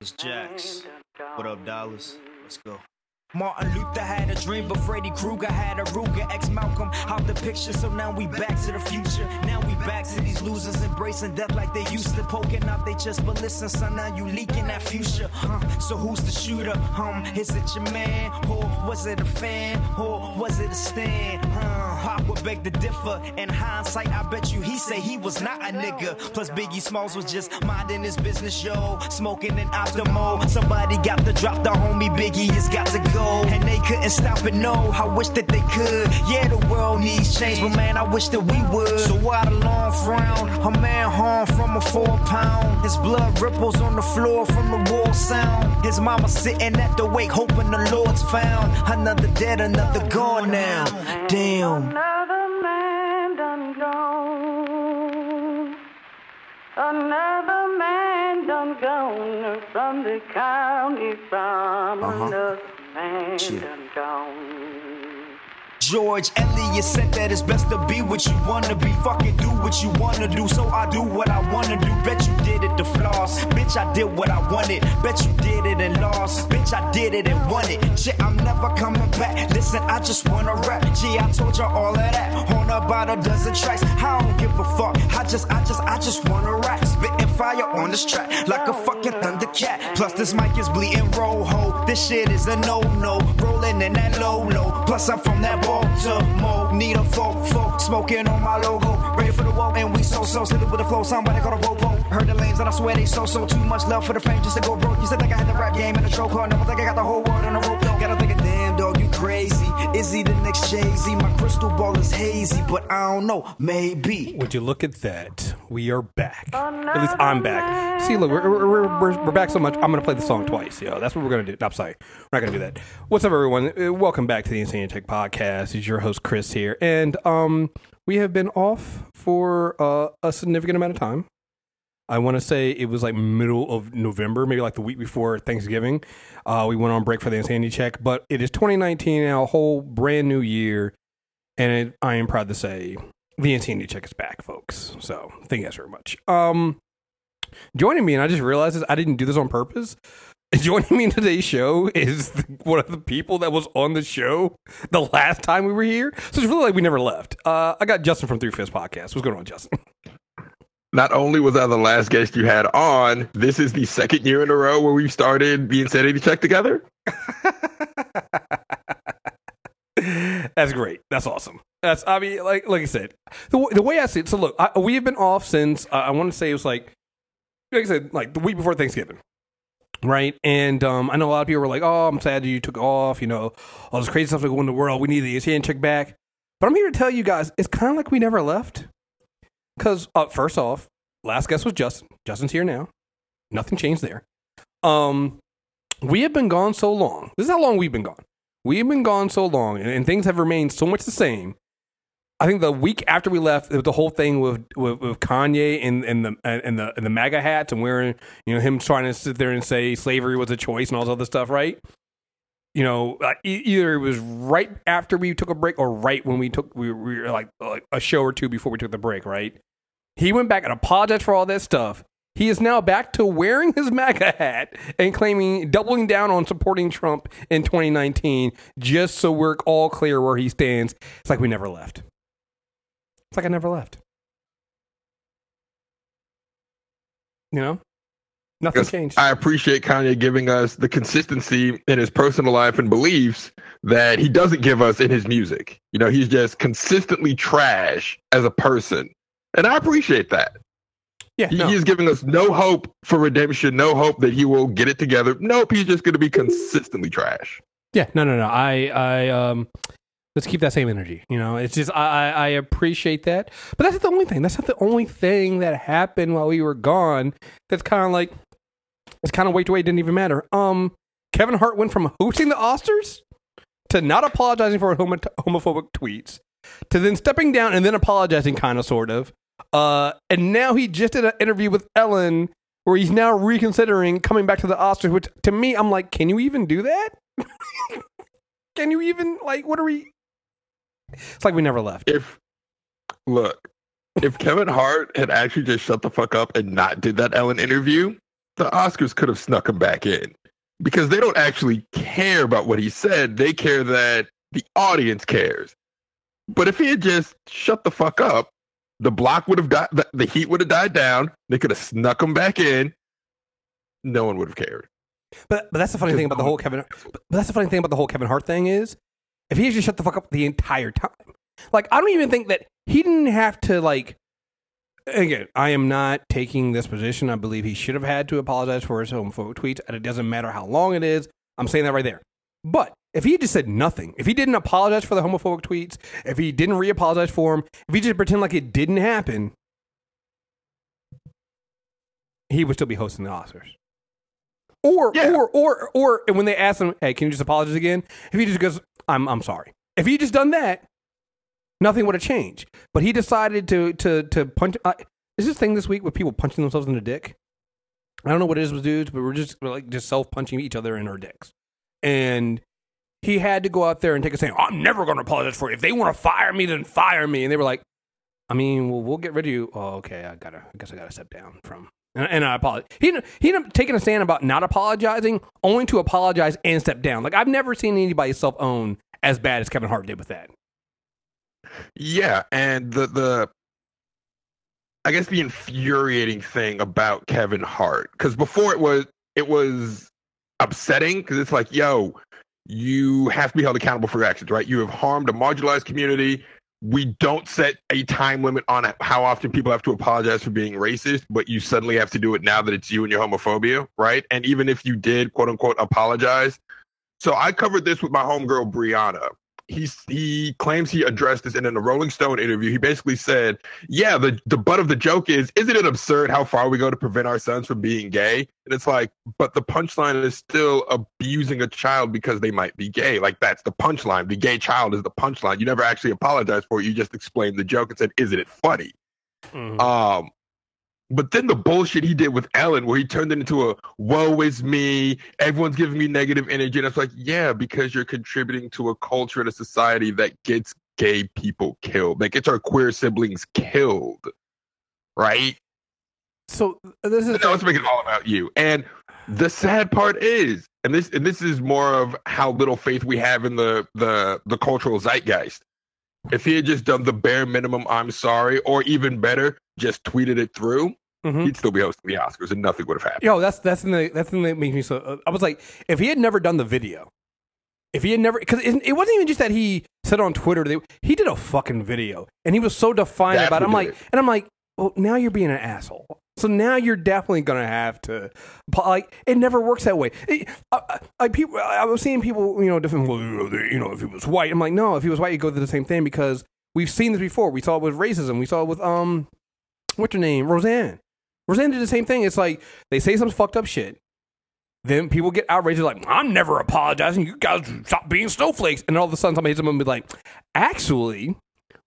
It's Jax. What up, Dallas? Let's go. Martin Luther had a dream, but Freddy Krueger had a Ruger. Ex Malcolm out the picture, so now we back to the future. Now we back to these losers embracing death like they used to, poking out they chest. But listen, son, now you leaking that future. Huh? So who's the shooter? Um, is it your man, or was it a fan, or was it a stand? Huh? Pop would beg to differ. In hindsight, I bet you he say he was not a nigga. Plus Biggie Smalls was just minding his business, yo, smoking an Optimo. Somebody got to drop the homie Biggie has got to go. And they couldn't stop it, no. I wish that they could. Yeah, the world needs change, but man, I wish that we would. So why the long frown? A man harmed from a four pound. His blood ripples on the floor from the wall sound. His mama sitting at the wake, hoping the Lord's found. Another dead, another gone now. Damn. Another man done gone. Another man done gone from the county from Uh-huh. another man Shit. done gone. George Eliot said that it's best to be what you wanna be. Fucking do what you wanna do, so I do what I wanna do. Bet you did it to floss. Bitch, I did what I wanted. Bet you did it and lost. Bitch, I did it and won it. Shit, I'm never coming back. Listen, I just wanna rap. Gee, I told you all of that. On about a dozen tracks. I don't give a fuck. I just, I just, I just wanna rap. Spitting fire on this track like a fucking thundercat. Plus, this mic is bleeding rojo. This shit is a no-no. Rolling in that low-low. Plus, I'm from that Baltimore. Need a folk, folk. Smoking on my logo. Ready for the woe, and we so-so. Sit it with the flow. Somebody got a robo. Heard the lanes, and I swear they so-so. Too much love for the fame just to go broke. You said think I had the rap game in the chokehold. Never think I got the whole world in a rope. Gotta think crazy. Is he the next Jay-Z? My crystal ball is hazy, but I don't know. Maybe. Would you look at that? We are back. At least I'm back. See, look, we're, we're, we're, we're, we're back so much. I'm going to play the song twice. Yo, that's what we're going to do. No, I'm sorry. We're not going to do that. What's up, everyone? Uh, Welcome back to the Insanity Check Podcast. It's your host, Chris, here. And um, we have been off for uh, a significant amount of time. I want to say it was like middle of November, maybe like the week before Thanksgiving. Uh, we went on break for the Insanity Check, but it is 2019 now, a whole brand new year. And it, I am proud to say the Insanity Check is back, folks. So thank you guys very much. Um, joining me, and I just realized this, I didn't do this on purpose. Joining me in today's show is the, one of the people that was on the show the last time we were here. So it's really like we never left. Uh, I got Justin from Three Fifths Podcast. What's going on, Justin? Not only was I the last guest you had on, this is the second year in a row where we've started the Insanity Check together. That's great. That's awesome. That's I mean, like like I said, the the way I see it. So look, I, we have been off since uh, I want to say it was like like I said, like the week before Thanksgiving, right? And um, I know a lot of people were like, "Oh, I'm sad you took off." You know, all this crazy stuff going in the world. We need the Insanity Check back. But I'm here to tell you guys, it's kind of like we never left. Because uh, first off, last guest was Justin. Justin's here now. Nothing changed there. Um, we have been gone so long. This is how long we've been gone. We have been gone so long, and, and things have remained so much the same. I think the week after we left, the whole thing with with, with Kanye and, and the and the and the MAGA hats and wearing, you know, him trying to sit there and say slavery was a choice and all this other stuff, right? You know, uh, either it was right after we took a break or right when we took we, we were like like a show or two before we took the break, right? He went back and apologized for all that stuff. He is now back to wearing his MAGA hat and claiming doubling down on supporting Trump in 2019, just so we're all clear where he stands. It's like we never left. It's like I never left. You know, nothing changed. I appreciate Kanye giving us the consistency in his personal life and beliefs that he doesn't give us in his music. You know, he's just consistently trash as a person. And I appreciate that. yeah, He, no. He's giving us no hope for redemption, no hope that he will get it together. Nope, he's just going to be consistently trash. Yeah, no, no, no. I, I, um, let's keep that same energy. You know, it's just I, I, I appreciate that, but that's not the only thing. That's not the only thing that happened while we were gone. That's kind of like it's kind of wait to wait. Didn't even matter. Um, Kevin Hart went from hosting the Oscars to not apologizing for homo- homophobic tweets to then stepping down and then apologizing, kind of, sort of. Uh, and now he just did an interview with Ellen where he's now reconsidering coming back to the Oscars. Which to me, I'm like, can you even do that? can you even like? What are we? It's like we never left. If look, if Kevin Hart had actually just shut the fuck up and not did that Ellen interview, the Oscars could have snuck him back in because they don't actually care about what he said. They care that the audience cares. But if he had just shut the fuck up, the block would have got the, the heat would have died down. They could have snuck him back in. No one would have cared. But but that's the funny thing about the whole Kevin. But that's the funny thing about the whole Kevin Hart thing is, if he had just shut the fuck up the entire time, like I don't even think that he didn't have to like. Again, I am not taking this position. I believe he should have had to apologize for his homophobic tweets, and it doesn't matter how long it is. I'm saying that right there. But if he had just said nothing, if he didn't apologize for the homophobic tweets, if he didn't re-apologize for him, if he just pretend like it didn't happen, he would still be hosting the Oscars. Or, Yeah. or, or, or, and when they ask him, "Hey, can you just apologize again?" If he just goes, "I'm, I'm sorry," if he just done that, nothing would have changed. But he decided to, to, to punch. Uh, is this thing this week with people punching themselves in the dick? I don't know what it is with dudes, but we're just we're like just self punching each other in our dicks. And he had to go out there and take a stand. I'm never going to apologize for it. If they want to fire me, then fire me. And they were like, I mean, well, we'll get rid of you. Oh, okay. I gotta. I guess I gotta step down from. And, and I apologize. He he ended up taking a stand about not apologizing, only to apologize and step down. Like I've never seen anybody self own as bad as Kevin Hart did with that. Yeah, and the the I guess the infuriating thing about Kevin Hart because before it was it was upsetting because it's like, yo, you have to be held accountable for your actions, right? You have harmed a marginalized community. We don't set a time limit on how often people have to apologize for being racist, but you suddenly have to do it now that it's you and your homophobia, right? And even if you did, quote unquote, apologize. So I covered this with my homegirl Brianna. He's he claims he addressed this in a Rolling Stone interview. He basically said, "Yeah, the the butt of the joke is, isn't it absurd how far we go to prevent our sons from being gay?" And it's like, but the punchline is still abusing a child because they might be gay. Like that's the punchline. The gay child is the punchline. You never actually apologized for it. You just explained the joke and said, "Isn't it funny?" Um, but then the bullshit he did with Ellen, where he turned it into a "woe is me," everyone's giving me negative energy, and it's like, yeah, because you're contributing to a culture and a society that gets gay people killed, that gets our queer siblings killed, right? So uh, this is No, let's make it all about you. And the sad part is, and this and this is more of how little faith we have in the the the cultural zeitgeist. If he had just done the bare minimum, I'm sorry, or even better, just tweeted it through, Mhm. he'd still be hosting the Oscars, and nothing would have happened. Yo, that's that's the thing, that's the thing that makes me so. Uh, I was like, if he had never done the video, if he had never, because it, it wasn't even just that he said on Twitter, that he did a fucking video, and he was so defiant That's about it. I'm like, it and I'm like, well, now you're being an asshole. So now you're definitely gonna have to, like, it never works that way. It, I, I, I- people, I was seeing people, you know, different. Well, you know, you know, if he was white, I'm like, no, if he was white, you go through the same thing because we've seen this before. We saw it with racism. We saw it with um, what's her name, Roseanne. Roseanne did the same thing. It's like they say some fucked up shit. Then people get outraged, like, I'm never apologizing. You guys stop being snowflakes. And all of a sudden, somebody hits them and be like, actually,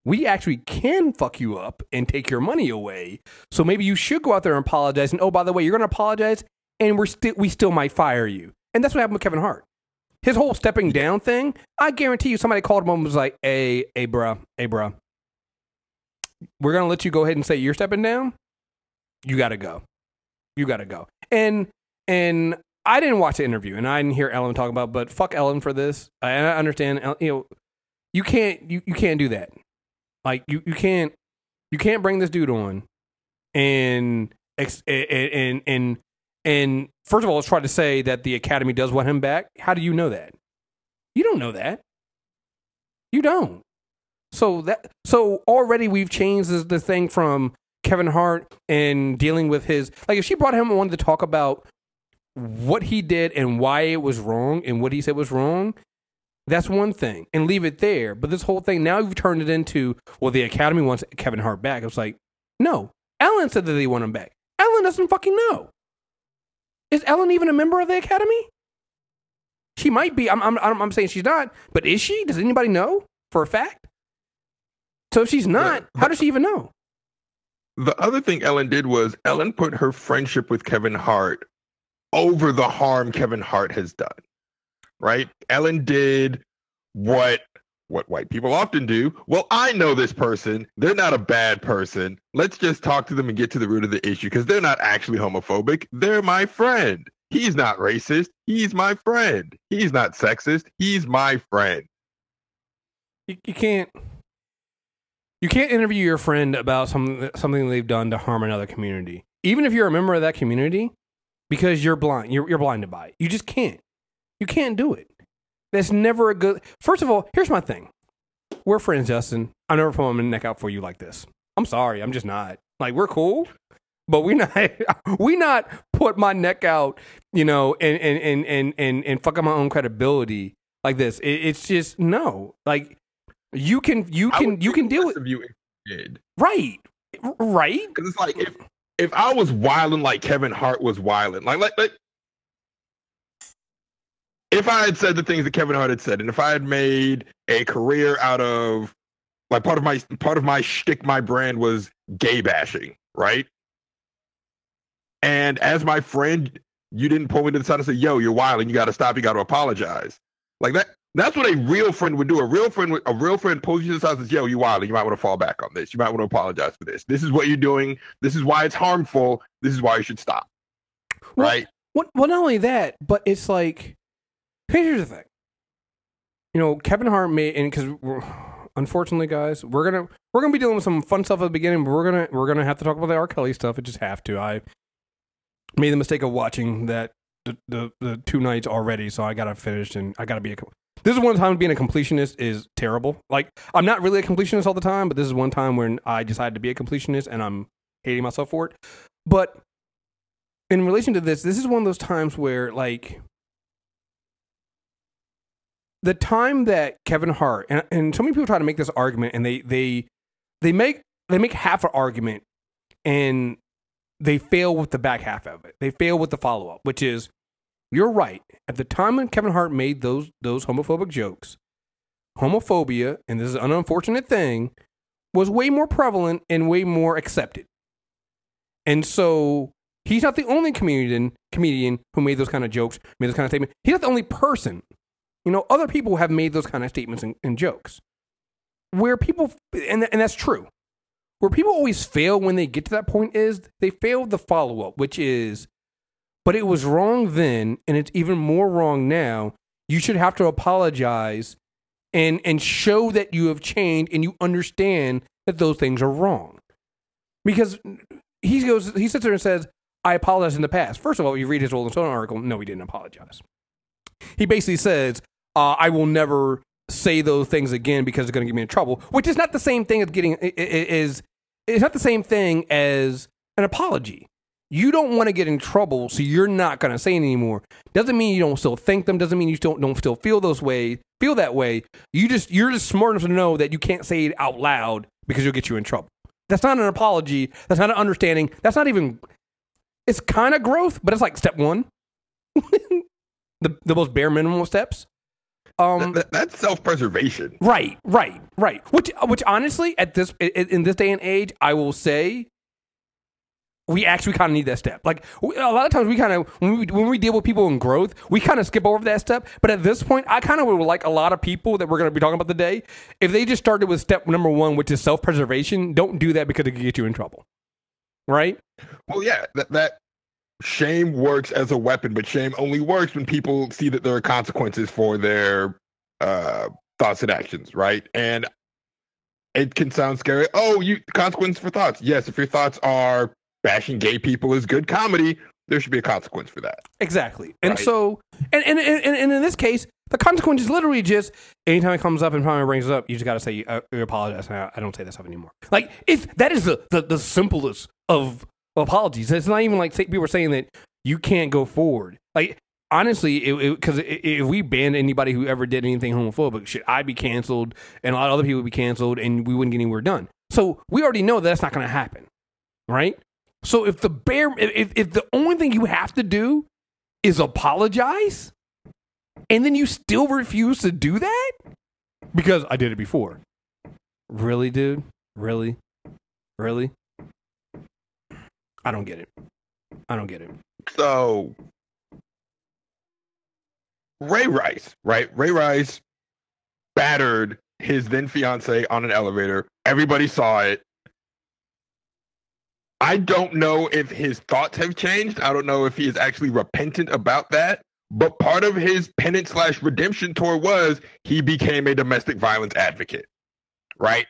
we actually can fuck you up and take your money away. So maybe you should go out there and apologize. And oh, by the way, you're going to apologize, and we're still we still might fire you. And that's what happened with Kevin Hart. His whole stepping down thing, I guarantee you, somebody called him and was like, "Hey, hey, bruh, hey, bruh, we're gonna let you go ahead and say you're stepping down. You got to go. You got to go." And and I didn't watch the interview, and I didn't hear Ellen talk about. But fuck Ellen for this. I, I understand. You know, you can't you, you can't do that. Like you you can't you can't bring this dude on and and and and and first of all, let's try to say that the Academy does want him back. How do you know that? You don't know that. You don't. So that so already we've changed the thing from Kevin Hart and dealing with his like if she brought him on to talk about what he did and why it was wrong and what he said was wrong, that's one thing and leave it there. But this whole thing now you've turned it into well the Academy wants Kevin Hart back. It's like no, Ellen said that they want him back. Ellen doesn't fucking know. Is Ellen even a member of the Academy? She might be. I'm, I'm, I'm saying she's not, but is she? Does anybody know for a fact? So if she's not, how does she even know? The other thing Ellen did was Ellen put her friendship with Kevin Hart over the harm Kevin Hart has done. Right? Ellen did what what white people often do. Well, I know this person. They're not a bad person. Let's just talk to them and get to the root of the issue because they're not actually homophobic. They're my friend. He's not racist. He's my friend. He's not sexist. He's my friend. You, you can't. You can't interview your friend about something something they've done to harm another community, even if you're a member of that community, because you're blind. You're you're blinded by it. You just can't. You can't do it. That's never a good. First of all, here's my thing. We're friends, Justin. I'm never putting my neck out for you like this. I'm sorry. I'm just not. Like we're cool, but we not. we not put my neck out, you know, and and and and and, and fuck up my own credibility like this. It, it's just no. Like you can you can you can deal with you did. right, right. Because it's like if if I was wilding like Kevin Hart was wilding, like like like if I had said the things that Kevin Hart had said, and if I had made a career out of like part of my part of my shtick, my brand was gay bashing, right? And as my friend, you didn't pull me to the side and say, "Yo, you're wild, and you got to stop. You got to apologize." Like that. That's what a real friend would do. A real friend, a real friend pulls you to the side and says, "Yo, you wild. You might want to fall back on this. You might want to apologize for this. This is what you're doing. This is why it's harmful. This is why you should stop." Well, Right? Well, well, not only that, but it's like here's the thing. You know, Kevin Hart made, and because unfortunately, guys, we're gonna we're gonna be dealing with some fun stuff at the beginning, but we're gonna we're gonna have to talk about the R. Kelly stuff. It just have to. I made the mistake of watching that the the, the two nights already, so I gotta finish, and I gotta be a. This is one time being a completionist is terrible. Like I'm not really a completionist all the time, but this is one time when I decided to be a completionist, and I'm hating myself for it. But in relation to this, this is one of those times where like the time that Kevin Hart and, and so many people try to make this argument and they they they make they make half an argument and they fail with the back half of it. They fail with the follow up, which is you're right. At the time when Kevin Hart made those those homophobic jokes, homophobia, and this is an unfortunate thing, was way more prevalent and way more accepted. And so he's not the only comedian comedian who made those kind of jokes, made those kind of statements. He's not the only person. You know, other people have made those kind of statements and, and jokes. Where people, and, and that's true. Where people always fail when they get to that point is they fail the follow up, which is, but it was wrong then, and it's even more wrong now. You should have to apologize and and show that you have changed and you understand that those things are wrong. Because he goes, he sits there and says, "I apologize in the past." First of all, you read his Rolling Stone article. No, he didn't apologize. He basically says, uh, "I will never say those things again because it's going to get me in trouble," which is not the same thing as getting is it's not the same thing as an apology. You don't want to get in trouble, so you're not going to say it anymore. Doesn't mean you don't still think them. Doesn't mean you still don't still feel those way, feel that way. You just you're just smart enough to know that you can't say it out loud because you'll get you in trouble. That's not an apology. That's not an understanding. That's not even. It's kind of growth, but it's like step one, the the most bare minimum of steps. Um, That- that's self preservation. Right, right, right. Which, which honestly, at this in this day and age, I will say, we actually kind of need that step. Like we, a lot of times, we kind of when we when we deal with people in growth, we kind of skip over that step. But at this point, I kind of would like a lot of people that we're going to be talking about today. If they just started with step number one, which is self preservation, don't do that because it could get you in trouble. Right? Well, yeah, that that shame works as a weapon, but shame only works when people see that there are consequences for their uh, thoughts and actions, right? And it can sound scary. Oh, you consequence for thoughts. Yes, if your thoughts are bashing gay people is good comedy, there should be a consequence for that. Exactly. And Right. so, and, and, and, and in this case, the consequence is literally just anytime it comes up and Palmer brings it up, you just got to say, uh, you apologize. I, I don't say that stuff anymore. Like, if that is the, the, the simplest of apologies. It's not even like say, people are saying that you can't go forward. Like, honestly, because if we banned anybody who ever did anything homophobic, should I'd be canceled and a lot of other people would be canceled and we wouldn't get anywhere done. So we already know that that's not going to happen. Right? So if the bare, if, if the only thing you have to do is apologize and then you still refuse to do that because I did it before. Really, dude? Really? Really? I don't get it. I don't get it. So Ray Rice, right? Ray Rice battered his then fiance on an elevator. Everybody saw it. I don't know if his thoughts have changed. I don't know if he is actually repentant about that. But part of his penance slash redemption tour was he became a domestic violence advocate. Right?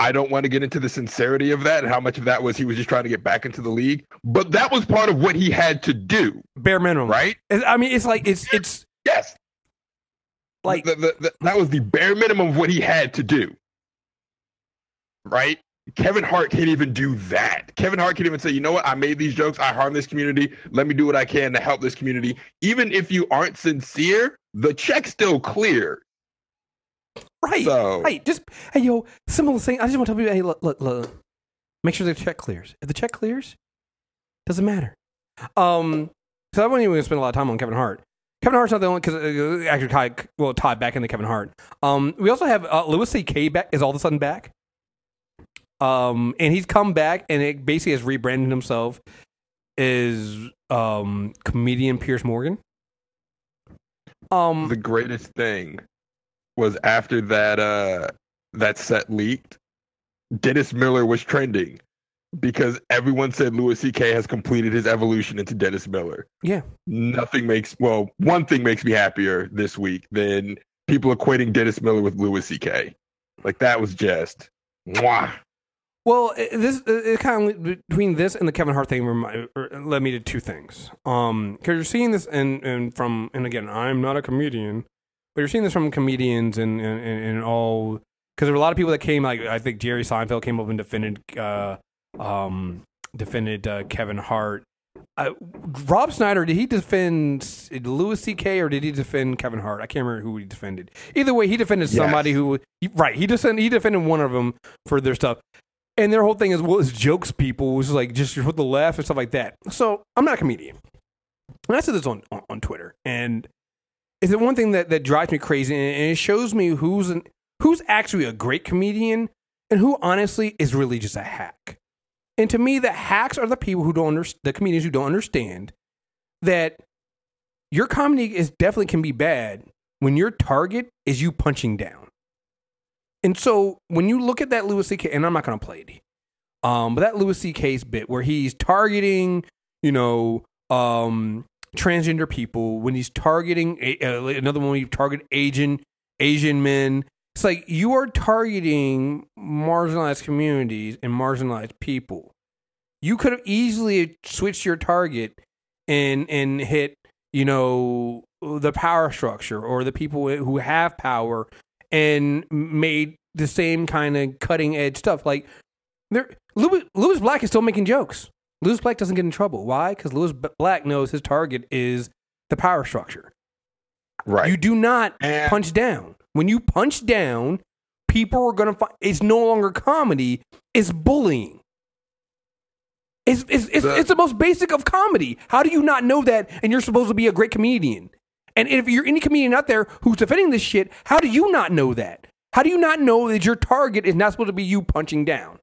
I don't want to get into the sincerity of that and how much of that was he was just trying to get back into the league. But that was part of what he had to do. Bare minimum, Right? I mean, it's like it's it's Yes. like the, the, the, that was the bare minimum of what he had to do. Right? Kevin Hart can't even do that. Kevin Hart can't even say, you know what? I made these jokes. I harm this community. Let me do what I can to help this community. Even if you aren't sincere, the check's still clear. right, So- right. Just hey, yo, simple thing. I just want to tell people, hey, look, look, look. Make sure the check clears. If the check clears, doesn't matter. Um, so I wasn't even going to spend a lot of time on Kevin Hart. Kevin Hart's not the only because uh, actually tied well tied back into Kevin Hart. Um, we also have uh, Louis C.K. back is all of a sudden back. Um, and he's come back and it basically has rebranded himself as um comedian Piers Morgan. Um, The greatest thing was after that uh that set leaked, Dennis Miller was trending because everyone said Louis C.K. has completed his evolution into Dennis Miller. yeah, nothing makes well one thing makes me happier this week than people equating Dennis Miller with Louis C.K. Like that was just mwah. Well, this it kind of between this and the Kevin Hart thing remi- er, led me to two things. Um, because you're seeing this and and from and again, I'm not a comedian, but you're seeing this from comedians and and, and, and all because there were a lot of people that came like I think Jerry Seinfeld came up and defended uh um defended uh, Kevin Hart. Uh, Rob Schneider did he defend Louis C.K. or did he defend Kevin Hart? I can't remember who he defended. Either way, he defended Yes. somebody who right. He defended he defended one of them for their stuff. And their whole thing is, well, it's jokes people. It was like just for the laugh and stuff like that. So I'm not a comedian. And I said this on, on, on Twitter. And it's the one thing that, that drives me crazy. And and it shows me who's an, who's actually a great comedian and who honestly is really just a hack. And to me, the hacks are the people who don't understand, the comedians who don't understand that your comedy is definitely can be bad when your target is you punching down. And so when you look at that Louis C.K. and I'm not going to play it, um, but that Louis C.K.'s bit where he's targeting, you know, um, transgender people, when he's targeting uh, another one, he target Asian Asian men. It's like you are targeting marginalized communities and marginalized people. You could have easily switched your target and and hit, you know, the power structure or the people who have power and made the same kind of cutting edge stuff. Like there, Louis, Lewis Black is still making jokes. Lewis Black doesn't get in trouble. Why? Because Lewis Black knows his target is the power structure. Right. You do not And- punch down. When you punch down, people are going to find it's no longer comedy, it's bullying. It's, it's, it's, The- it's the most basic of comedy. How do you not know that and you're supposed to be a great comedian? And if you're any comedian out there who's defending this shit, how do you not know that? How do you not know that your target is not supposed to be you punching down?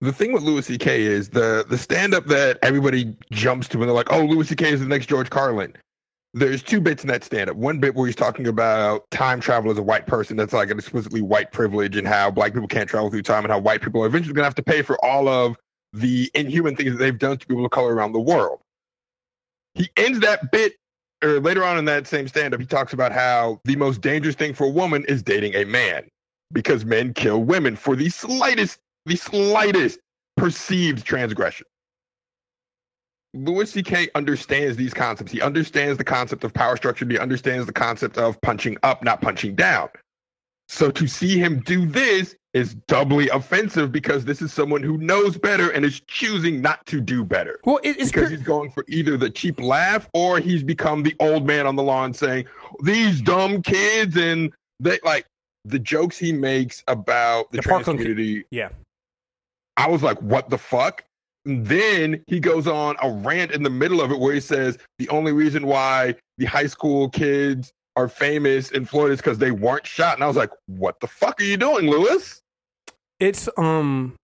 the thing with Louis C.K. is the the stand up that everybody jumps to when they're like, "Oh, Louis C.K. is the next George Carlin." There's two bits in that stand up. One bit where he's talking about time travel as a white person. That's like an explicitly white privilege and how black people can't travel through time and how white people are eventually going to have to pay for all of the inhuman things that they've done to people of color around the world. He ends that bit, or later on in that same stand up, he talks about how the most dangerous thing for a woman is dating a man because men kill women for the slightest the slightest perceived transgression. Louis C.K. understands these concepts. He understands the concept of power structure. He understands the concept of punching up, not punching down. So to see him do this is doubly offensive because this is someone who knows better and is choosing not to do better. Well, it, it's Because pure- he's going for either the cheap laugh or he's become the old man on the lawn saying, These dumb kids and they like the jokes he makes about the, The trans Parkland kid- community. yeah. I was like, what the fuck? And then he goes on a rant in the middle of it where he says the only reason why the high school kids are famous in Florida is because they weren't shot. And I was like, what the fuck are you doing, Lewis? It's um,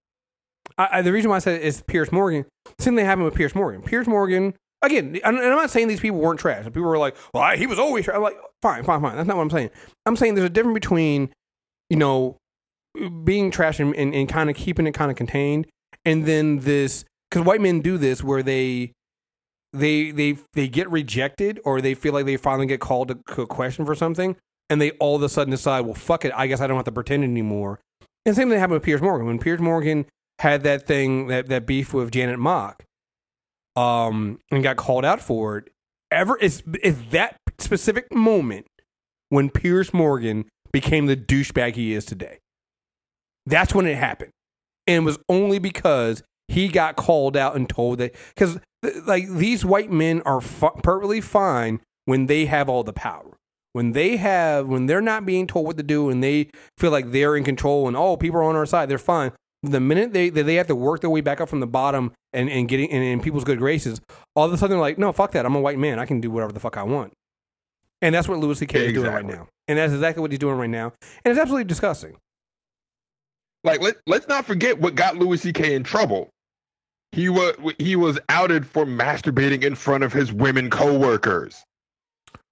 I, I, the reason why I said it's Piers Morgan. Same thing happened with Piers Morgan. Piers Morgan, again, and I'm not saying these people weren't trash. People were like, "Well, I, he was always trash." I'm like, fine, fine, fine. That's not what I'm saying. I'm saying there's a difference between, you know, being trash and, and, and kind of keeping it kind of contained, and then this because white men do this where they they they they get rejected or they feel like they finally get called to a question for something, and they all of a sudden decide, well, fuck it, I guess I don't have to pretend anymore. And same thing happened with Piers Morgan when Piers Morgan had that thing that that beef with Janet Mock, um, and got called out for it. Ever is is that specific moment when Piers Morgan became the douchebag he is today. That's when it happened, and it was only because he got called out and told that because like these white men are fu- perfectly fine when they have all the power. When they have, when they're not being told what to do, and they feel like they're in control, and oh, people are on our side, they're fine. The minute they they they have to work their way back up from the bottom and and getting in, in people's good graces, all of a sudden they're like, no, fuck that, I'm a white man, I can do whatever the fuck I want. And that's what Louis C.K. is doing right now, and that's exactly what he's doing right now, and it's absolutely disgusting. like let let's not forget what got Louis C.K. in trouble. He was he was outed for masturbating in front of his women coworkers.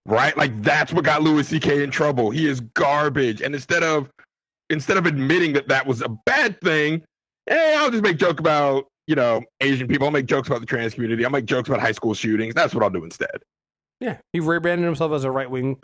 Right? Like that's what got Louis C.K. in trouble. He is garbage. And instead of instead of admitting that that was a bad thing, hey, I'll just make joke about you know Asian people. I'll make jokes about the trans community. I'll make jokes about high school shootings. That's what I'll do instead. Yeah, he rebranded himself as a right wing,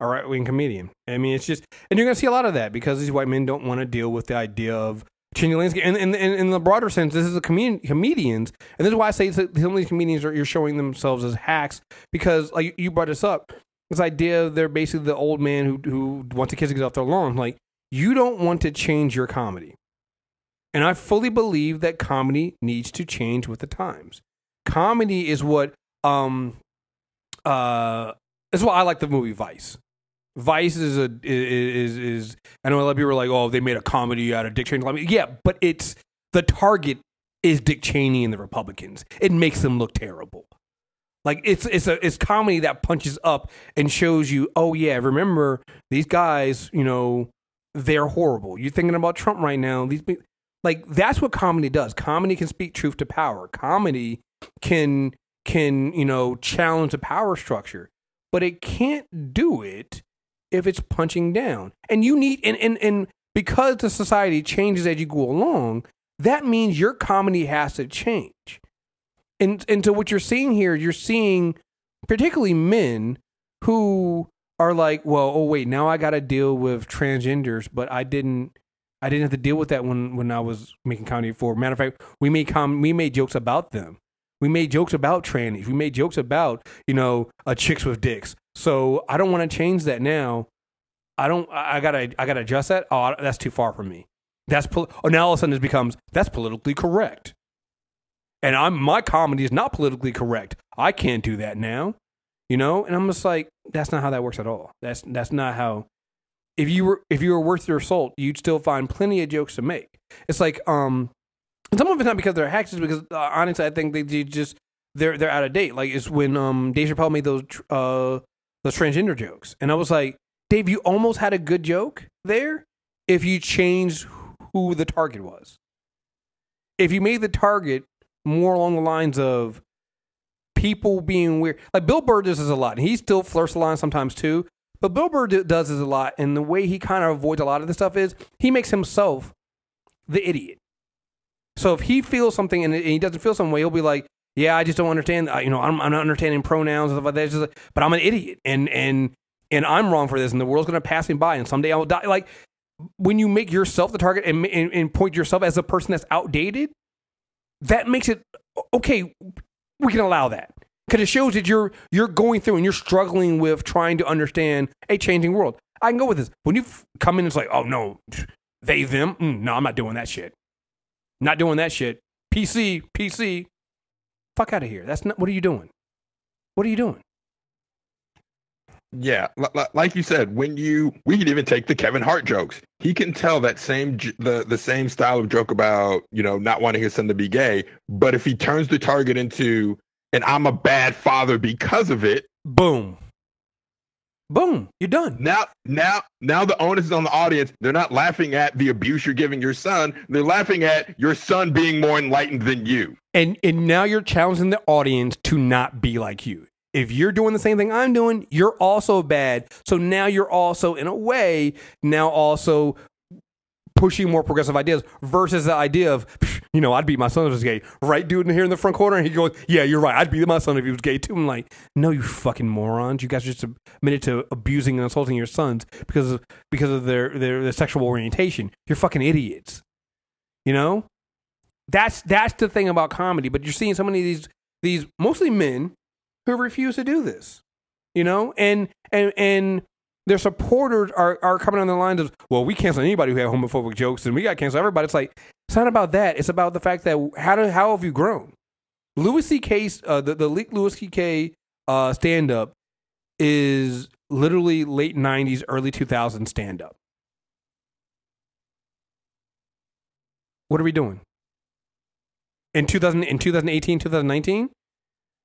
a right wing comedian. I mean, it's just, and you're to see a lot of that because these white men don't want to deal with the idea of changing the landscape. And, and, and in the broader sense, this is comedian, comedians, and this is why I say that some of these comedians are you're showing themselves as hacks because, like you brought this up, this idea they're basically the old man who who wants to kiss his off their lawn. Like you don't want to change your comedy, and I fully believe that comedy needs to change with the times. Comedy is what um uh that's why I like the movie Vice. Vice is a is is I know a lot of people are like, oh, they made a comedy out of Dick Cheney. I mean, yeah, but it's the target is Dick Cheney and the Republicans. It makes them look terrible. Like it's it's a it's comedy that punches up and shows you, oh yeah, remember these guys, you know, they're horrible. You're thinking about Trump right now. These like that's what comedy does. Comedy can speak truth to power. Comedy can can you know challenge a power structure, but it can't do it if it's punching down. And you need and and and because the society changes as you go along, that means your comedy has to change. And and so what you're seeing here, you're seeing particularly men who are like, well, oh wait, now I got to deal with transgenders, but I didn't I didn't have to deal with that when when I was making comedy before. Matter of fact, we made com- we made jokes about them. We made jokes about trannies. We made jokes about you know uh, chicks with dicks. So I don't want to change that now. I don't. I gotta. I gotta adjust that. Oh, that's too far from me. That's pol- oh now all of a sudden it becomes that's politically correct. And I'm my comedy is not politically correct. I can't do that now. You know, and I'm just like, that's not how that works at all. That's that's not how. If you were if you were worth your salt, you'd still find plenty of jokes to make. It's like um, some of it's not because they're hacks, it's because uh, honestly, I think they, they just they're they're out of date. Like it's when um Dave Chappelle made those uh those transgender jokes, and I was like, Dave, you almost had a good joke there if you changed who the target was. If you made the target more along the lines of people being weird, like Bill Burr does this a lot, and he still flirts a line sometimes too. But Bill Burr do- does this a lot, and the way he kind of avoids a lot of this stuff is he makes himself the idiot. So if he feels something and he doesn't feel some way, he'll be like, "Yeah, I just don't understand. uh, You know, I'm, I'm not understanding pronouns and stuff like that. It's just like, but I'm an idiot, and and and I'm wrong for this, and the world's gonna pass me by, and someday I'll die." Like when you make yourself the target and, and, and point yourself as a person that's outdated, that makes it okay. We can allow that because it shows that you're you're going through and you're struggling with trying to understand a changing world. I can go with this. When you come in, it's like, oh no, they them. Mm, no, I'm not doing that shit. Not doing that shit. PC, PC. Fuck out of here. That's not. What are you doing? What are you doing? Yeah, li- li- like you said, when you we can even take the Kevin Hart jokes. He can tell that same j- the the same style of joke about you know not wanting his son to be gay, but if he turns the target into and I'm a bad father because of it, Boom. Boom. You're done. now now now the onus is on the audience. They're not laughing at the abuse you're giving your son. They're laughing at your son being more enlightened than you. And and now you're challenging the audience to not be like you. If you're doing the same thing I'm doing, you're also bad. So now you're also, in a way, now also pushing more progressive ideas versus the idea of, you know, I'd beat my son if he was gay. Right, dude, here in the front corner, and he goes, "Yeah, you're right. I'd beat my son if he was gay too." I'm like, no, you fucking morons. You guys are just admitted to abusing and assaulting your sons because of because of their their, their sexual orientation. You're fucking idiots. You know, that's that's the thing about comedy. But you're seeing so many of these these mostly men who refuse to do this. You know, and and and their supporters are, are coming on the lines of, well, we cancel anybody who have homophobic jokes and we got to cancel everybody. It's like, it's not about that. It's about the fact that how do, how have you grown? Louis C.K. Uh, the, the leaked Louis C.K. Uh, stand up is literally late 90s, early 2000s stand up. What are we doing? In 2000, in 2018, 2019?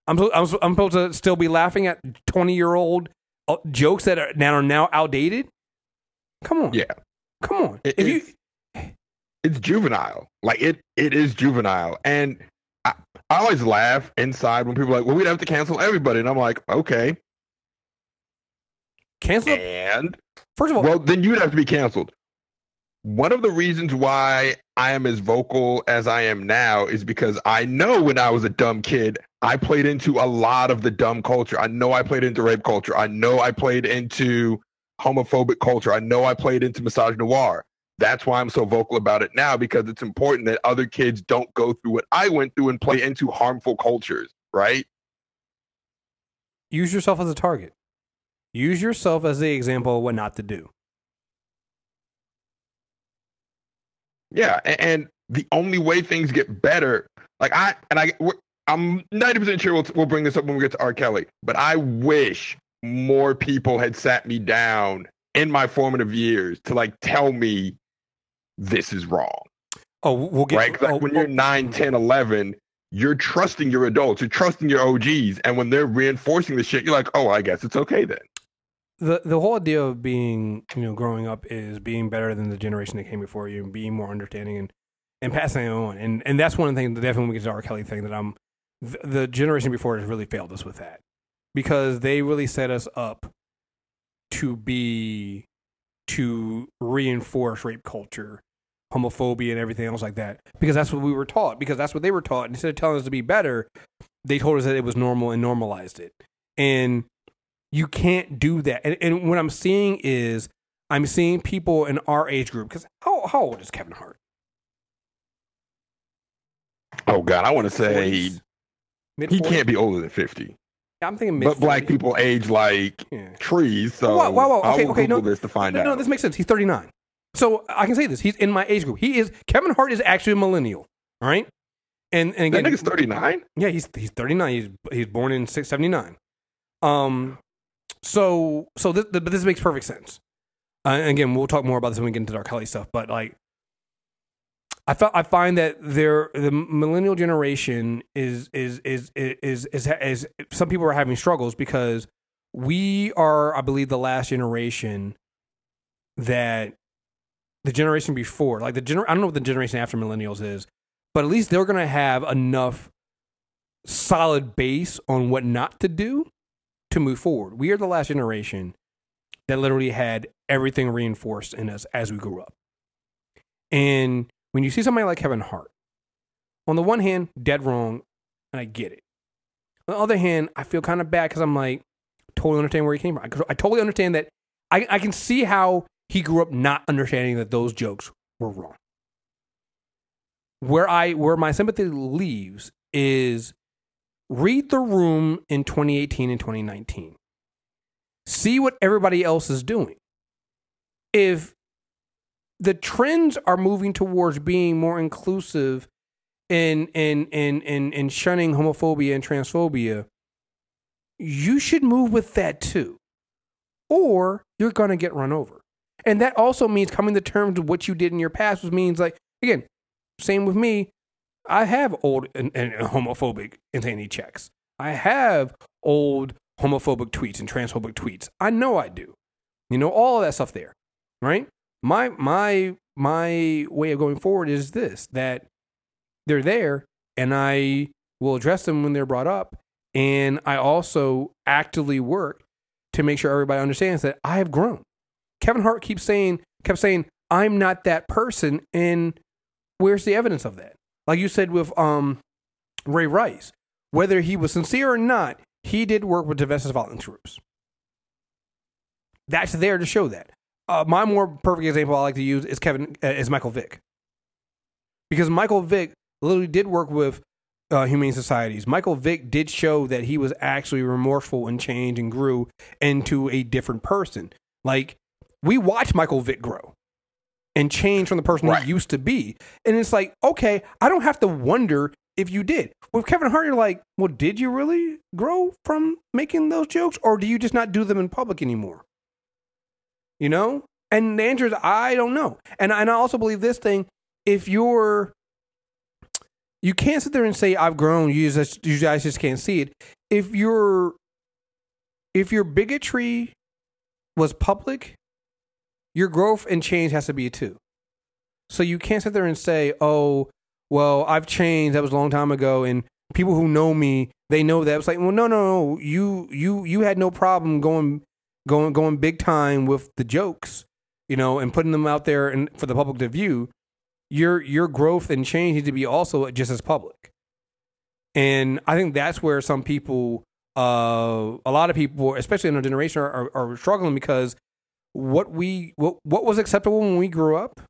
I'm, I'm, I'm supposed to still be laughing at 20 year old uh, jokes that are, that are now outdated? Come on. Yeah. Come on. It- if you, it's, it's juvenile. Like it, it is juvenile. And I, I always laugh inside when people are like, well, we'd have to cancel everybody. And I'm like, okay. cancel, And first of all, well, then you'd have to be canceled. One of the reasons why I am as vocal as I am now is because I know when I was a dumb kid, I played into a lot of the dumb culture. I know I played into rape culture. I know I played into homophobic culture. I know I played into misogynoir. That's why I'm so vocal about it now because it's important that other kids don't go through what I went through and play into harmful cultures, right? use yourself as a target. Use yourself as the example of what not to do. Yeah, a- and the only way things get better, like I and I, I'm 90 percent sure we'll, we'll bring this up when we get to R. Kelly, but I wish more people had sat me down in my formative years to like tell me this is wrong, Oh, we'll get right? like oh, when you're oh, 9, mm-hmm. 10, 11, you're trusting your adults, you're trusting your OGs, and when they're reinforcing the shit, you're like, oh, I guess it's okay then. The the whole idea of being you know growing up is being better than the generation that came before you and being more understanding and and passing it on. And and that's one of the things that definitely when we get to the R. Kelly thing that I'm the, the generation before has really failed us with that. Because they really set us up to be to reinforce rape culture homophobia and everything else like that. Because that's what we were taught. Because that's what they were taught. Instead of telling us to be better they told us that it was normal and normalized it. And you can't do that. And, and what I'm seeing is I'm seeing people in our age group because how how old is Kevin Hart? Oh God, I want to say Mid he can't be older than 50, I'm thinking mid. but black people age like Yeah. trees. So wow, wow. I Okay, will okay, Google no, this to find no, out. no, this makes sense. He's 39. So I can say this. He's in my age group. He is Kevin Hart is actually a millennial. All right. And and that again, nigga's 39. Yeah, he's he's 39. He's he's born in 679. Um so so but this makes perfect sense. Uh, again, we'll talk more about this when we get into Dark. Kelly stuff, but like I felt I find that there the millennial generation is is is is is, is, is some people are having struggles because we are I believe the last generation that the generation before like the gener- I don't know what the generation after millennials is but at least they're going to have enough solid base on what not to do to move forward. We are the last generation that literally had everything reinforced in us as we grew up. And when you see somebody like Kevin Hart, on the one hand, dead wrong, and I get it. On the other hand, I feel kind of bad because I'm like, totally understand where he came from. I, I totally understand that. I, I can see how he grew up not understanding that those jokes were wrong where I where my sympathy leaves is read the room in 2018 and 2019. See what everybody else is doing. If the trends are moving towards being more inclusive and and and and, and shunning homophobia and transphobia, you should move with that too. Or you're gonna get run over. And that also means coming to terms with what you did in your past, which means like again, same with me. I have old and, and homophobic insanity checks. I have old homophobic tweets and transphobic tweets. I know I do. You know all of that stuff there, right? My my my way of going forward is this: that they're there, and I will address them when they're brought up. And I also actively work to make sure everybody understands that I have grown. Kevin Hart keeps saying, kept saying, I'm not that person. And where's the evidence of that? Like you said with um, Ray Rice, whether he was sincere or not, he did work with domestic violence groups. That's there to show that. Uh, my more perfect example I like to use is Kevin uh, is Michael Vick, because Michael Vick literally did work with uh, humane societies. Michael Vick did show that he was actually remorseful and changed and grew into a different person. Like we watched Michael Vick grow and change from the person Right. used to be, and it's like okay, I don't have to wonder if you did. With Kevin Hart, you're like, well, did you really grow from making those jokes, or do you just not do them in public anymore? You know? And the answer is I don't know. And and I also believe this thing, if you're you can't sit there and say I've grown, you just you guys just can't see it. If your if your bigotry was public, your growth and change has to be too. So you can't sit there and say, "Oh, well, I've changed. That was a long time ago." And people who know me, they know that. It's like, well, no, no, no. You, you, you had no problem going, going, going big time with the jokes, you know, and putting them out there and for the public to view. Your, your growth and change need to be also just as public. And I think that's where some people, uh, a lot of people, especially in our generation, are, are, are struggling because what we, what, what was acceptable when we grew up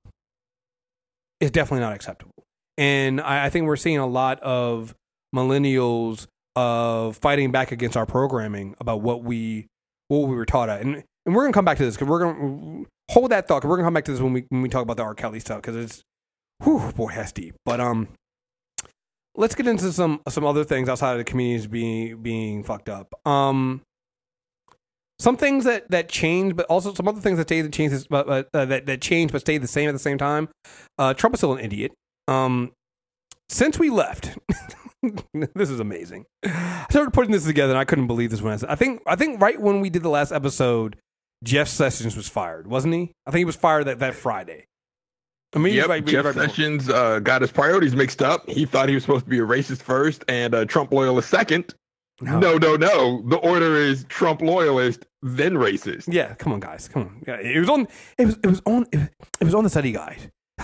is definitely not acceptable. And I, I think we're seeing a lot of millennials of fighting back against our programming about what we what we were taught at. And and we're gonna come back to this because we're gonna hold that thought. 'cause we're gonna come back to this when we when we talk about the R. Kelly stuff because it's whew boy that's deep. But um, let's get into some some other things outside of the comedians being being fucked up. Um, some things that that change, but also some other things that stayed that changed, but but, uh, that that changed but stayed the same at the same time. Uh, Trump is still an idiot. Um, since we left, this is amazing. I started putting this together, and I couldn't believe this when I said. I think I think right when we did the last episode, Jeff Sessions was fired, wasn't he? I think he was fired that, that Friday. I mean, Yep, right- Jeff right Sessions uh, got his priorities mixed up. He thought he was supposed to be a racist first and a Trump loyalist second. No. No, no, no. The order is Trump loyalist, then racist. Yeah, come on, guys, come on. Yeah, it was on. It was it was on. It, it was on the study guide.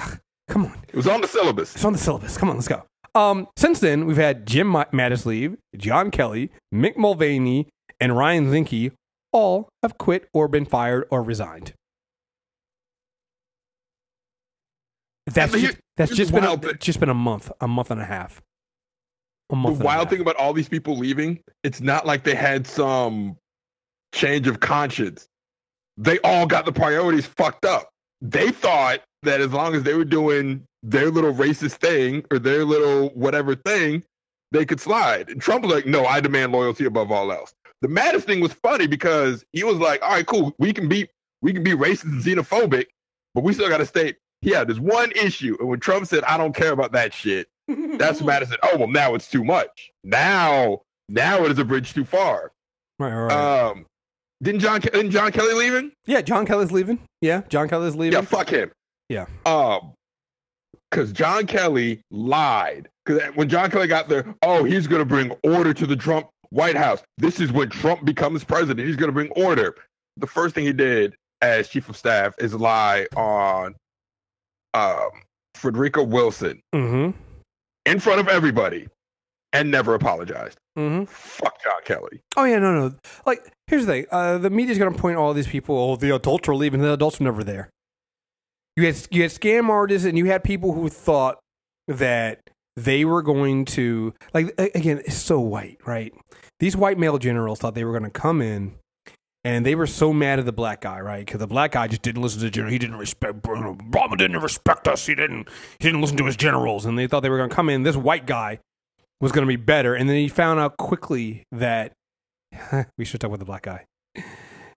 Come on. It was on the syllabus. It's on the syllabus. Come on, let's go. Um, since then, we've had Jim Ma- Mattis leave, John Kelly, Mick Mulvaney, and Ryan Zinke all have quit or been fired or resigned. That's just, that's just been a, just been a month, a month and a half. The wild thing about all these people leaving, it's not like they had some change of conscience. They all got the priorities fucked up. They thought that as long as they were doing their little racist thing or their little whatever thing, they could slide. And Trump was like, no, I demand loyalty above all else. The Mattis thing was funny because he was like, all right, cool, we can be we can be racist and xenophobic, but we still gotta stay. Yeah, there's one issue. And when Trump said, I don't care about that shit, that's said, oh well now it's too much. Now now it is a bridge too far. right, right, right. Um didn't John isn't John Kelly leaving? yeah, John Kelly's leaving. Yeah, John Kelly's leaving. Yeah, fuck him. Yeah. Um, because John Kelly lied. Because when John Kelly got there, oh, he's going to bring order to the Trump White House. This is when Trump becomes president. He's going to bring order. The first thing he did as chief of staff is lie on um, Frederica Wilson Mm-hmm. In front of everybody and never apologized. Mm-hmm. Fuck John Kelly. Oh yeah, no, no. Like, here's the thing: uh, the media's going to point all these people. Oh, the adults are leaving. The adults were never there. You had you had scam artists, and you had people who thought that they were going to like again. It's so white, right? These white male generals thought they were going to come in, and they were so mad at the black guy, right? Because the black guy just didn't listen to the general. He didn't respect Obama. Didn't respect us. He didn't. He didn't listen to his generals, and they thought they were going to come in. This white guy was going to be better, and then he found out quickly that we should talk with the black guy.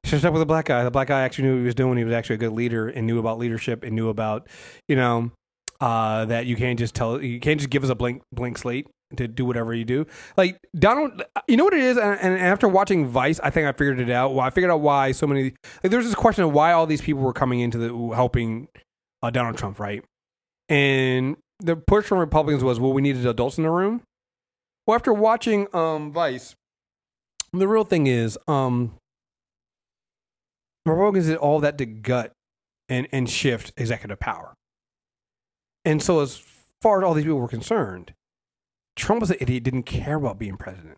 Should talk with the black guy. The black guy actually knew what he was doing. He was actually a good leader and knew about leadership and knew about, you know, uh, that you can't just tell you can't just give us a blank blank slate to do whatever you do. Like Donald, you know what it is. And, and after watching Vice, I think I figured it out. Well, I figured out why so many. Like there was this question of why all these people were coming into the helping uh, Donald Trump, right? And the push from Republicans was, well, we needed adults in the room. Well, after watching um, Vice, the real thing is, um, Republicans did all that to gut and, and shift executive power. And so, as far as all these people were concerned, Trump was an idiot, didn't care about being president.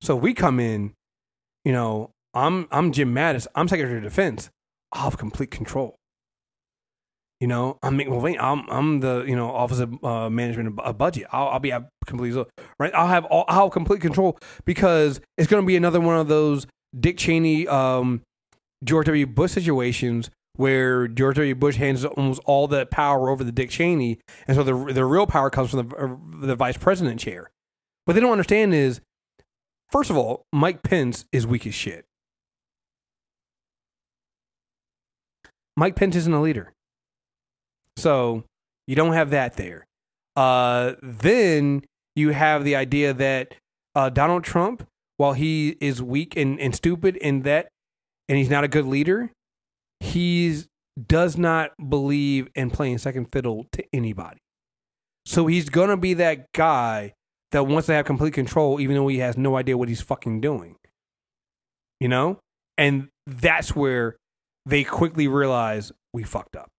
So we come in, you know, I'm I'm Jim Mattis, I'm Secretary of Defense. I'll have complete control. You know, I mean, well, wait, I'm I'm the you know Office of uh, Management of Budget. I'll, I'll be at complete right. I'll have all, I'll have complete control because it's going to be another one of those Dick Cheney, um, George W. Bush situations where George W. Bush hands almost all the power over to Dick Cheney, and so the the real power comes from the uh, the vice president chair. What they don't understand is, first of all, Mike Pence is weak as shit. Mike Pence isn't a leader. So you don't have that there. Uh, then you have the idea that uh, Donald Trump, while he is weak and, and stupid in that, and he's not a good leader, he does not believe in playing second fiddle to anybody. So he's gonna be that guy that wants to have complete control, even though he has no idea what he's fucking doing. You know, and that's where they quickly realize we fucked up.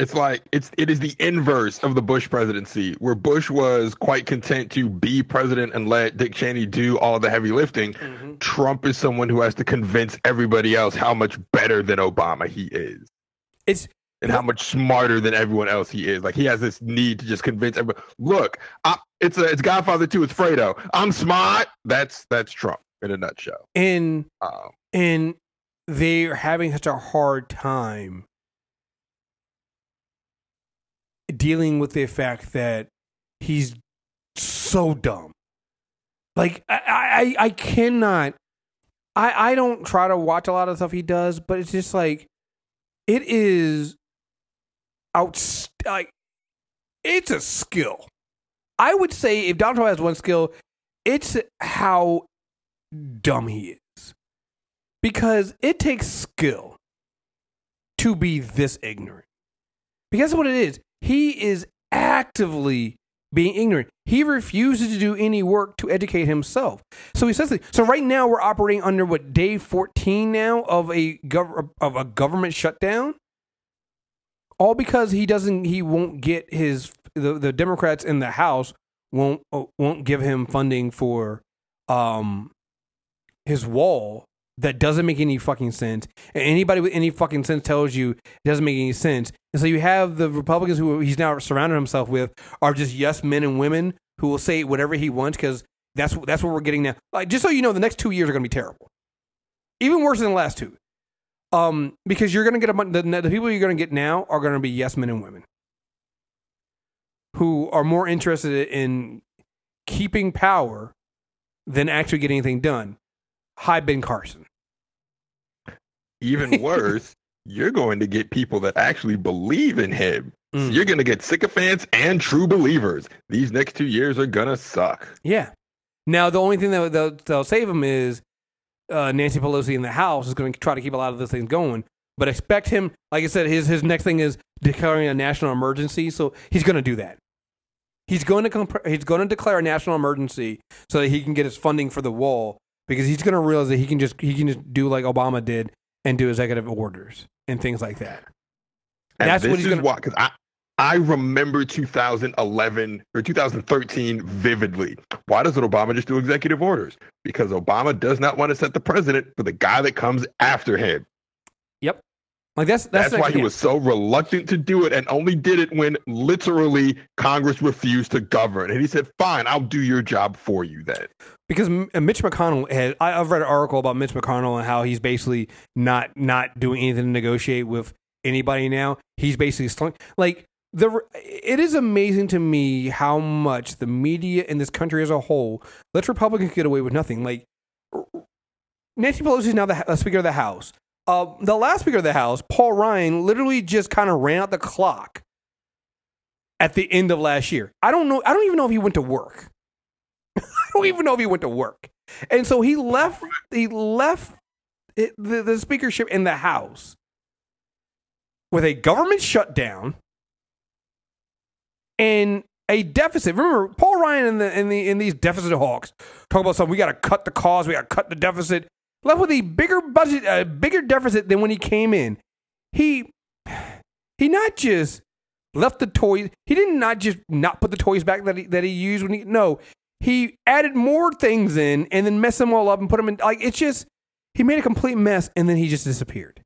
It's like it's it is the inverse of the Bush presidency, where Bush was quite content to be president and let Dick Cheney do all the heavy lifting. Mm-hmm. Trump is someone who has to convince everybody else how much better than Obama he is. It's and how much smarter than everyone else he is. Like he has this need to just convince everyone. Look, I, it's a it's Godfather 2, It's Fredo. I'm smart. That's that's Trump in a nutshell. And um, and they're having such a hard time dealing with the fact that he's so dumb. Like I, I, I cannot. I, I don't try to watch a lot of stuff he does, but it's just like it is out. Like it's a skill. I would say if Donald Trump has one skill, it's how dumb he is, because it takes skill to be this ignorant. Because what it is. He is actively being ignorant. He refuses to do any work to educate himself. So he says, so right now we're operating under what day 14 now of a gov- of a government shutdown. All because he doesn't he won't get his the, the Democrats in the House won't uh, won't give him funding for um his wall that doesn't make any fucking sense. And anybody with any fucking sense tells you it doesn't make any sense. And so you have the Republicans who he's now surrounded himself with are just yes men and women who will say whatever he wants because that's that's what we're getting now. Like just so you know, the next two years are going to be terrible, even worse than the last two. Um, because you're going to get a bunch. The, the people you're going to get now are going to be yes men and women who are more interested in keeping power than actually getting anything done. Hi, Ben Carson. Even worse, you're going to get people that actually believe in him. Mm. So you're going to get sycophants and true believers. These next two years are going to suck. Yeah. Now, the only thing that they'll, they'll save him is uh, Nancy Pelosi in the House is going to try to keep a lot of those things going. But expect him, like I said, his his next thing is declaring a national emergency. So he's going to do that. He's going to comp- he's going to declare a national emergency so that he can get his funding for the wall because he's going to realize that he can just he can just do like Obama did and do executive orders and things like that. And That's what he's going to. Because I, I remember 2011 or 2013 vividly. Why doesn't Obama just do executive orders? Because Obama does not want to set the president for the guy that comes after him. Like that's that's, that's why he was so reluctant to do it and only did it when literally Congress refused to govern. And he said, "Fine, I'll do your job for you then." Because Mitch McConnell had, I've read an article about Mitch McConnell and how he's basically not not doing anything to negotiate with anybody now. He's basically slunk, like the. It is amazing to me how much the media in this country as a whole lets Republicans get away with nothing. Like Nancy Pelosi is now the Speaker of the House. Uh, the last Speaker of the House, Paul Ryan, literally just kind of ran out the clock at the end of last year. I don't know. I don't even know if he went to work. I don't even know if he went to work. And so he left. He left it, the, the speakership in the House with a government shutdown and a deficit. Remember, Paul Ryan and the in the in these deficit hawks talk about something. We got to cut the cost. We got to cut the deficit. Left with a bigger budget, a bigger deficit than when he came in. He he not just left the toys. He did not just not put the toys back that he that he used when he no. He added more things in and then messed them all up and put them in. Like it's just he made a complete mess and then he just disappeared.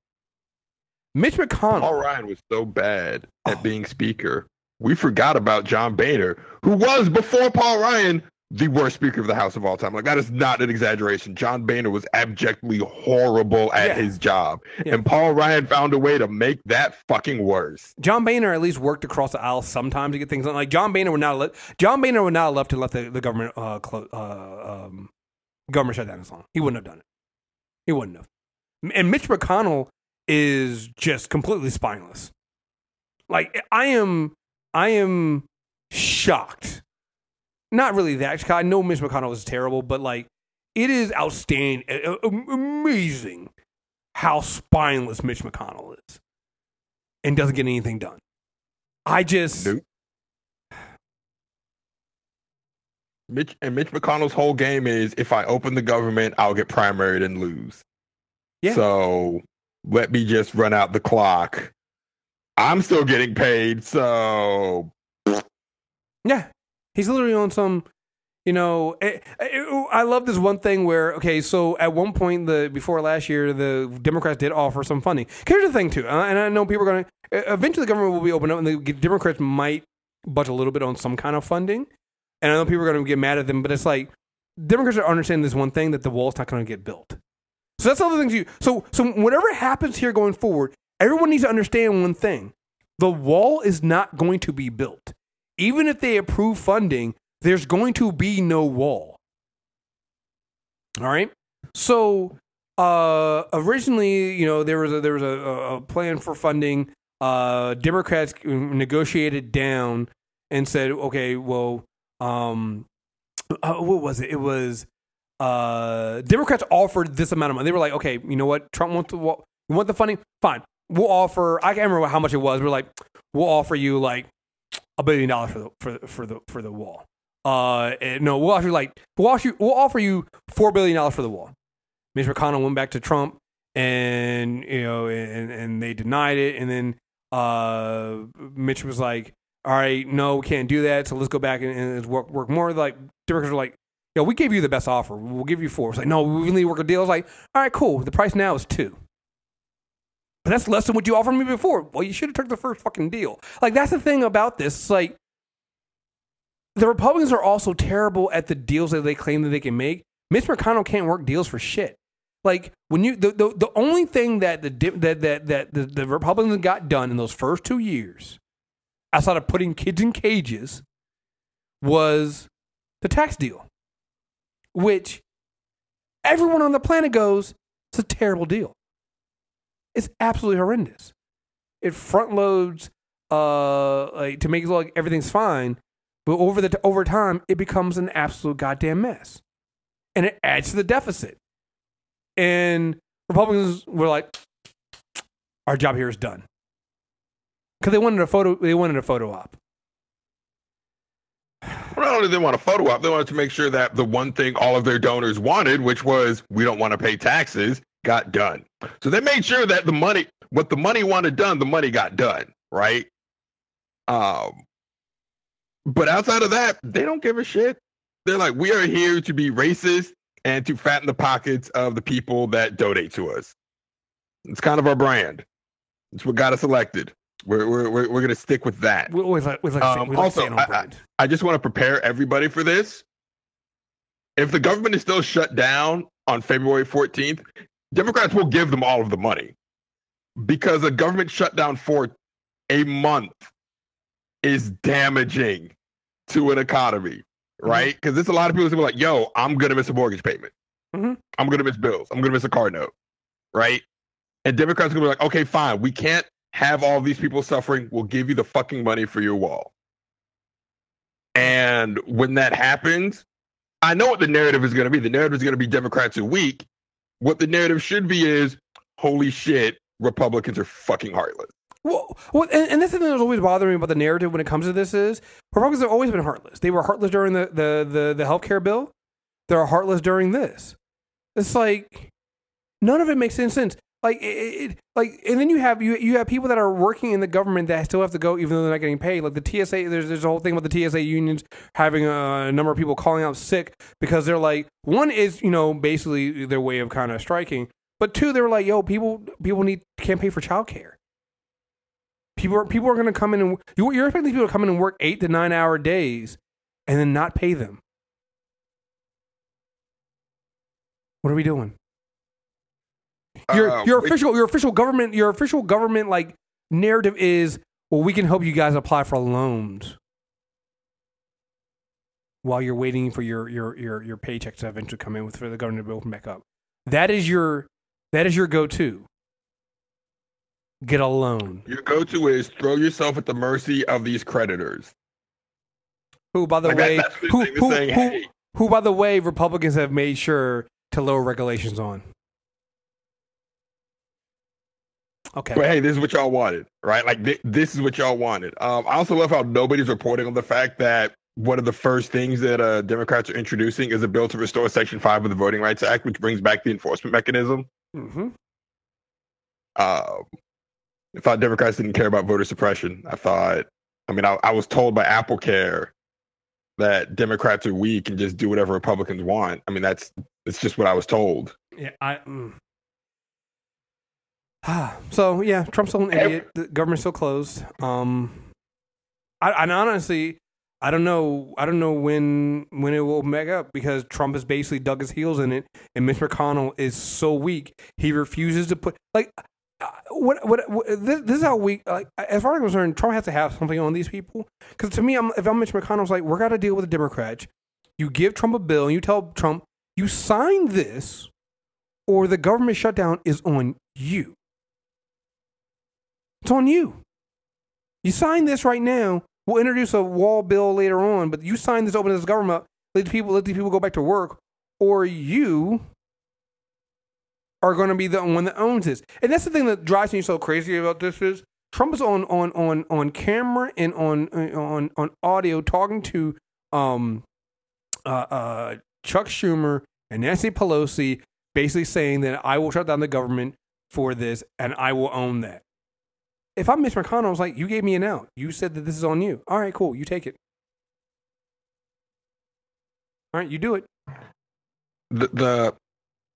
Mitch McConnell. Paul Ryan was so bad at oh. being speaker. We forgot about John Boehner, who was before Paul Ryan the worst speaker of the House of all time. Like that is not an exaggeration. John Boehner was abjectly horrible at Yeah. his job, Yeah. and Paul Ryan found a way to make that fucking worse. John Boehner at least worked across the aisle sometimes to get things done. Like John Boehner would not let John Boehner would not have left to let the, the government uh, clo- uh um government shut down as long. He wouldn't have done it. He wouldn't have. And Mitch McConnell is just completely spineless. Like I am, I am shocked. Not really that. I know Mitch McConnell is terrible, but like it is outstanding, amazing how spineless Mitch McConnell is and doesn't get anything done. I just Nope. Mitch and Mitch McConnell's whole game is if I open the government, I'll get primaried and lose. Yeah. So let me just run out the clock. I'm still getting paid, so Yeah, he's literally on some. You know, eh, eh, I love this one thing where okay, so at one point the before last year, the Democrats did offer some funding. Here's the thing too, uh, and I know people are going to eventually the government will be open up, and the Democrats might budge a little bit on some kind of funding. And I know people are going to get mad at them, but it's like Democrats are understanding this one thing that the wall's not going to get built. So that's the things you. So so whatever happens here going forward, everyone needs to understand one thing: the wall is not going to be built. Even if they approve funding, there's going to be no wall. All right. So uh, originally, you know, there was a, there was a, a plan for funding. Uh, Democrats negotiated down and said, okay, well, um, uh, what was it? It was uh, Democrats offered this amount of money. They were like, okay, you know what? Trump wants the. You want the funding? Fine. We'll offer. I can't remember how much it was. We're like, we'll offer you like a billion dollars for the for for the for the wall. Uh, no, we'll offer you like we'll offer you, we'll offer you four billion dollars for the wall. Mitch McConnell went back to Trump, and you know, and and they denied it, and then uh, Mitch was like, "All right, no, we can't do that. So let's go back and, and work work more." Like Democrats were like, "Yo, we gave you the best offer. We'll give you four. It's like, no, we need to work a deal. It's like, all right, cool. The price now is two. But that's less than what you offered me before. Well, you should have took the first fucking deal. Like that's the thing about this. It's like the Republicans are also terrible at the deals that they claim that they can make. Mitch McConnell can't work deals for shit. Like when you the the, the only thing that the that that that the, the Republicans got done in those first two years, outside of putting kids in cages, was the tax deal, which everyone on the planet goes, it's a terrible deal. It's absolutely horrendous. It front loads uh like to make it look like everything's fine, but over the over time it becomes an absolute goddamn mess, and it adds to the deficit. And Republicans were like, "Our job here is done," because they wanted a photo. They wanted a photo op. Well, not only did they want a photo op, they wanted to make sure that the one thing all of their donors wanted, which was we don't want to pay taxes, got done. So they made sure that the money, what the money wanted done, the money got done, right? Um, but outside of that, they don't give a shit. They're like, we are here to be racist and to fatten the pockets of the people that donate to us. It's kind of our brand. It's what got us elected. We're we're we're, we're gonna stick with that. We always like, we like, Um, we like also, I- I just want to prepare everybody for this. If the government is still shut down on February 14th, Democrats will give them all of the money because a government shutdown for a month is damaging to an economy, right? Because there's a lot of people who are like, yo, I'm going to miss a mortgage payment. Mhm. I'm going to miss bills. I'm going to miss a car note, right? And Democrats are going to be like, okay, fine. We can't have all these people suffering. We'll give you the fucking money for your wall. And when that happens, I know what the narrative is going to be. The narrative is going to be Democrats are weak. What the narrative should be is, holy shit, Republicans are fucking heartless. Well, well and, and this thing that's always bothering me about the narrative when it comes to this is Republicans have always been heartless. They were heartless during the the the, the healthcare bill. They're heartless during this. It's like none of it makes any sense. Like it, it, like, and then you have you you have people that are working in the government that still have to go even though they're not getting paid. Like the TSA, there's there's a whole thing about the TSA unions having a number of people calling out sick because they're like one is you know basically their way of kind of striking, but two they were like yo people people need can't pay for childcare. People are people are going to come in and you, you're expecting people to come in and work eight to nine hour days and then not pay them. What are we doing? Your Uh, your official your official government your official government like narrative is well we can help you guys apply for loans while you're waiting for your your your your paychecks to eventually come in with for the government to open back up. That is your that is your go to. Get a loan. Your go-to is throw yourself at the mercy of these creditors. Who by the Like, way who, who, saying, who, hey. who by the way Republicans have made sure to lower regulations on. Okay. But hey, this is what y'all wanted, right? Like thi- this is what y'all wanted. Um, I also love how nobody's reporting on the fact that one of the first things that uh, Democrats are introducing is a bill to restore Section Five of the Voting Rights Act, which brings back the enforcement mechanism. hmm Um, I thought Democrats didn't care about voter suppression. I thought, I mean, I, I was told by Apple Care that Democrats are weak and just do whatever Republicans want. I mean, that's it's just what I was told. Yeah, I. Mm. so yeah, Trump's still an idiot. The government's still closed. Um, I, I honestly, I don't know. I don't know when when it will make up because Trump has basically dug his heels in it, and Mitch McConnell is so weak he refuses to put like. uh, What, what what this, this is how weak like as far as I'm concerned Trump has to have something on these people because to me I'm if I'm Mitch McConnell it's like we're gonna deal with the Democrats you give Trump a bill and you tell Trump you sign this or the government shutdown is on you. It's on you. You sign this right now. We'll introduce a wall bill later on, but you sign this open to this government, let the people let these people go back to work, or you are going to be the one that owns this. And that's the thing that drives me so crazy about this is Trump is on on on on camera and on on on audio talking to um uh, uh Chuck Schumer and Nancy Pelosi basically saying that I will shut down the government for this and I will own that. If I'm Mitch McConnell, I was like, you gave me an out. You said that this is on you. All right, cool. You take it. All right, you do it. the the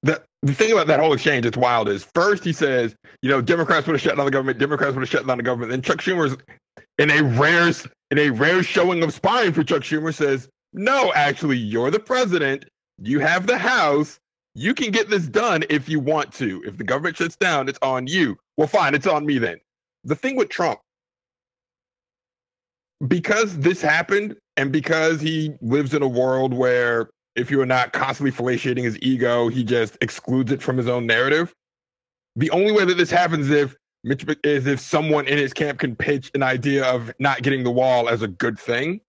the the thing about that whole exchange that's wild is first he says, you know, Democrats would have shut down the government, Democrats would have shut down the government. Then Chuck Schumer's in a rare in a rare showing of spine for Chuck Schumer says, No, actually, you're the president, you have the House, you can get this done if you want to. If the government shuts down, it's on you. Well, fine, it's on me then. The thing with Trump, because this happened, and because he lives in a world where if you are not constantly fellatiating his ego, he just excludes it from his own narrative. The only way that this happens is if Mitch is if someone in his camp can pitch an idea of not getting the wall as a good thing.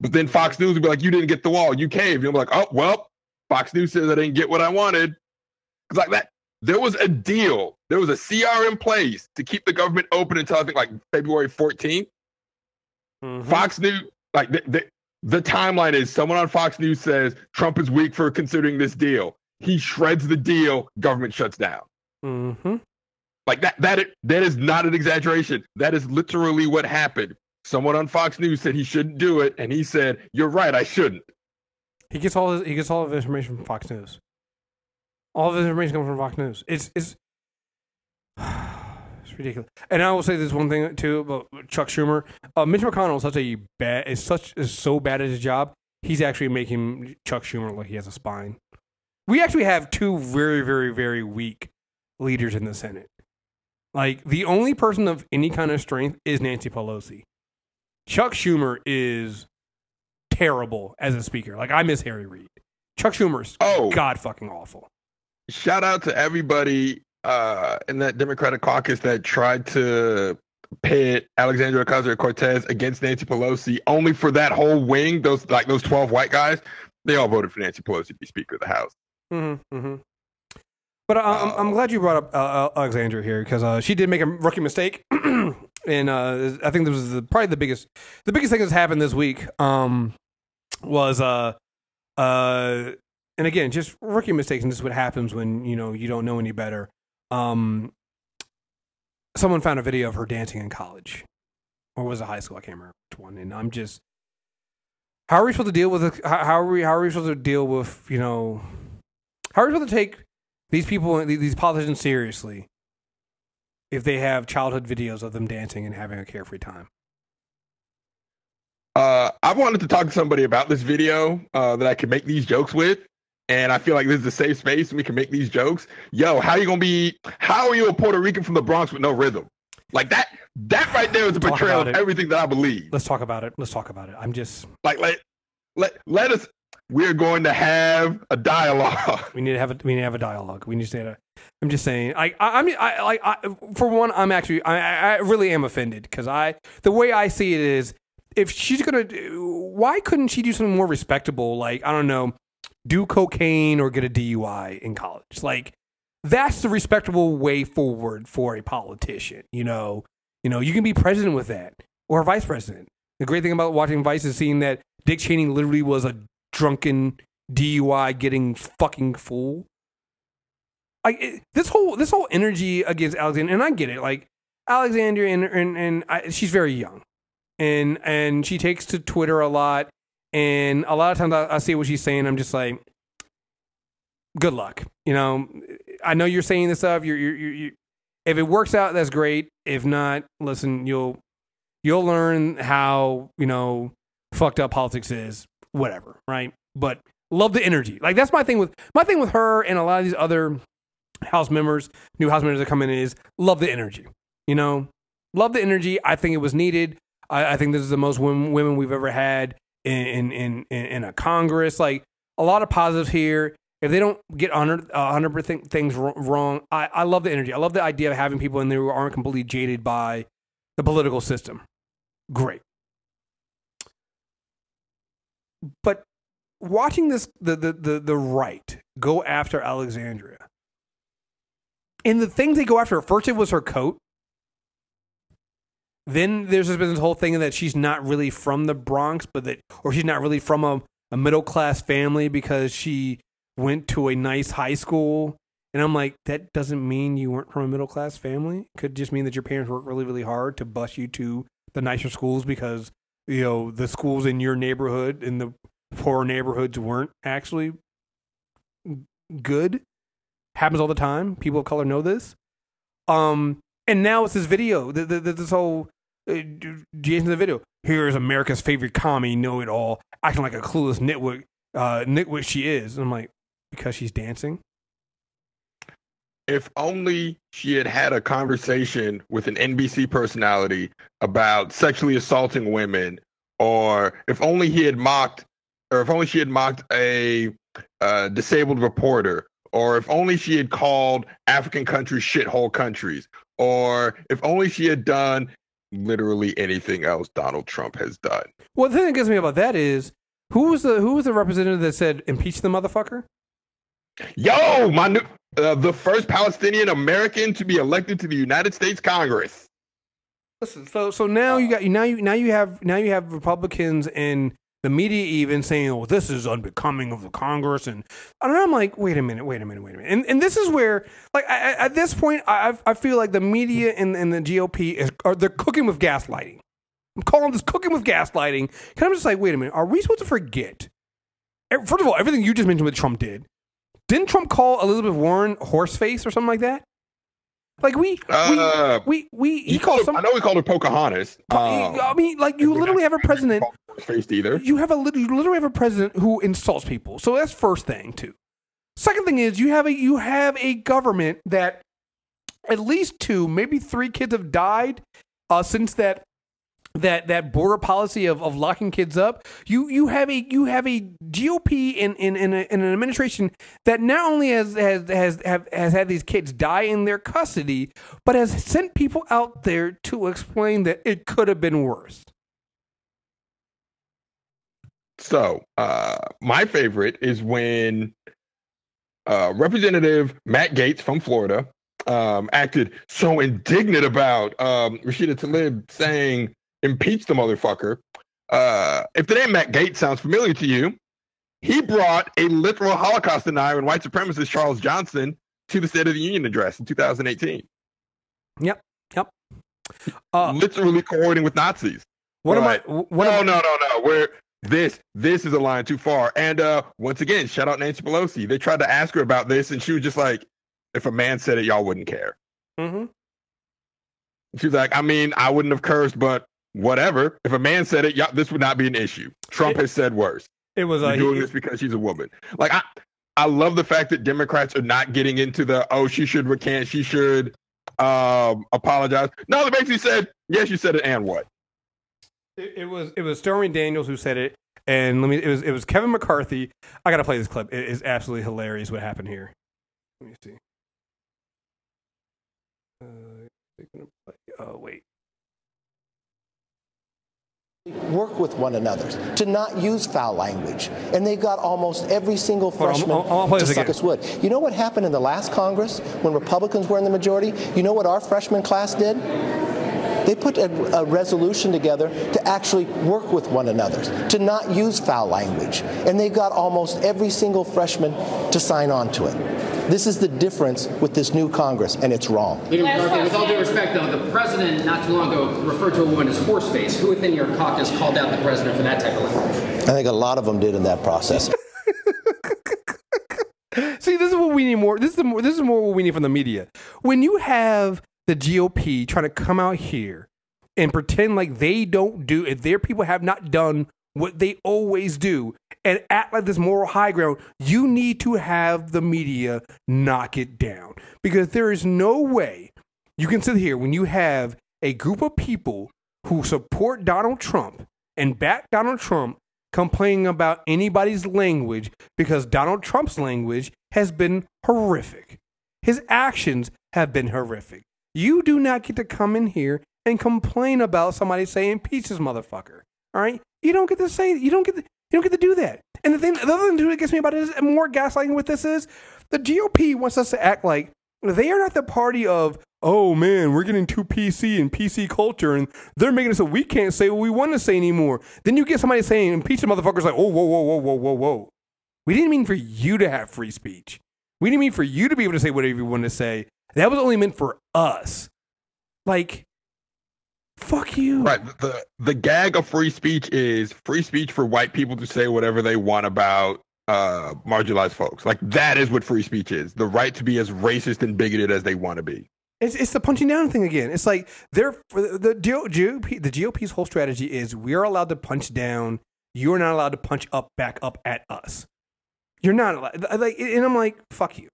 But then Fox News would be like, "You didn't get the wall, you caved." You'll be like, "Oh well, Fox News says I didn't get what I wanted." Because like that, there was a deal, there was a CR in place to keep the government open until I think like February 14th. Fox News, like the, the, the timeline is someone on Fox News says Trump is weak for considering this deal. He shreds the deal, government shuts down. Mm-hmm. Like that, that, that is not an exaggeration. That is literally what happened. Someone on Fox News said he shouldn't do it, and he said, "You're right, I shouldn't." He gets all his, he gets all of his information from Fox News. All of his information comes from Fox News. It's it's it's ridiculous. And I will say this one thing too about Chuck Schumer. Uh, Mitch McConnell is such a bad is such is so bad at his job. He's actually making Chuck Schumer look like he has a spine. We actually have two very very very weak leaders in the Senate. Like the only person of any kind of strength is Nancy Pelosi. Chuck Schumer is terrible as a speaker. Like I miss Harry Reid. Chuck Schumer's Oh. god fucking awful. Shout out to everybody uh, in that Democratic caucus that tried to pit Alexandria Ocasio Cortez against Nancy Pelosi, only for that whole wing, those like those twelve white guys, they all voted for Nancy Pelosi to be Speaker of the House. Mm-hmm, mm-hmm. But I, I'm, I'm glad you brought up uh, uh, Alexandra here because uh, she did make a rookie mistake, and uh, I think this was the, probably the biggest the biggest thing that's happened this week. Um, was uh uh and again just rookie mistakes and this is what happens when you know you don't know any better. Um someone found a video of her dancing in college or was it high school i can't remember which one and i'm just how are we supposed to deal with it how how are we how are we supposed to deal with you know how are we supposed to take these people these politicians seriously if they have childhood videos of them dancing and having a carefree time? Uh, I wanted to talk to somebody about this video uh, that I could make these jokes with, and I feel like this is a safe space and we can make these jokes. Yo, how are you gonna be? How are you a Puerto Rican from the Bronx with no rhythm? Like that. That right there is a portrayal of everything that I believe. let's talk about it let's talk about it i'm just Like let let let us. We're going to have a dialogue. We need to have a we need to have a dialogue. We need to have. I'm just saying. I I, I mean I like I, for one I'm actually I I I really am offended because I the way I see it is if she's gonna do, why couldn't she do something more respectable like I don't know do cocaine or get a DUI in college like that's the respectable way forward for a politician you know you know you can be president with that or vice president the great thing about watching Vice is seeing that Dick Cheney literally was a drunken DUI getting fucking fool. Like this whole this whole energy against Alexander, and I get it. Like Alexandria, and and and I, she's very young, and and she takes to Twitter a lot, and a lot of times I, I see what she's saying. I'm just like, good luck. You know, I know you're saying this stuff. You're you're, you're, you if it works out, that's great. If not, listen, you'll you'll learn how you know fucked up politics is. Whatever, right? But love the energy. Like that's my thing with my thing with her and a lot of these other house members, new house members that come in is love the energy. You know, love the energy. I think it was needed. I, I think this is the most women, women we've ever had in in, in in a Congress. Like a lot of positives here. If they don't get hundred hundred things wrong, I, I love the energy. I love the idea of having people in there who aren't completely jaded by the political system. Great. But watching this the the the, the right go after Alexandria. And the things they go after, first it was her coat. Then there's been this whole thing that she's not really from the Bronx, but that or she's not really from a, a middle class family because she went to a nice high school. And I'm like, that doesn't mean you weren't from a middle class family. Could just mean that your parents worked really, really hard to bus you to the nicer schools because you know the schools in your neighborhood in the poorer neighborhoods weren't actually good. Happens all the time. People of color know this. Um, and now it's this video. The, the, this whole uh, Jason the video. Here's America's favorite commie, know it all, acting like a clueless nitwit, uh, nitwit she is. And I'm like, because she's dancing. if only she had had a conversation with an NBC personality about sexually assaulting women, or if only he had mocked, or if only she had mocked a uh, disabled reporter, or if only she had called African countries shithole countries, or if only she had done literally anything else Donald Trump has done. Well, the thing that gets me about that is who was the who was the representative that said impeach the motherfucker? Yo, my new, uh, the first Palestinian American to be elected to the United States Congress. Listen, so so now you got you now you now you have now you have Republicans and the media even saying, "Oh, this is unbecoming of the Congress," and and I'm like, "Wait a minute, wait a minute, wait a minute," and and this is where, like, I, at this point, I I feel like the media and, and the GOP is are they're cooking with gaslighting. I'm calling this cooking with gaslighting. Because I'm just like, wait a minute, are we supposed to forget? First of all, everything you just mentioned what Trump did. Didn't Trump call Elizabeth Warren horseface or something like that? Like we Uh, we we, we he, called some. I know he called her Pocahontas. Um, I mean, like you literally have a president. faced either. You have a you literally have a president who insults people. So that's first thing too. Second thing is you have a you have a government that at least two, maybe three kids have died uh, since that that that border policy of, of locking kids up. You you have a you have a GOP in in in, a, in an administration that not only has has has have, has had these kids die in their custody, but has sent people out there to explain that it could have been worse. So, uh, my favorite is when uh, Representative Matt Gaetz from Florida um, acted so indignant about um, Rashida Tlaib saying impeach the motherfucker. Uh, if the name Matt Gaetz sounds familiar to you, he brought a literal Holocaust denier and white supremacist Charles Johnson to the State of the Union address in 2018. Yep. Yep. Uh, literally coordinating with Nazis. what am I? What no, am no, no, no. We're this this is a line too far. And uh once again, shout out Nancy Pelosi. They tried to ask her about this, and she was just like, "If a man said it, y'all wouldn't care." Mm-hmm. She was like, "I mean, I wouldn't have cursed, but whatever. If a man said it, y'all, this would not be an issue. Trump has said worse. It was uh, doing he- this because she's a woman. Like I, I love the fact that Democrats are not getting into the oh she should recant, she should um apologize. No, they basically said yes, you said it, and what? It, it was it was Stormy Daniels who said it, and let me. It was it was Kevin McCarthy. I gotta play this clip. It is absolutely hilarious what happened here. Let me see. Uh, they're gonna play- oh wait. Work with one another, to not use foul language. And they got almost every single on, freshman I'll- I'll play to suck us wood. You know what happened in the last Congress when Republicans were in the majority? You know what our freshman class did? They put a, a resolution together to actually work with one another, to not use foul language. And they got almost every single freshman to sign on to it. This is the difference with this new Congress, and it's wrong. Leader McCarthy, with all due respect, though, the president not too long ago referred to a woman as horse face. Who within your caucus called out the president for that type of language? I think a lot of them did in that process. See, this is what we need more. This is more. This is more what we need from the media. When you have the GOP trying to come out here and pretend like they don't do, if their people have not done what they always do, and act like this moral high ground, you need to have the media knock it down because there is no way you can sit here when you have a group of people who support Donald Trump and back Donald Trump complaining about anybody's language because Donald Trump's language has been horrific. His actions have been horrific. You do not get to come in here and complain about somebody saying "peace this motherfucker." All right, you don't get to say you don't get to, you don't get to do that. And the thing, the other thing that gets me about it is and more gaslighting with this is the GOP wants us to act like they are not the party of oh man we're getting too PC and PC culture and they're making it so we can't say what we want to say anymore. Then you get somebody saying impeach the motherfuckers like oh whoa whoa whoa whoa whoa whoa. We didn't mean for you to have free speech. We didn't mean for you to be able to say whatever you want to say. That was only meant for us. Like, fuck you. Right. The the gag of free speech is free speech for white people to say whatever they want about uh marginalized folks. Like that is what free speech is. The right to be as racist and bigoted as they want to be. It's, it's the punching down thing again. It's like they're the, the GOP. The GOP's whole strategy is we are allowed to punch down. You are not allowed to punch up back up at us. You're not allowed. Like, and I'm like, fuck you.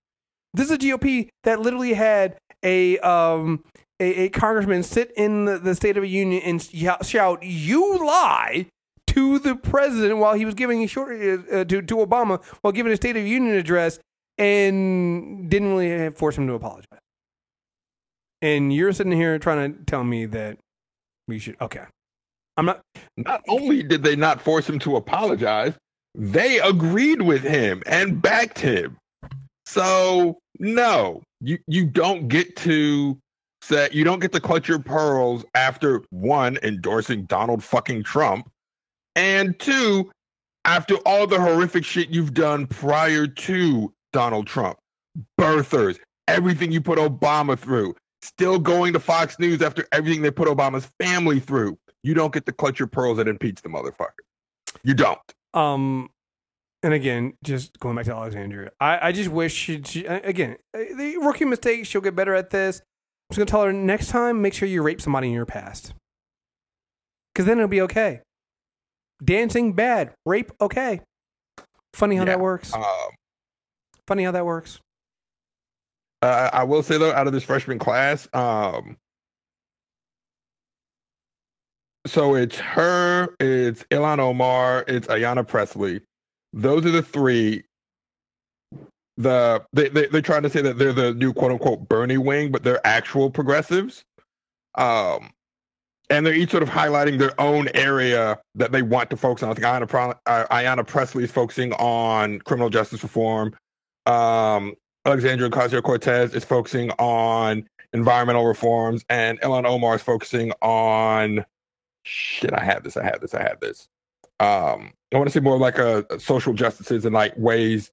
This is a GOP that literally had a um a, a congressman sit in the, the State of the Union and shout, "You lie" to the president while he was giving a short uh, to to Obama while giving a State of the Union address, and didn't really force him to apologize. And you're sitting here trying to tell me that we should. Okay, I'm not. Not only did they not force him to apologize, they agreed with him and backed him. So no, you you don't get to say you don't get to clutch your pearls after one endorsing Donald fucking Trump, and two after all the horrific shit you've done prior to Donald Trump, birthers, everything you put Obama through, still going to Fox News after everything they put Obama's family through. You don't get to clutch your pearls and impeach the motherfucker. You don't. Um, and again, just going back to Alexandria, I, I just wish she, she again the rookie mistake. She'll get better at this. I'm just gonna tell her next time, make sure you rape somebody in your past, because then it'll be okay. Dancing bad, rape okay. Funny how Yeah. that works. Um, Funny how that works. Uh, I will say though, out of this freshman class, um, so it's her, it's Ilhan Omar, it's Ayanna Pressley. Those are the three. The they, they they're trying to say that they're the new quote unquote Bernie wing, but they're actual progressives. Um, and they're each sort of highlighting their own area that they want to focus on. I think Ayanna, uh, Ayanna Pressley is focusing on criminal justice reform. Um, Alexandria Ocasio Cortez is focusing on environmental reforms, and Ilhan Omar is focusing on shit. I have this. I have this. I have this. Um, I want to see more like a, a social justices and like ways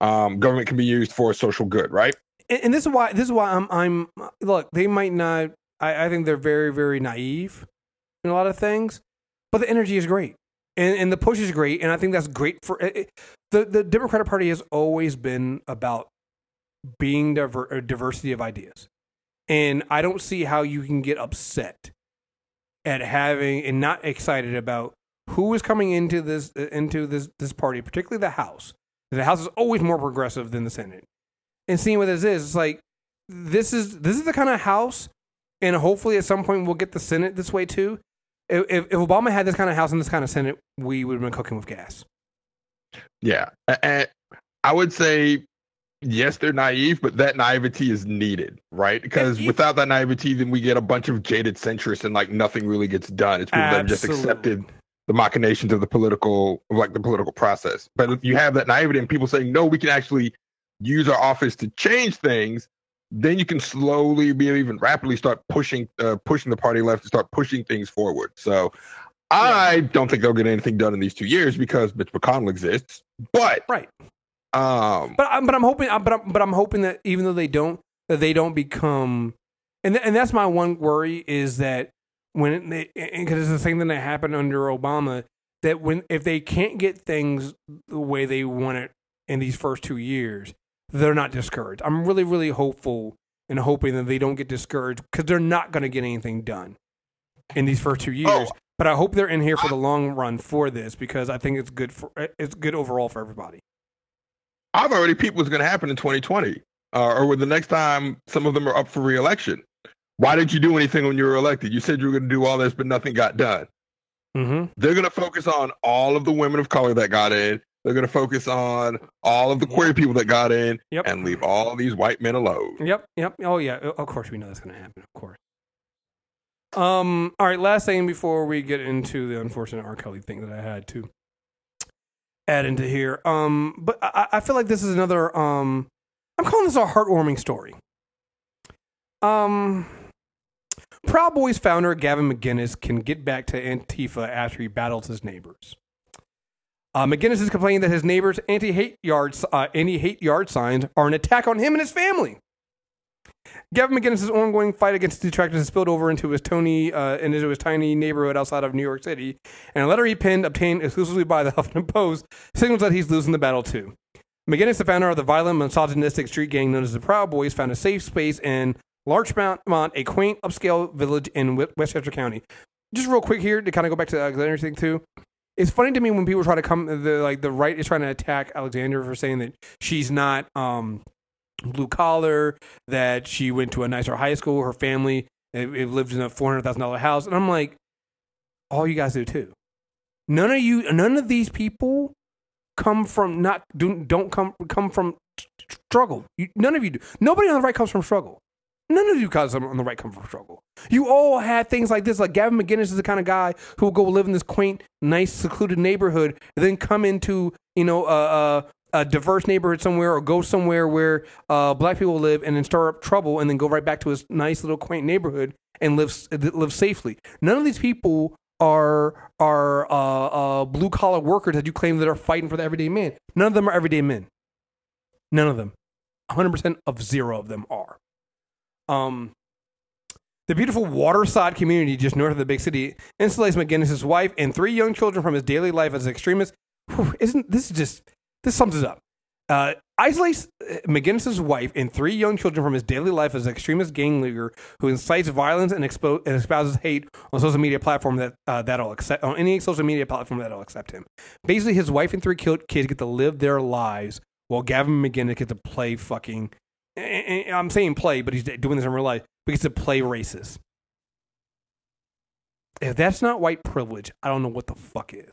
um, government can be used for social good, right? and, and this is why this is why I'm I'm look they might not I, I think they're very very naive in a lot of things, but the energy is great and and the push is great and I think that's great for it, it- the the Democratic Party has always been about being diver, diversity of ideas, and I don't see how you can get upset at having and not excited about who is coming into this uh, into this this party, particularly the House. The House is always more progressive than the Senate and seeing what this is. It's like this is this is the kind of house, and hopefully at some point we'll get the Senate this way too. If, if Obama had this kind of house and this kind of Senate, we would have been cooking with gas. Yeah, and I would say yes, they're naive, but that naivety is needed, right? Because without that naivety, then we get a bunch of jaded centrists, and like nothing really gets done. It's people that have just accepted the machinations of the political, of like the political process. But if you have that naivety and people saying no, we can actually use our office to change things. Then you can slowly, be even rapidly, start pushing, uh, pushing the party left to start pushing things forward. So, I don't think they'll get anything done in these two years because Mitch McConnell exists. But Right. um, But I'm, but I'm hoping, but I'm, but I'm hoping that even though they don't, that they don't become, and th- and that's my one worry is that when they, because it's the same thing that happened under Obama, that when if they can't get things the way they want it in these first two years, they're not discouraged. I'm really really hopeful and hoping that they don't get discouraged because they're not going to get anything done in these first two years. Oh. But I hope they're in here for the long run for this because I think it's good for it's good overall for everybody. I've already peeped what's going to happen in 2020, uh, or the next time some of them are up for reelection. Why didn't you do anything when you were elected? You said you were going to do all this, but nothing got done. Mm-hmm. They're going to focus on all of the women of color that got in. They're going to focus on all of the queer people that got in, Yep. and leave all these white men alone. Yep, yep. Oh yeah, of course we know that's going to happen. Of course. Um. All right. Last thing before we get into the unfortunate R. Kelly thing that I had to add into here. Um. But I, I feel like this is another. Um. I'm calling this a heartwarming story. Um. Proud Boys founder Gavin McInnes can get back to Antifa after he battles his neighbors. Uh, McInnes is complaining that his neighbors' anti-hate yard, uh, anti-hate yard signs are an attack on him and his family. Gavin McInnes' ongoing fight against detractors has spilled over into his Tony uh, into his tiny neighborhood outside of New York City, and a letter he penned, obtained exclusively by the Huffington Post, signals that he's losing the battle too. McInnes, the founder of the violent, misogynistic street gang known as the Proud Boys, found a safe space in Larchmont, a quaint upscale village in Westchester County. Just real quick here to kind of go back to the Alexandria thing too. It's funny to me when people try to come, the like the right is trying to attack Alexandria for saying that she's not um, blue collar, that she went to a nicer high school, her family it, it lived in a four hundred thousand dollar house, and I'm like, all you guys do too. None of you, none of these people come from not do, don't come come from struggle. You, none of you do. Nobody on the right comes from struggle. None of you guys are on the right come from struggle. You all had things like this. Like Gavin McInnes is the kind of guy who will go live in this quaint, nice, secluded neighborhood, and then come into you know a, a, a diverse neighborhood somewhere, or go somewhere where uh, black people live, and then start up trouble, and then go right back to his nice little quaint neighborhood and live live safely. None of these people are are uh, uh, blue collar workers that you claim that are fighting for the everyday man. None of them are everyday men. None of them. 100% of zero of them are. Um, the beautiful waterside community just north of the big city insulates McInnes' wife and three young children from his daily life as an extremist. Whew, isn't this is just this sums it up? Uh, isolates uh, McInnes' wife and three young children from his daily life as an extremist gang leader who incites violence and, expo- and espouses hate on social media platform that uh, that'll accept on any social media platform that'll accept him. Basically, his wife and three kids get to live their lives while Gavin McInnes gets to play fucking. And- I'm saying play, but he's doing this in real life. But gets to play racist. If that's not white privilege, I don't know what the fuck is.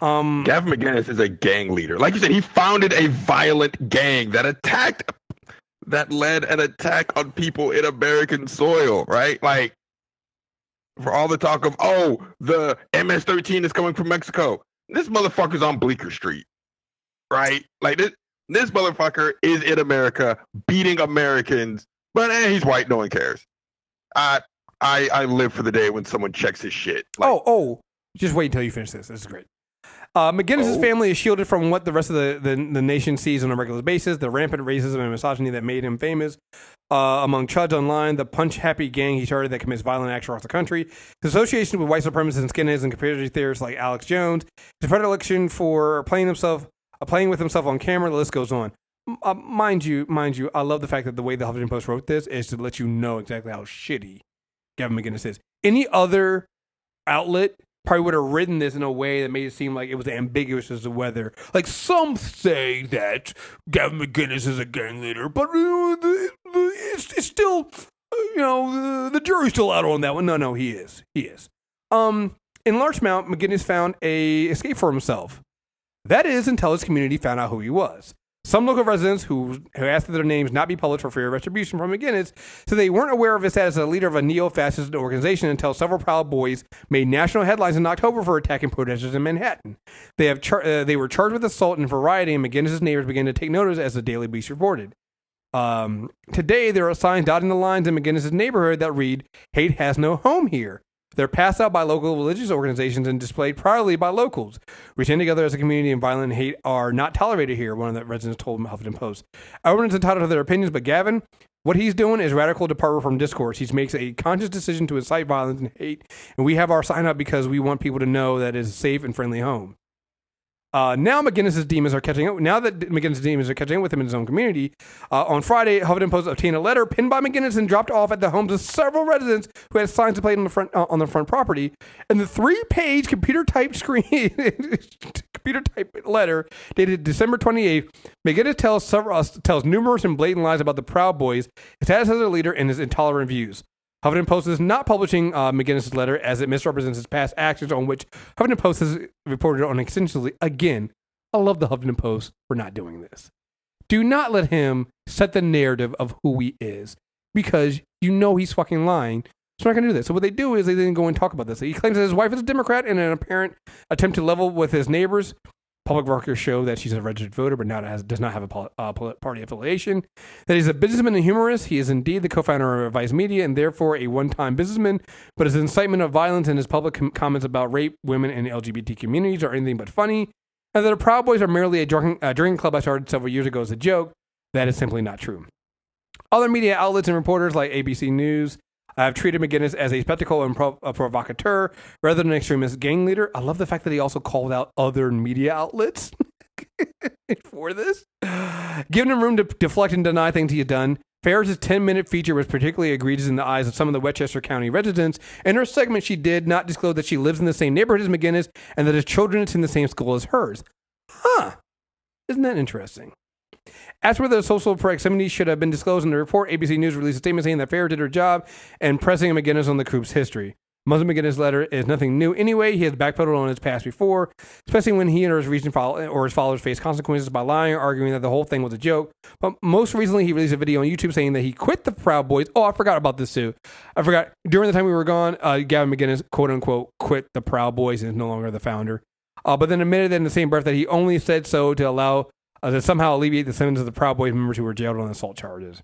Um, Gavin McInnes is a gang leader. Like you said, he founded a violent gang that attacked, that led an attack on people in American soil, right? Like, for all the talk of, oh, the MS 13 is coming from Mexico. This motherfucker's on Bleecker Street, right? Like, this, This motherfucker is in America beating Americans, but eh, he's white. No one cares. I I I live for the day when someone checks his shit. Like, oh, oh, just wait until you finish this. This is great. Uh, McInnes's Oh. family is shielded from what the rest of the, the, the nation sees on a regular basis the rampant racism and misogyny that made him famous uh, among chuds online, the punch happy gang he started that commits violent acts across the country, his association with white supremacists and skinheads and conspiracy theorists like Alex Jones, his predilection for playing himself, playing with himself on camera, the list goes on. Uh, mind you, mind you, I love the fact that the way the Huffington Post wrote this is to let you know exactly how shitty Gavin McInnes is. Any other outlet probably would have written this in a way that made it seem like it was ambiguous as to whether, like, some say that Gavin McInnes is a gang leader, but uh, it's, it's still, uh, you know, the, the jury's still out on that one. No, no, he is. He is. Um, in Larchmont, McInnes found a escape for himself. That is until his community found out who he was. Some local residents who, who asked that their names not be published for fear of retribution from McInnes said they weren't aware of his status as a leader of a neo fascist organization until several Proud Boys made national headlines in October for attacking protesters in Manhattan. They, have char- uh, they were charged with assault and variety, and McInnes' neighbors began to take notice as the Daily Beast reported. Um, today, there are signs dotting the lines in McInnes' neighborhood that read, Hate has no home here. They're passed out by local religious organizations and displayed proudly by locals. We stand together as a community, and violent hate are not tolerated here, one of the residents told Huffington Post. Everyone's entitled to their opinions, but Gavin, what he's doing is radical departure from discourse. He makes a conscious decision to incite violence and hate, and we have our sign up because we want people to know that it's a safe and friendly home. Uh, now McInnes's demons are catching up. Now that McInnes's demons are catching up with him in his own community, uh, on Friday, Huffington Post obtained a letter pinned by McInnes and dropped off at the homes of several residents who had signs displayed on the front uh, on the front property. And the three-page computer-typed screen, computer-typed letter dated December 28th, McInnes tells several tells numerous and blatant lies about the Proud Boys, his status as a leader, and his intolerant views. Huffington Post is not publishing uh, McInnes' letter as it misrepresents his past actions on which Huffington Post has reported on extensively. Again, I love the Huffington Post for not doing this. Do not let him set the narrative of who he is because you know he's fucking lying. So we're not going to do this. So what they do is they then go and talk about this. He claims that his wife is a Democrat in an apparent attempt to level with his neighbors. Public records show that she's a registered voter, but not has, does not have a pol- uh, party affiliation. That he's a businessman and humorist. He is indeed the co-founder of Vice Media and therefore a one-time businessman. But his incitement of violence and his public com- comments about rape, women, and LGBT communities are anything but funny. And that the Proud Boys are merely a drinking, drinking club I started several years ago as a joke. That is simply not true. Other media outlets and reporters like ABC News have treated McInnes as a spectacle and pro- a provocateur rather than an extremist gang leader. I love the fact that he also called out other media outlets for this, giving him room to deflect and deny things he had done. Faris' 10 minute feature was particularly egregious in the eyes of some of the Westchester County residents. In her segment, she did not disclose that she lives in the same neighborhood as McInnes and that his children attend the same school as hers. Huh. Isn't that interesting? As for the social proximity should have been disclosed in the report, ABC News released a statement saying that Farrer did her job and pressing McInnes on the group's history. Muslim McInnes' letter is nothing new anyway. He has backpedaled on his past before, especially when he and his region follow- or his followers faced consequences by lying or arguing that the whole thing was a joke. But most recently, he released a video on YouTube saying that he quit the Proud Boys. Oh, I forgot about this too. I forgot during the time we were gone, uh, Gavin McInnes, quote unquote, quit the Proud Boys and is no longer the founder. Uh, but then admitted in the same breath that he only said so to allow uh, to somehow alleviate the sentence of the Proud Boys members who were jailed on assault charges.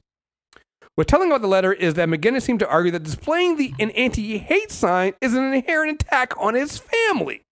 What's telling about the letter is that McInnes seemed to argue that displaying the an anti-hate sign is an inherent attack on his family.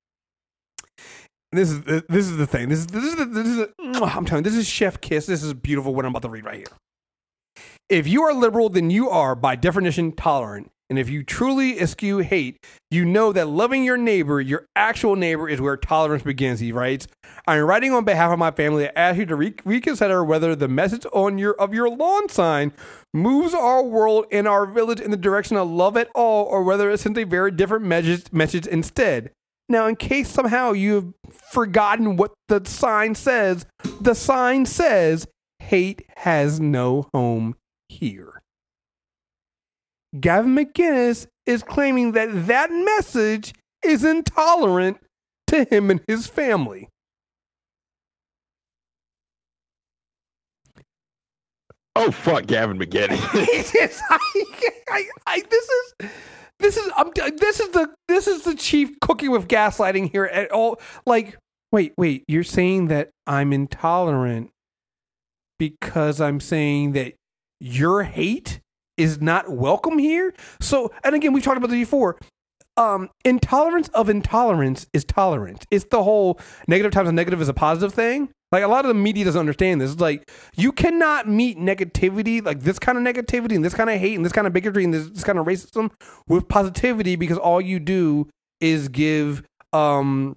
This is this is the thing. This is this is the, this is. The, I'm telling you, this is chef kiss. This is beautiful. What I'm about to read right here. If you are liberal, then you are by definition tolerant. And if you truly eschew hate, you know that loving your neighbor, your actual neighbor, is where tolerance begins. He writes, "I'm writing on behalf of my family to ask you to re- reconsider whether the message on your of your lawn sign moves our world and our village in the direction of love at all, or whether it sends a very different message message instead." Now, in case somehow you've forgotten what the sign says, the sign says, "Hate has no home here." Gavin McInnes is claiming that that message is intolerant to him and his family. Oh fuck, Gavin I, I, I, this is this is I'm, this is the this is the chief cooking with gaslighting here at all. Like, wait, wait, you're saying that I'm intolerant because I'm saying that your hate is not welcome here. So, and again, we've talked about this before. Um, intolerance of intolerance is tolerance. It's the whole negative times a negative is a positive thing. Like a lot of the media doesn't understand this. It's like you cannot meet negativity, like this kind of negativity and this kind of hate and this kind of bigotry and this, this kind of racism with positivity because all you do is give um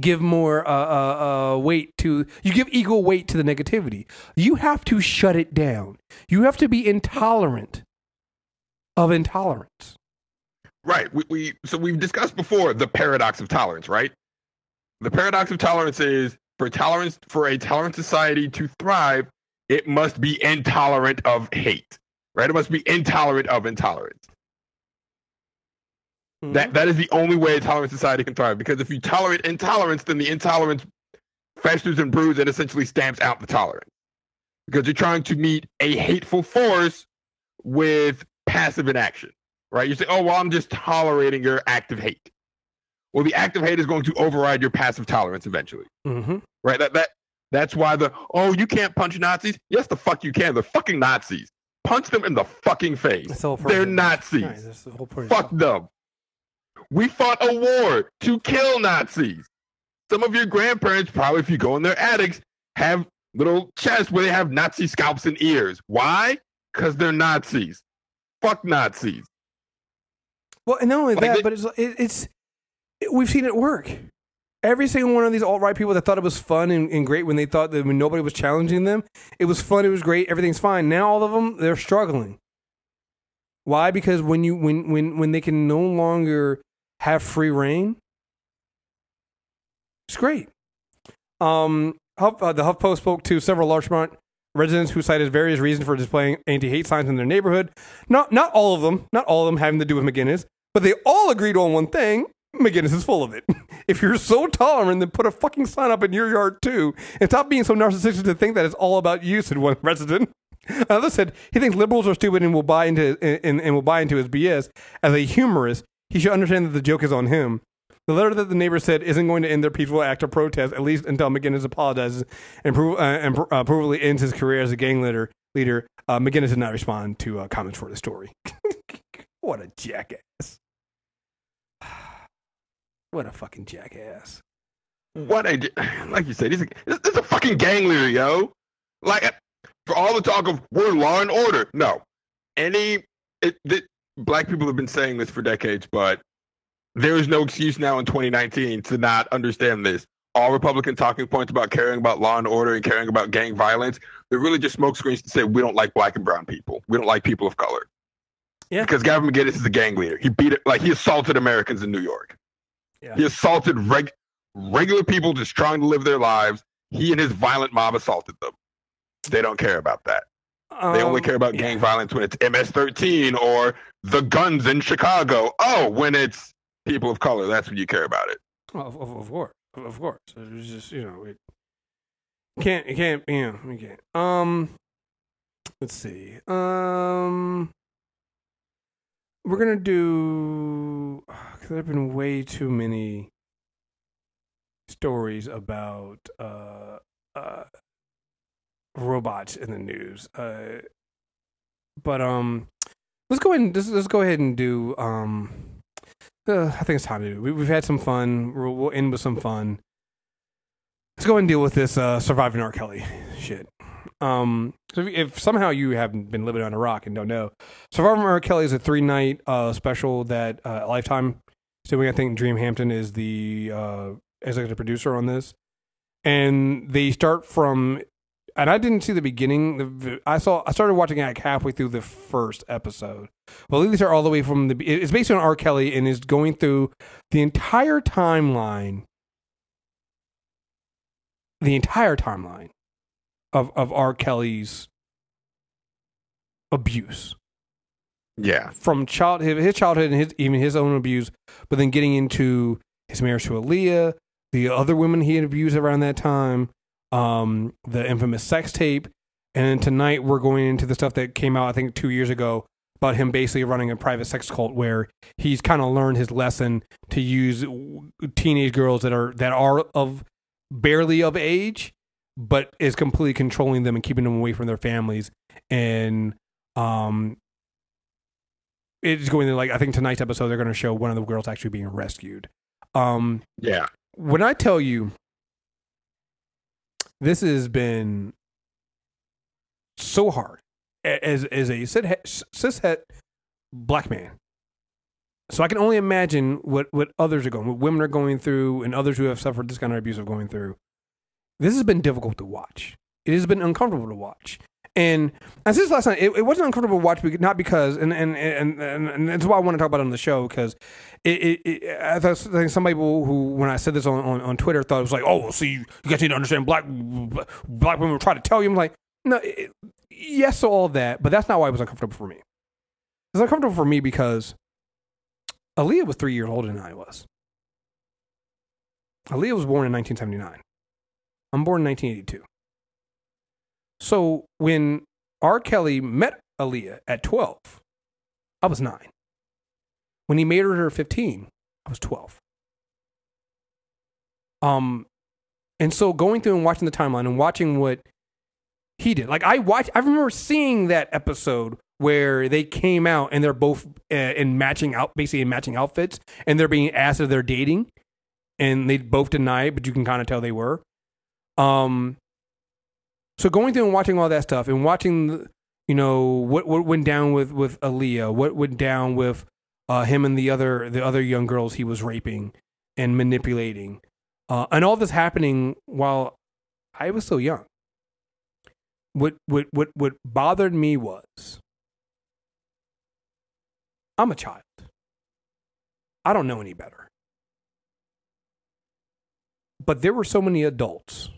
give more uh, uh, uh, weight to you give equal weight to the negativity you have to shut it down you have to be intolerant of intolerance Right. We, we so we've discussed before the paradox of tolerance, right? The paradox of tolerance is for tolerance for a tolerant society to thrive, it must be intolerant of hate. Right? It must be intolerant of intolerance. Hmm. That that is the only way a tolerant society can thrive. Because if you tolerate intolerance, then the intolerance festers and brews and essentially stamps out the tolerance. Because you're trying to meet a hateful force with passive inaction right? You say, oh, well, I'm just tolerating your active hate. Well, the active hate is going to override your passive tolerance eventually, mm-hmm. right? That that that's why the oh, you can't punch Nazis. Yes, the fuck you can. They're fucking Nazis. Punch them in the fucking face. The They're. Nazis. Right, the whole point. Fuck them. We fought a war to kill Nazis. Some of your grandparents, probably if you go in their attics, have little chests where they have Nazi scalps and ears. Why? Because they're Nazis. Fuck Nazis. Well, and not only Like that, they- but it's it's it, we've seen it work. Every single one of these alt right people that thought it was fun and, and great when they thought that when nobody was challenging them, it was fun, it was great, everything's fine. Now all of them they're struggling. Why? Because when you when when when they can no longer have free reign, it's great. Um, Huff, uh, the HuffPost spoke to several Larchmont residents who cited various reasons for displaying anti-hate signs in their neighborhood. Not not all of them, not all of them having to do with McInnes, but they all agreed on one thing. McInnes is full of it. If you're so tolerant, then put a fucking sign up in your yard too, and stop being so narcissistic to think that it's all about you," said one resident. Another said he thinks liberals are stupid and will buy into and, and will buy into his BS. As a humorist, he should understand that the joke is on him. The letter that the neighbor said isn't going to end their peaceful act of protest, at least until McInnes apologizes and, prove, uh, and uh, provably ends his career as a gang leader. Leader uh, McInnes did not respond to uh, comments for the story. what a jackass! What a fucking jackass! What a like you said, he's a, this, is a fucking gang leader, yo. Like uh, for all the talk of we're law and order, no. Any it, black people have been saying this for decades, but there is no excuse now in 2019 to not understand this. All Republican talking points about caring about law and order and caring about gang violence, they're really just smokescreens to say we don't like black and brown people. We don't like people of color. Yeah. Because Gavin McInnes is a gang leader. He beat it like he assaulted Americans in New York. Yeah. He assaulted reg- regular people just trying to live their lives. He and his violent mob assaulted them. They don't care about that. They only Um, care about yeah. gang violence when it's MS-13 or the guns in Chicago. Oh, when it's people of color, that's when you care about it. Well, of, of, of course, of of course. It's just you know it can't it can't you know we can't. Um, let's see. Um, we're gonna do because there've been way too many stories about uh uh robots in the news. Uh, but um, let's go ahead and let's, let's go ahead and do um. Uh, I think it's time to do. We, we've had some fun. We'll, we'll end with some fun. Let's go and deal with this uh, surviving R. Kelly shit. Um, so if, if somehow you haven't been living on a rock and don't know, Surviving R. Kelly is a three night uh, special that uh, Lifetime is doing. I think Dream Hampton is the uh, executive producer on this, and they start from. And I didn't see the beginning. I saw. I started watching it like halfway through the first episode. Well, these are all the way from the. It's based on R. Kelly and is going through the entire timeline. The entire timeline of of R. Kelly's abuse Yeah. from childhood, his childhood, and his even his own abuse, but then getting into his marriage to Aaliyah, the other women he had abused around that time, um, the infamous sex tape, and then tonight we're going into the stuff that came out I think two years ago about him basically running a private sex cult where he's kind of learned his lesson to use teenage girls that are that are of barely of age, but is completely controlling them and keeping them away from their families. And um, it's going to like I think tonight's episode they're going to show one of the girls actually being rescued. Um, Yeah. when I tell you this has been so hard as as a cis cishet black man. So I can only imagine what what others are going, what women are going through, and others who have suffered this kind of abuse are going through. This has been difficult to watch. It has been uncomfortable to watch. And as this last night, it, it wasn't uncomfortable to watch, not because, and and, and and and that's why I want to talk about it on the show because it, it, it I thought some people who, when I said this on, on, on Twitter, thought it was like, oh, well, see, you guys need to understand black black women try to tell you. I'm like, no, yes all that, but that's not why it was uncomfortable for me. It's uncomfortable for me because Aaliyah was three years older than I was. Aaliyah was born in 1979. I'm born in 1982. So when R. Kelly met Aaliyah at 12, I was nine. When he made her 15, I was 12. Um, and so going through and watching the timeline and watching what he did, like I watched, I remember seeing that episode where they came out and they're both uh, in matching out, basically in matching outfits, and they're being asked if they're dating, and they both deny it, but you can kind of tell they were. Um, so going through and watching all that stuff and watching, you know, what what went down with with Aaliyah, what went down with uh, him and the other the other young girls he was raping and manipulating, uh, and all this happening while I was so young. What what what what bothered me was I'm a child. I don't know any better. But there were so many adults.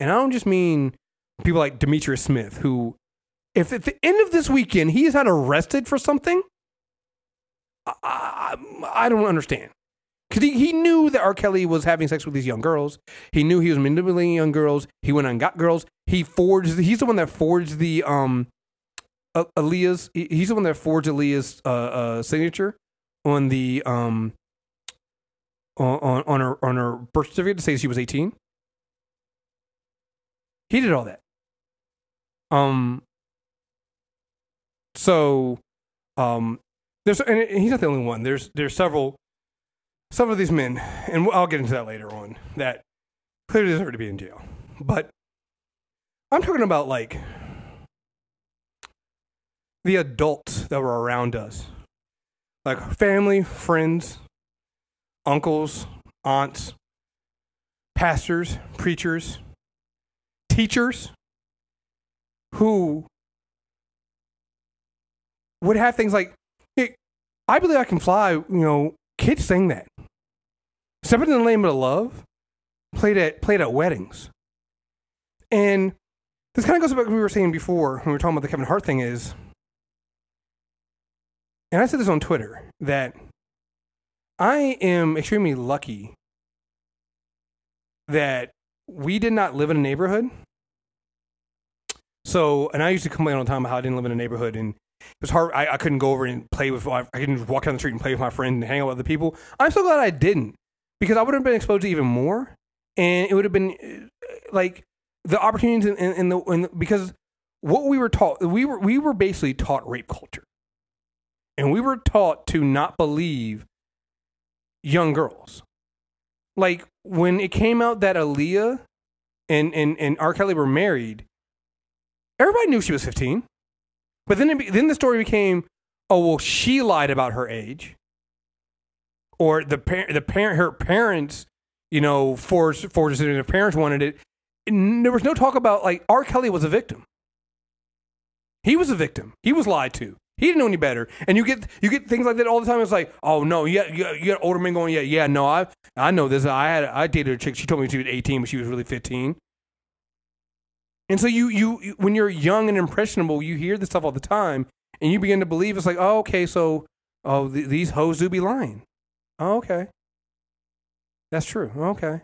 And I don't just mean people like Demetrius Smith, who, if at the end of this weekend he is not arrested for something, I, I, I don't understand. Because he, he knew that R. Kelly was having sex with these young girls. He knew he was manipulating young girls. He went and got girls. He forged, he's the one that forged the, um, Aaliyah's, he- he's the one that forged Aaliyah's, uh, uh, signature on the, um, on, on, her, on her birth certificate to say she was 18. He did all that. Um. So, um, there's and he's not the only one. There's there's several, several of these men, and I'll get into that later on. That clearly deserve to be in jail, but I'm talking about like the adults that were around us, like family, friends, uncles, aunts, pastors, preachers, teachers who would have things like, hey, I believe I can fly, you know, kids sing that. Separate in the name of love, played at played at weddings. And this kind of goes back to what we were saying before when we were talking about the Kevin Hart thing is, and I said this on Twitter, that I am extremely lucky that we did not live in a neighborhood. So, and I used to complain all the time about how I didn't live in a neighborhood and it was hard. I, I couldn't go over and play with, I couldn't walk down the street and play with my friend and hang out with other people. I'm so glad I didn't because I would have been exposed to even more. And it would have been uh, like the opportunities in, in, in the, in because what we were taught, we were, we were basically taught rape culture. And we were taught to not believe young girls. Like when it came out that Aaliyah and, and, and R. Kelly were married, everybody knew she was 15. But then, it, then the story became, oh well, she lied about her age, or the parent, the parent, her parents, you know, forced forced it, and the parents wanted it. And there was no talk about like R. Kelly was a victim. He was a victim. He was lied to. He didn't know any better. And you get you get things like that all the time. It's like, oh no, you got, you got, you got older men going, yeah, yeah, no, I I know this. I had I dated a chick. She told me she was 18, but she was really 15. And so you, you, when you're young and impressionable, you hear this stuff all the time, and you begin to believe it's like, oh, okay, so oh, th- these hoes do be lying. Oh, okay, that's true. Okay,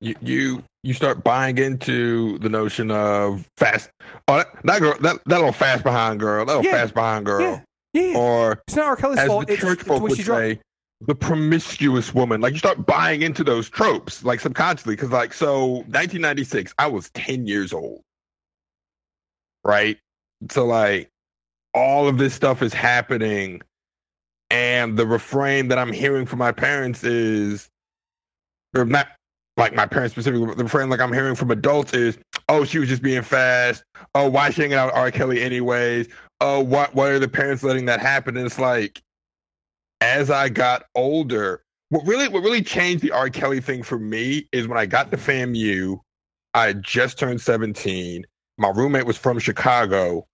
You you you start buying into the notion of fast. Oh, that, that girl, that that little fast behind girl, that little Yeah. fast behind girl, yeah, yeah. or It's not R. Kelly's as fault. the It's, church it's folk what would say, the promiscuous woman. Like you start buying into those tropes, like subconsciously. Cause like, so 1996, I was 10 years old. Right. So like all of this stuff is happening. And the refrain that I'm hearing from my parents is, or not like my parents specifically, the friend like I'm hearing from adults is, oh, she was just being fast. Oh, why she hanging out with R. Kelly anyways? Oh, what, why are the parents letting that happen? And it's like, as I got older, what really what really changed the R. Kelly thing for me is when I got to FAMU, I had just turned 17. My roommate was from Chicago.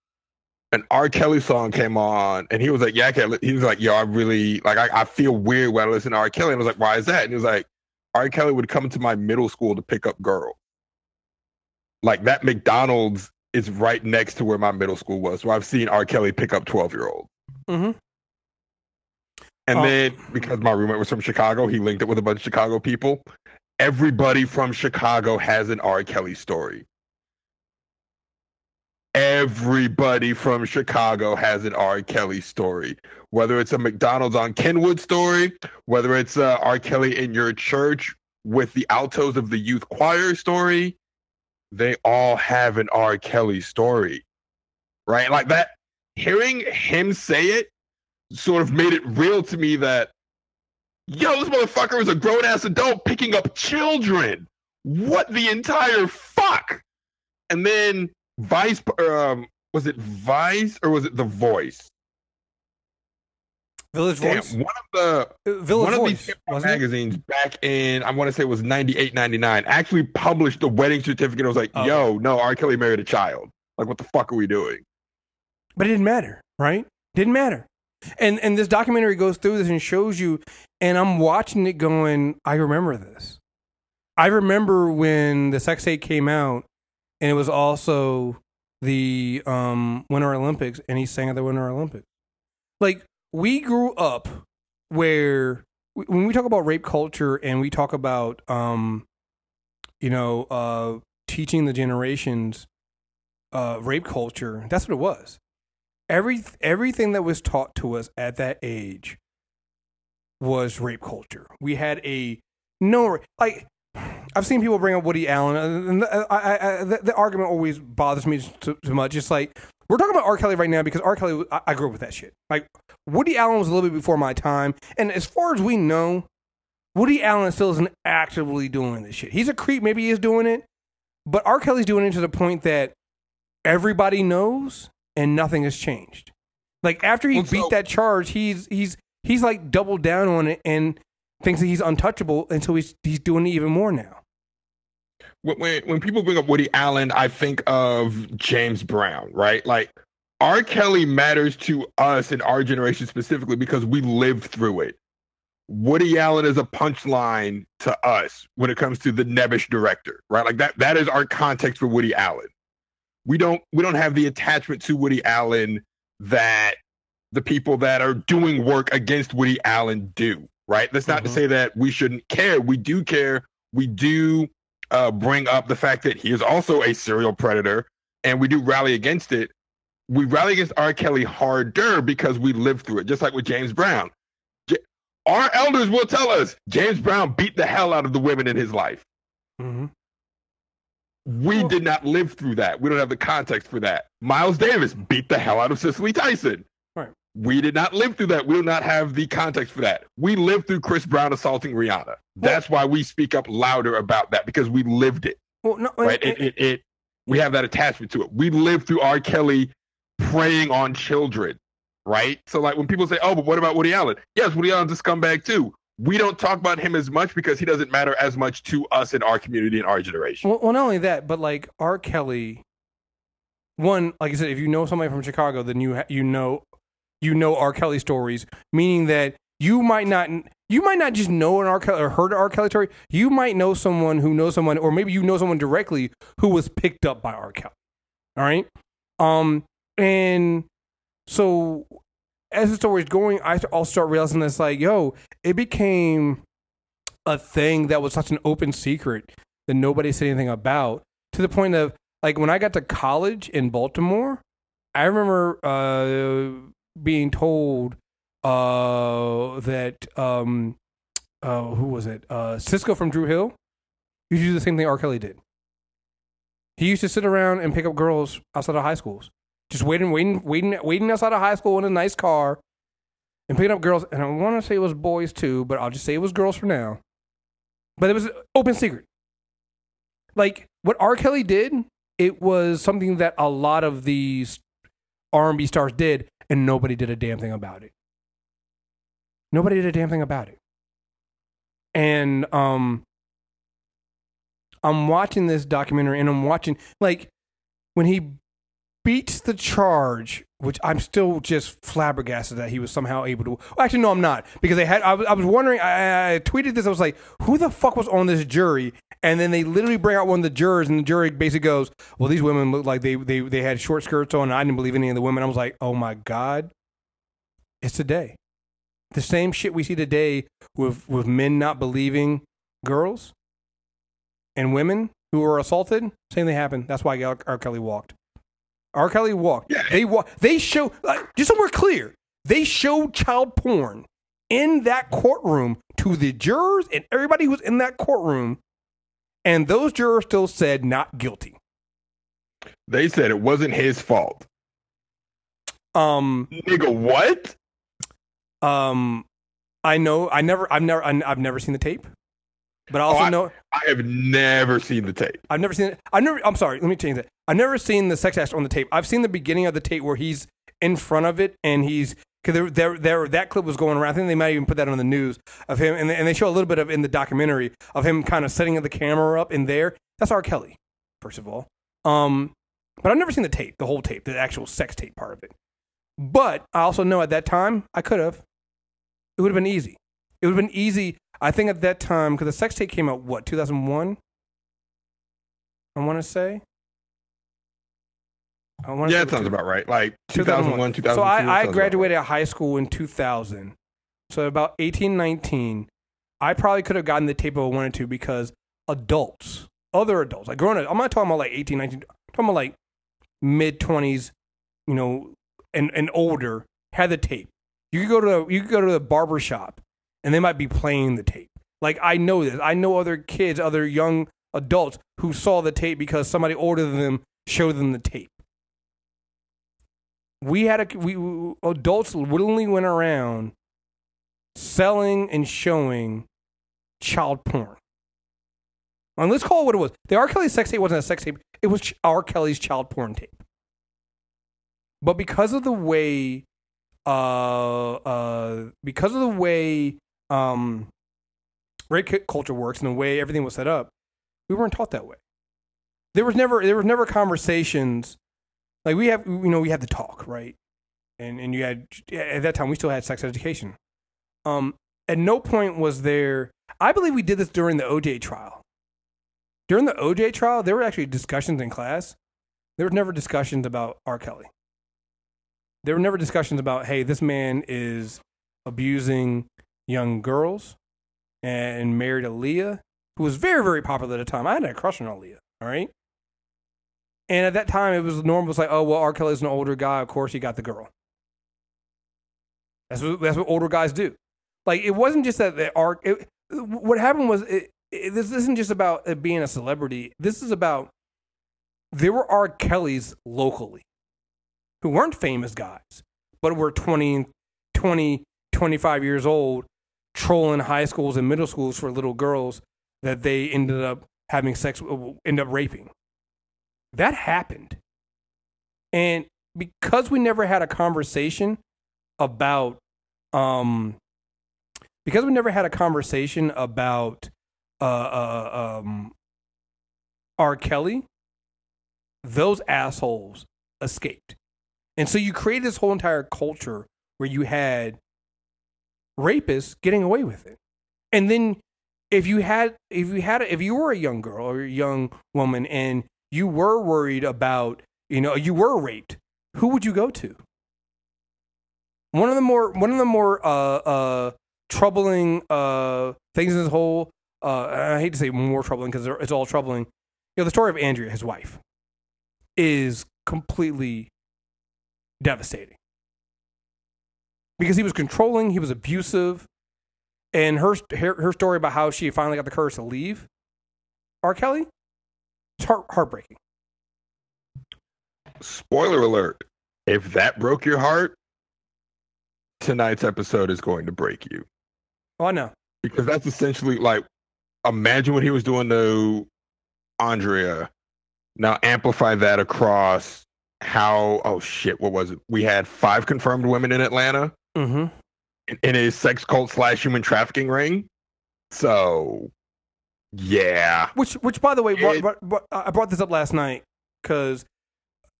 An R. Kelly song came on, and he was like, "Yeah, I can't he was like, yo, I really like, I, I feel weird when I listen to R. Kelly." And I was like, "Why is that?" And he was like, "R. Kelly would come to my middle school to pick up girls. Like that McDonald's is right next to where my middle school was, so I've seen R. Kelly pick up twelve year olds." Mhm. And Oh. then because my roommate was from Chicago, he linked it with a bunch of Chicago people. Everybody from Chicago has an R. Kelly story. Everybody from Chicago has an R. Kelly story. Whether it's a McDonald's on Kenwood story, whether it's uh, R. Kelly in your church with the altos of the youth choir story, they all have an R. Kelly story. Right? Like that, hearing him say it sort of made it real to me that yo, this motherfucker is a grown ass adult picking up children. What the entire fuck? And then Vice, um, was it Vice or was it The Voice? Village Damn, Voice. one of the Uh, Village one of Voice. these hop it? magazines back in I want to say it was 98, 99, actually published the wedding certificate. I was like, Oh. yo, no, R. Kelly married a child. Like, what the fuck are we doing? But it didn't matter, right? Didn't matter. And and this documentary goes through this and shows you and I'm watching it going, I remember this. I remember when the sex tape came out and it was also the um Winter Olympics and he sang at the Winter Olympics. Like we grew up where when we talk about rape culture and we talk about um you know uh teaching the generations uh rape culture, that's what it was every everything that was taught to us at that age was rape culture. We had a no like I've seen people bring up Woody Allen, and uh, I, I, I, the, the argument always bothers me too, too much. It's like we're talking about R. Kelly right now because R. Kelly, I, grew up with that shit. Like Woody Allen was a little bit before my time, and as far as we know, Woody Allen still isn't actively doing this shit. He's a creep, maybe he is doing it, but R. Kelly's doing it to the point that everybody knows and nothing has changed. Like after he beat that charge, he's he's he's like doubled down on it and thinks that he's untouchable until he's he's doing it even more now. when, when when people bring up Woody Allen, I think of James Brown, right? Like R. Kelly matters to us in our generation specifically because we lived through it. Woody Allen is a punchline to us when it comes to the nebbish director, right? Like that that is our context for Woody Allen. We don't we don't have the attachment to Woody Allen that the people that are doing work against Woody Allen do, right? That's not to Mhm. say that we shouldn't care. We do care. We do uh, bring up the fact that he is also a serial predator, and we do rally against it. We rally against R. Kelly harder because we lived through it, just like with James Brown. J- our elders will tell us James Brown beat the hell out of the women in his life. Mm-hmm. We did not live through that. We don't have the context for that. Miles Davis beat the hell out of Cicely Tyson. We did not live through that. We do not have the context for that. We lived through Chris Brown assaulting Rihanna. That's why we speak up louder about that because we lived it. Well, no, Right? It, it, it we have that attachment to it. We lived through R. Kelly preying on children. Right? So like when people say, Oh, but what about Woody Allen? Yes, Woody Allen's a scumbag too. We don't talk about him as much because he doesn't matter as much to us in our community and our generation. Well, well, not only that, but like R. Kelly. One, like I said, if you know somebody from Chicago, then you ha- you know you know R. Kelly stories, meaning that you might not you might not just know an R. Kelly or heard an R. Kelly story. You might know someone who knows someone, or maybe you know someone directly who was picked up by R. Kelly. All right, um, and so as the story's going, I I'll start realizing this like, yo, it became a thing that was such an open secret that nobody said anything about to the point of like when I got to college in Baltimore, I remember uh, being told uh, that um, uh, who was it? Uh, Sisqó from Dru Hill. Used to do the same thing R. Kelly did. He used to sit around and pick up girls outside of high schools, just waiting, waiting, waiting, waiting outside of high school in a nice car, and picking up girls. And I want to say it was boys too, but I'll just say it was girls for now. But it was an open secret. Like what R. Kelly did, it was something that a lot of these R&B stars did, and nobody did a damn thing about it. Nobody did a damn thing about it. And um, I'm watching this documentary, and I'm watching like when he beats the charge, which I'm still just flabbergasted that he was somehow able to. Actually, no, I'm not because they had. I was, I was wondering. I, I tweeted this. I was like, who the fuck was on this jury? And then they literally bring out one of the jurors, and the jury basically goes, "Well, these women look like they they they had short skirts on. And I didn't believe any of the women." I was like, "Oh my god, it's today." The same shit we see today with with men not believing girls and women who were assaulted. Same thing happened. That's why R. R. Kelly walked. R. Kelly walked. Yeah. They wa- They show like, just so we're clear. They showed child porn in that courtroom to the jurors and everybody who was in that courtroom, and those jurors still said not guilty. They said it wasn't his fault. Um, Nigga, what? um, I know. I never. I've never. I've never seen the tape, but I also Oh, I- know. I have never seen the tape. I've never seen it. I've never. I'm sorry. Let me change that. I've never seen the sex act on the tape. I've seen the beginning of the tape where he's in front of it and he's because there, there, there, that clip was going around. I think they might even put that on the news of him, and they, and they show a little bit of in the documentary of him kind of setting the camera up in there. That's R. Kelly, first of all. Um, but I've never seen the tape, the whole tape, the actual sex tape part of it. But I also know at that time I could have. It would have been easy. It would have been easy. I think at that time because the sex tape came out what 2001. I want to say. I wanna Yeah, say that sounds two- about right. Like 2001, 2002. So I, I graduated of high school in 2000. So about 18, 19. I probably could have gotten the tape if I wanted to because adults, other adults, like grown up, I'm not talking about like 18, 19, I'm talking about like mid 20s, you know, and, and older, had the tape. You could go to you could go to the barber shop and they might be playing the tape. Like I know this. I know other kids, other young adults who saw the tape because somebody than them showed them the tape. We had a we adults willingly went around selling and showing child porn. And let's call it what it was. The R. Kelly sex tape wasn't a sex tape. It was R. Kelly's child porn tape. But because of the way, uh, uh, because of the way um, rape culture works and the way everything was set up, we weren't taught that way. There was never there was never conversations like we have you know we had the talk right, and and you had at that time we still had sex education. Um, at no point was there. I believe we did this during the OJ trial. During the OJ trial, there were actually discussions in class. There were never discussions about R. Kelly. There were never discussions about, hey, this man is abusing young girls and married Aaliyah, who was very, very popular at the time. I had a crush on Aaliyah, all right? And at that time, it was normal. It was like, oh, well, R. Kelly's an older guy. Of course, he got the girl. That's what, that's what older guys do. Like, it wasn't just that the R. It, what happened was, it, it, this isn't just about being a celebrity. This is about there were R. Kellys locally who weren't famous guys, but were 20, 20, 25 years old, trolling high schools and middle schools for little girls that they ended up having sex, end up raping. That happened. And because we never had a conversation about, um, because we never had a conversation about uh, uh, um, R. Kelly, those assholes escaped. And so you created this whole entire culture where you had rapists getting away with it. And then if you had if you had if you were a young girl or a young woman and you were worried about, you know, you were raped, who would you go to? One of the more one of the more uh uh troubling uh things in this whole uh I hate to say more troubling because it's all troubling. You know, the story of Andrea, his wife, is completely devastating. Because he was controlling, he was abusive, and her her, her story about how she finally got the courage to leave R. Kelly, it's heart, heartbreaking. Spoiler alert. If that broke your heart, tonight's episode is going to break you. Oh, no! Because that's essentially like imagine what he was doing to Andrea. Now amplify that across how oh shit, what was it? We had five confirmed women in Atlanta Mm-hmm. in, in a sex cult slash human trafficking ring. So yeah. Which, which, by the way, It- brought, brought, I brought this up last night because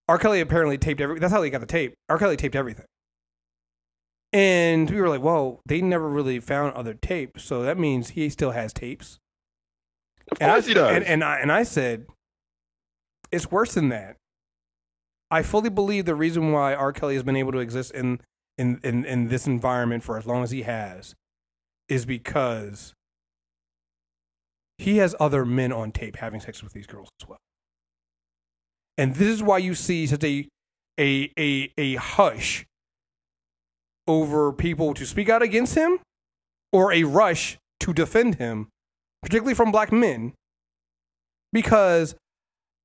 R. Kelly apparently taped every. That's how he got the tape. R. Kelly taped everything, and we were like, "Well, they never really found other tapes, so that means he still has tapes." Of And I- course he does. And, and I and I said, it's worse than that. I fully believe the reason why R. Kelly has been able to exist in in in, in this environment for as long as he has is because he has other men on tape having sex with these girls as well. And this is why you see such a a a, a hush over people to speak out against him or a rush to defend him particularly from black men, because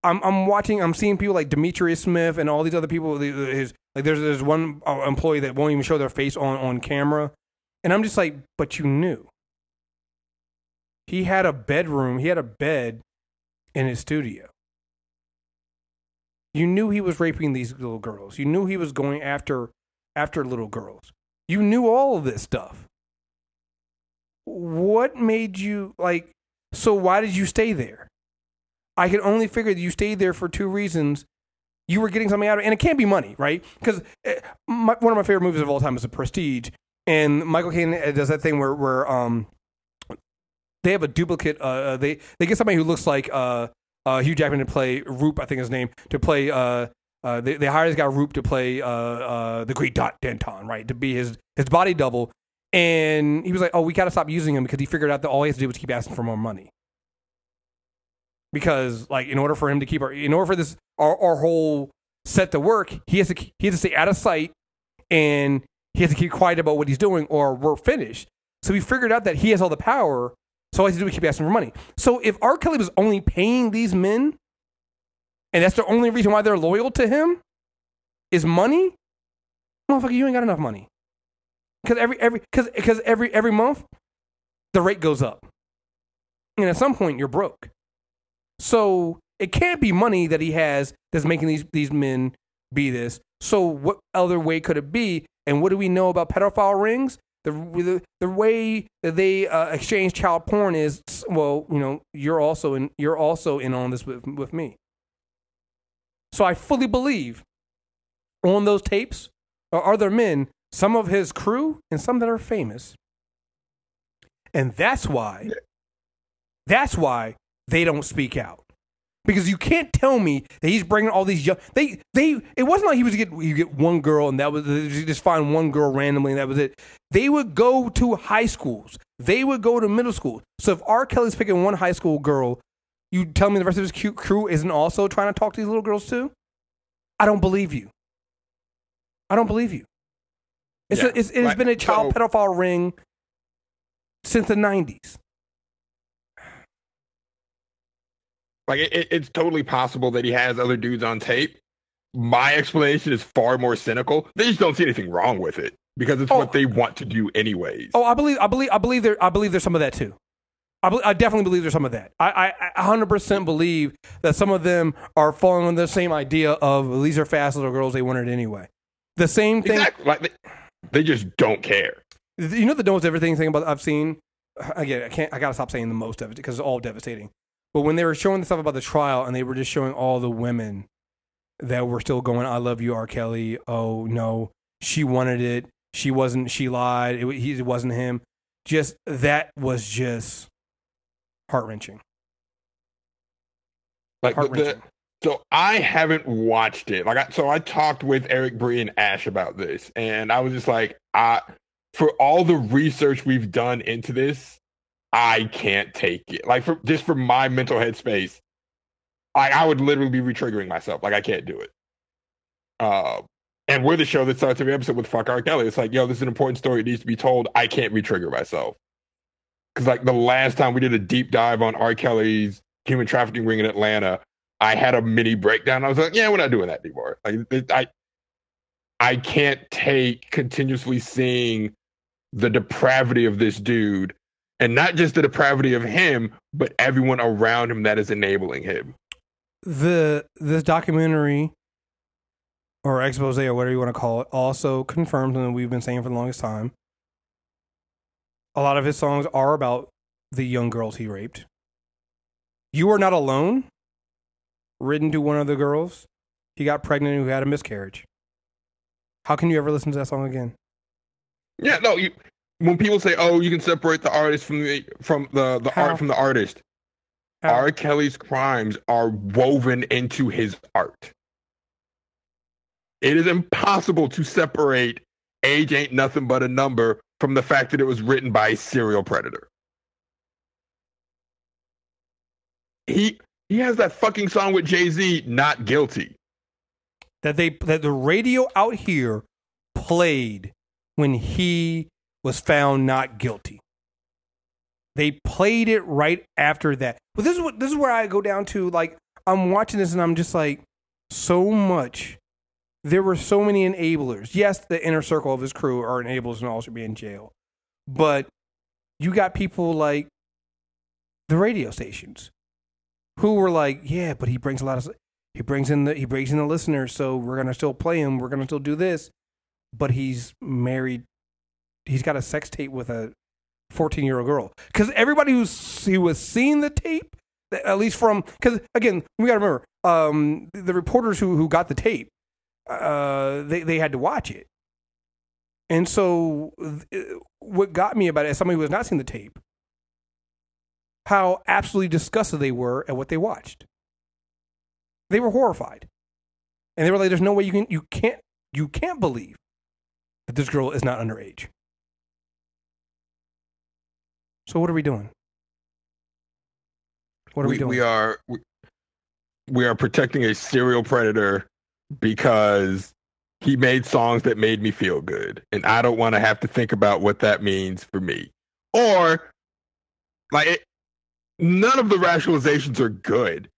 I'm I'm watching, I'm seeing people like Demetrius Smith and all these other people. His like there's there's one uh, employee that won't even show their face on on camera, and I'm just like, but you knew. He had a bedroom. He had a bed in his studio. You knew he was raping these little girls. You knew he was going after after little girls. You knew all of this stuff what made you like so why did you stay there i can only figure that you stayed there for two reasons you were getting something out of it and it can't be money right because one of my favorite movies of all time is the prestige and michael caine uh, does that thing where, where um they have a duplicate uh they they get somebody who looks like uh uh hugh jackman to play roop i think his name to play uh uh, they, they hire this guy Roop to play uh, uh, the great Dot Denton, right? To be his his body double, and he was like, "Oh, we got to stop using him because he figured out that all he has to do is keep asking for more money." Because, like, in order for him to keep our, in order for this our, our whole set to work, he has to he has to stay out of sight, and he has to keep quiet about what he's doing, or we're finished. So he figured out that he has all the power. So all he has to do is keep asking for money. So if R. Kelly was only paying these men, and that's the only reason why they're loyal to him, is money, motherfucker, you ain't got enough money because every every because because every every month the rate goes up, and at some point you're broke. So it can't be money that he has that's making these these men be this. So what other way could it be? And what do we know about pedophile rings? The the, the way that they uh, exchange child porn is well, you know, you're also in you're also in on this with with me. So I fully believe on those tapes are other men, some of his crew and some that are famous. And that's why, that's why they don't speak out. Because you can't tell me that he's bringing all these young. They they. It wasn't like he was get you get one girl and that was you just find one girl randomly and that was it. They would go to high schools. They would go to middle school. So if R. Kelly's picking one high school girl, you tell me the rest of his cute crew isn't also trying to talk to these little girls too? I don't believe you. I don't believe you. It's Yeah, a, it's, it has right. been a child So- pedophile ring since the nineties. Like it, it- it's totally possible that he has other dudes on tape. My explanation is far more cynical. They just don't see anything wrong with it because it's Oh. what they want to do anyways. Oh, I believe, I believe, I believe there, I believe there's some of that too. I, bel I definitely believe there's some of that. I, I, I 100% believe that some of them are falling on the same idea of these are fast little girls. They wanted anyway. The same thing. exactly. Like they, they just don't care. You know the most everything thing about I've seen. Again, I can't. I gotta stop saying the most of it because it's all devastating. But when they were showing the stuff about the trial and they were just showing all the women that were still going, "I love you, R. Kelly." Oh no, she wanted it. She wasn't. She lied. It, he, it wasn't him. Just that was just heart wrenching. Like Heart wrenching. so I haven't watched it. Like I, so I talked with Eric Bree and Ash about this, and I was just like, I for all the research we've done into this, I can't take it. Like for just for my mental headspace, I I would literally be retriggering myself. Like I can't do it. Uh, and we're the show that starts every episode with "fuck R. Kelly." It's like, yo, this is an important story. It needs to be told. I can't re-trigger myself because like the last time we did a deep dive on R. Kelly's human trafficking ring in Atlanta, I had a mini breakdown. I was like, yeah, we're not doing that anymore. Like, I, I can't take continuously seeing the depravity of this dude, and not just the depravity of him, but everyone around him that is enabling him. the this documentary or expose or whatever you want to call it also confirms something we've been saying for the longest time. A lot of his songs are about the young girls he raped. You are not alone. Written to one of the girls, he got pregnant who had a miscarriage. How can you ever listen to that song again? Yeah, no. You, when people say, "Oh, you can separate the artist from the from the the How? art from the artist," How? R. Kelly's crimes are woven into his art. It is impossible to separate "Age Ain't Nothing But a Number" from the fact that it was written by a serial predator. He he has that fucking song with Jay Z, "Not Guilty." that they that the radio out here played when he was found not guilty. They played it right after that. But this is what this is where I go down to like I'm watching this and I'm just like so much. There were so many enablers. Yes, the inner circle of his crew are enablers and all should be in jail. But you got people like the radio stations who were like, yeah, but he brings a lot of he brings in the he brings in the listeners, so we're gonna still play him. We're gonna still do this, but he's married. He's got a sex tape with a fourteen year old girl. Because everybody who's who was seeing the tape, at least from because again we got to remember um, the reporters who who got the tape, uh, they they had to watch it, and so th- what got me about it as somebody who has not seen the tape, how absolutely disgusted they were at what they watched. They were horrified. And they were like there's no way you can you can't you can't believe that this girl is not underage so what are we doing? What are we, we, doing? we are we, we are protecting a serial predator because he made songs that made me feel good and i don't want to have to think about what that means for me. Or like it, none of the rationalizations are good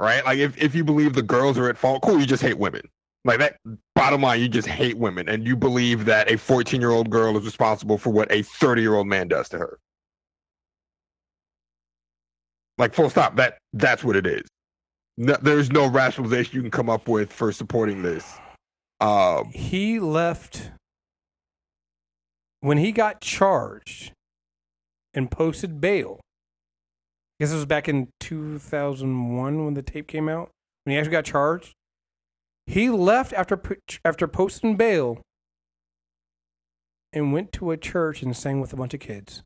right? Like if, if you believe the girls are at fault cool you just hate women. Like that bottom line you just hate women and you believe that a 14 year old girl is responsible for what a 30 year old man does to her like full stop. That that's what it is. No, there's no rationalization you can come up with for supporting this. Um he left when he got charged and posted bail I guess it was back in 2001 when the tape came out when he actually got charged. He left after after posting bail and went to a church and sang with a bunch of kids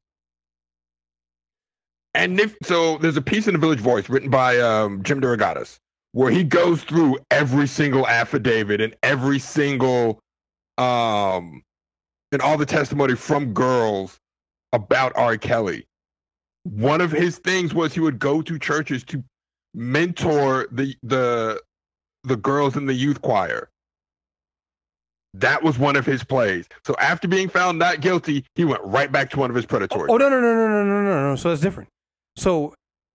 And if so, there's a piece in the Village Voice written by um, Jim DeRogatis where he goes through every single affidavit and every single um and all the testimony from girls about R. Kelly. One of his things was he would go to churches to mentor the the the girls in the youth choir. That was one of his plays. So after being found not guilty, he went right back to one of his predatory. Oh no no no no no no no no! So that's different. So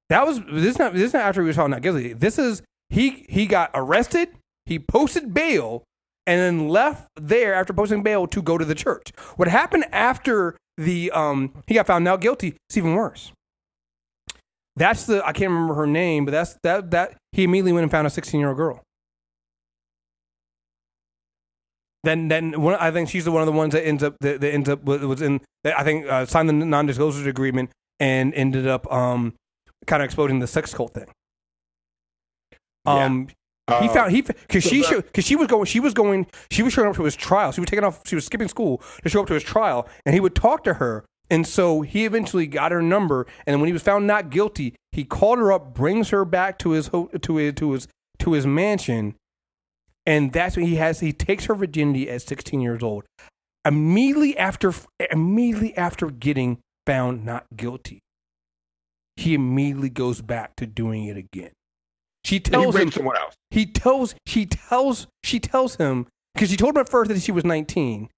that was this is not this is not after he was found not guilty. This is he he got arrested. He posted bail and then left there after posting bail to go to the church. What happened after the um he got found not guilty? It's even worse. That's the I can't remember her name, but that's that that he immediately went and found a 16 year old girl. Then, then one, I think she's the one of the ones that ends up that, that ends up was in. That I think uh, signed the non-disclosure agreement and ended up um, kind of exploding the sex cult thing. Um, he Uh, found he because she because she was going she was going she was showing up to his trial. She was taking off. She was skipping school to show up to his trial, and he would talk to her. And so he eventually got her number. And when he was found not guilty, he called her up, brings her back to his ho- to his to his to his mansion, and that's when he has he takes her virginity at 16 years old. Immediately after immediately after getting found not guilty, he immediately goes back to doing it again. She tells him someone else. he tells she tells she tells him because she told him at first that she was 19.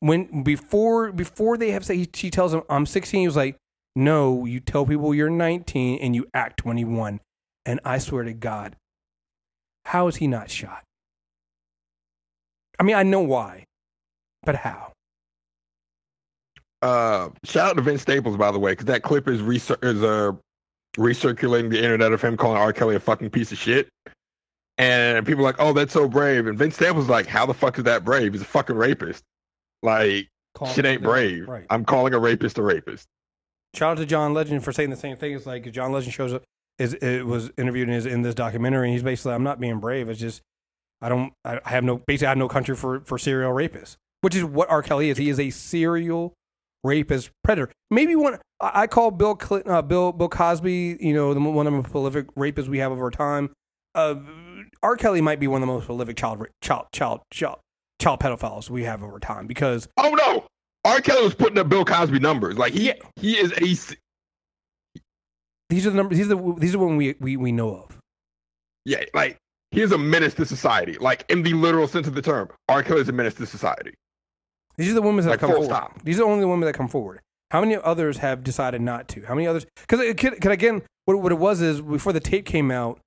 When before before they have said she tells him I'm 16. He was like, "No, you tell people you're 19 and you act 21." And I swear to God, how is he not shot? I mean, I know why, but how? Uh, shout out to Vince Staples, by the way, because that clip is recir- is uh recirculating the internet of him calling R. Kelly a fucking piece of shit. And people are like, oh, that's so brave. And Vince Staples is like, how the fuck is that brave? He's a fucking rapist. Like, Call- shit ain't brave. Right. I'm calling a rapist a rapist. Shout out to John Legend for saying the same thing. It's like John Legend shows up is it was interviewed in his in this documentary, and he's basically I'm not being brave. It's just I don't I I have no basically I have no country for for serial rapists, which is what R. Kelly is. He is a serial rapist predator. Maybe one I call Bill Clinton, uh, Bill Bill Cosby, you know, the, one of the most prolific rapists we have over time. Uh, R. Kelly might be one of the most prolific child child child child child pedophiles we have over time because Oh no, R. Kelly was putting up Bill Cosby numbers. Like he Yeah. he is a these are the numbers. These are the, these are one we, we we know of. yeah like he is a menace to society. Like in the literal sense of the term, R. Kelly is a menace to society. These are the women that Like, come forward. stop. These are the only women that come forward. How many others have decided not to? How many others? Because again, what, what it was is before the tape came out,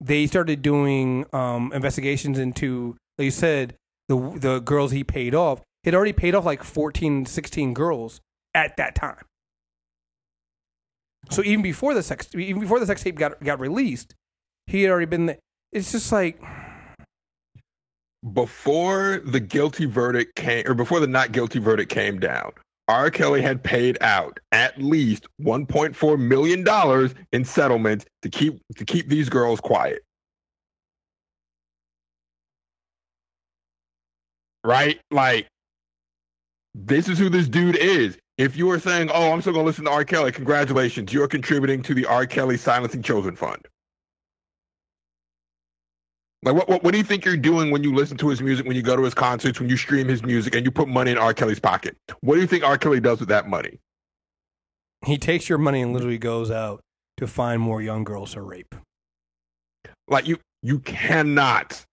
they started doing um, investigations into, like you said, the the girls he paid off. He'd already paid off like 14, 16 girls at that time. So even before the sex, even before the sex tape got got released, he had already been. There. It's just like before the guilty verdict came or before the not guilty verdict came down r. Kelly had paid out at least 1.4 million dollars in settlement to keep to keep these girls quiet. Right? Like this is who this dude is. If you are saying oh i'm still gonna listen to r. Kelly congratulations you're contributing to the r. Kelly silencing children fund like, what, what, what do you think you're doing when you listen to his music, when you go to his concerts, when you stream his music, and you put money in R. Kelly's pocket? What do you think R. Kelly does with that money? he takes your money and literally goes out to find more young girls to rape. Like, you you cannot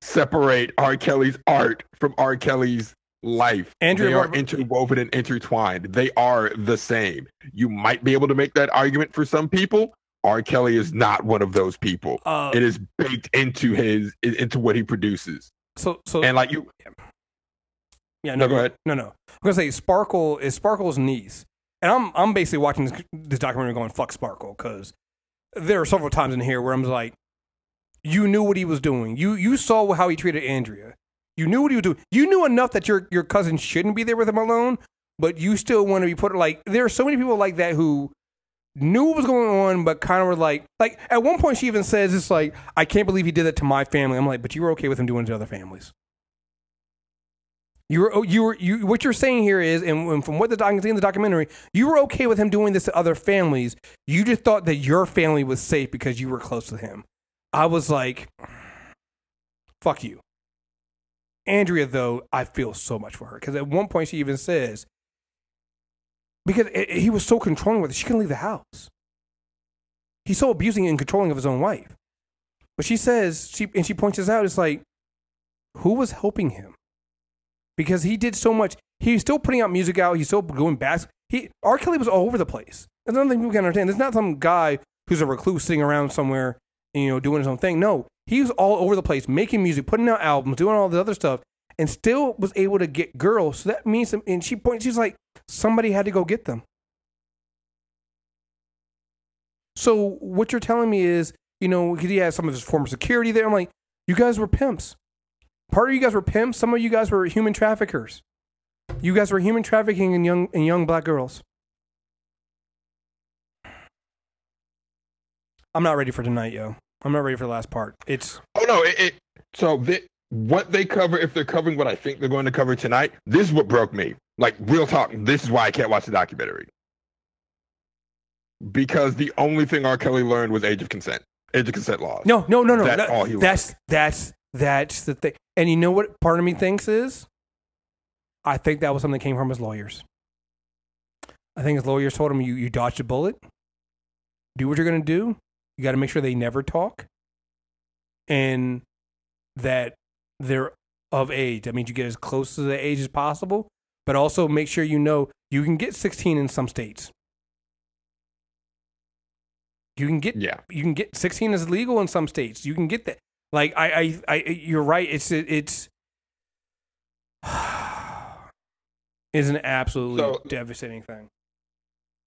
separate R. Kelly's art from R. Kelly's life. Andrew, they are interwoven and intertwined. They are the same. You might be able to make that argument for some people. R. Kelly is not one of those people. Uh, it is baked into his into what he produces. so so And like you, yeah no, go ahead. No, no. I'm gonna say Sparkle is Sparkle's niece, and I'm I'm basically watching this, this documentary going fuck Sparkle because there are several times in here where I'm like, you knew what he was doing. You you saw how he treated Andrea. You knew what he was doing. You knew enough that your your cousin shouldn't be there with him alone, but you still want to be put like. There are so many people like that who knew what was going on, but kind of were like, like at one point she even says, "It's like I can't believe he did that to my family." I'm like, but you were okay with him doing it to other families. You were, oh, you were, you. What you're saying here is, and and from what the in the documentary, you were okay with him doing this to other families. You just thought that your family was safe because you were close to him. I was like, fuck you. Andrea, though, I feel so much for her because at one point she even says, because it, it- he was so controlling with her, she couldn't leave the house. He's so abusing and controlling of his own wife. But she says, she and she points this out, it's like, who was helping him? Because he did so much. He's still putting out music out. He's still going back. He R. Kelly was all over the place. That's another thing people can understand. There's not some guy who's a recluse sitting around somewhere, you know, doing his own thing. No, he was all over the place, making music, putting out albums, doing all the other stuff, and still was able to get girls. So that means, and she points, she's like, somebody had to go get them. So what you're telling me is, you know, he has some of his former security there. I'm like, you guys were pimps. Part of you guys were pimps. Some of you guys were human traffickers. You guys were human trafficking in young in young black girls. I'm not ready for tonight, yo. I'm not ready for the last part. It's Oh no! It, it so the, what they cover, if they're covering what I think they're going to cover tonight, this is what broke me. Like real talk. This is why I can't watch the documentary because the only thing R. Kelly learned was age of consent, age of consent laws. no, no, no, no. That's That- all he that's that's that's the thing. And you know what? Part of me thinks is, I think that was something that came from his lawyers. I think his lawyers told him, "You you dodged a bullet. Do what you're gonna do. You got to make sure they never talk, and that they're of age. That means you get as close to the age as possible, but also make sure you know you can get 16 in some states. You can get Yeah. you can get 16 is legal in some states. You can get that. Like I I, I you're right. It's it's is an absolutely So- devastating thing.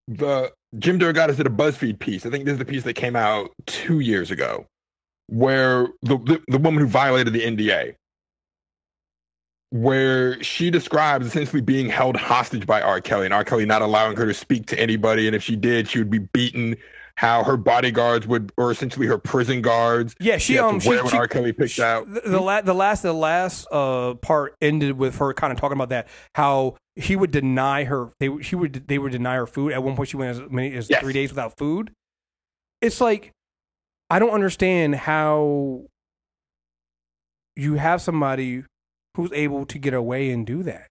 the Jim DeRogatis did a BuzzFeed piece. I think this is the piece that came out two years ago, where the, the the woman who violated the NDA, where she describes essentially being held hostage by R. Kelly and R. Kelly not allowing her to speak to anybody, and if she did, she would be beaten. How her bodyguards would, or essentially her prison guards, Yeah, she to um she, when she- R. Kelly picked she- out. the, the, la- the last the last uh part ended with her kind of talking about that how he would deny her they she would they would deny her food at one point she went as many as Yes. three days without food. It's like I don't understand how you have somebody who's able to get away and do that.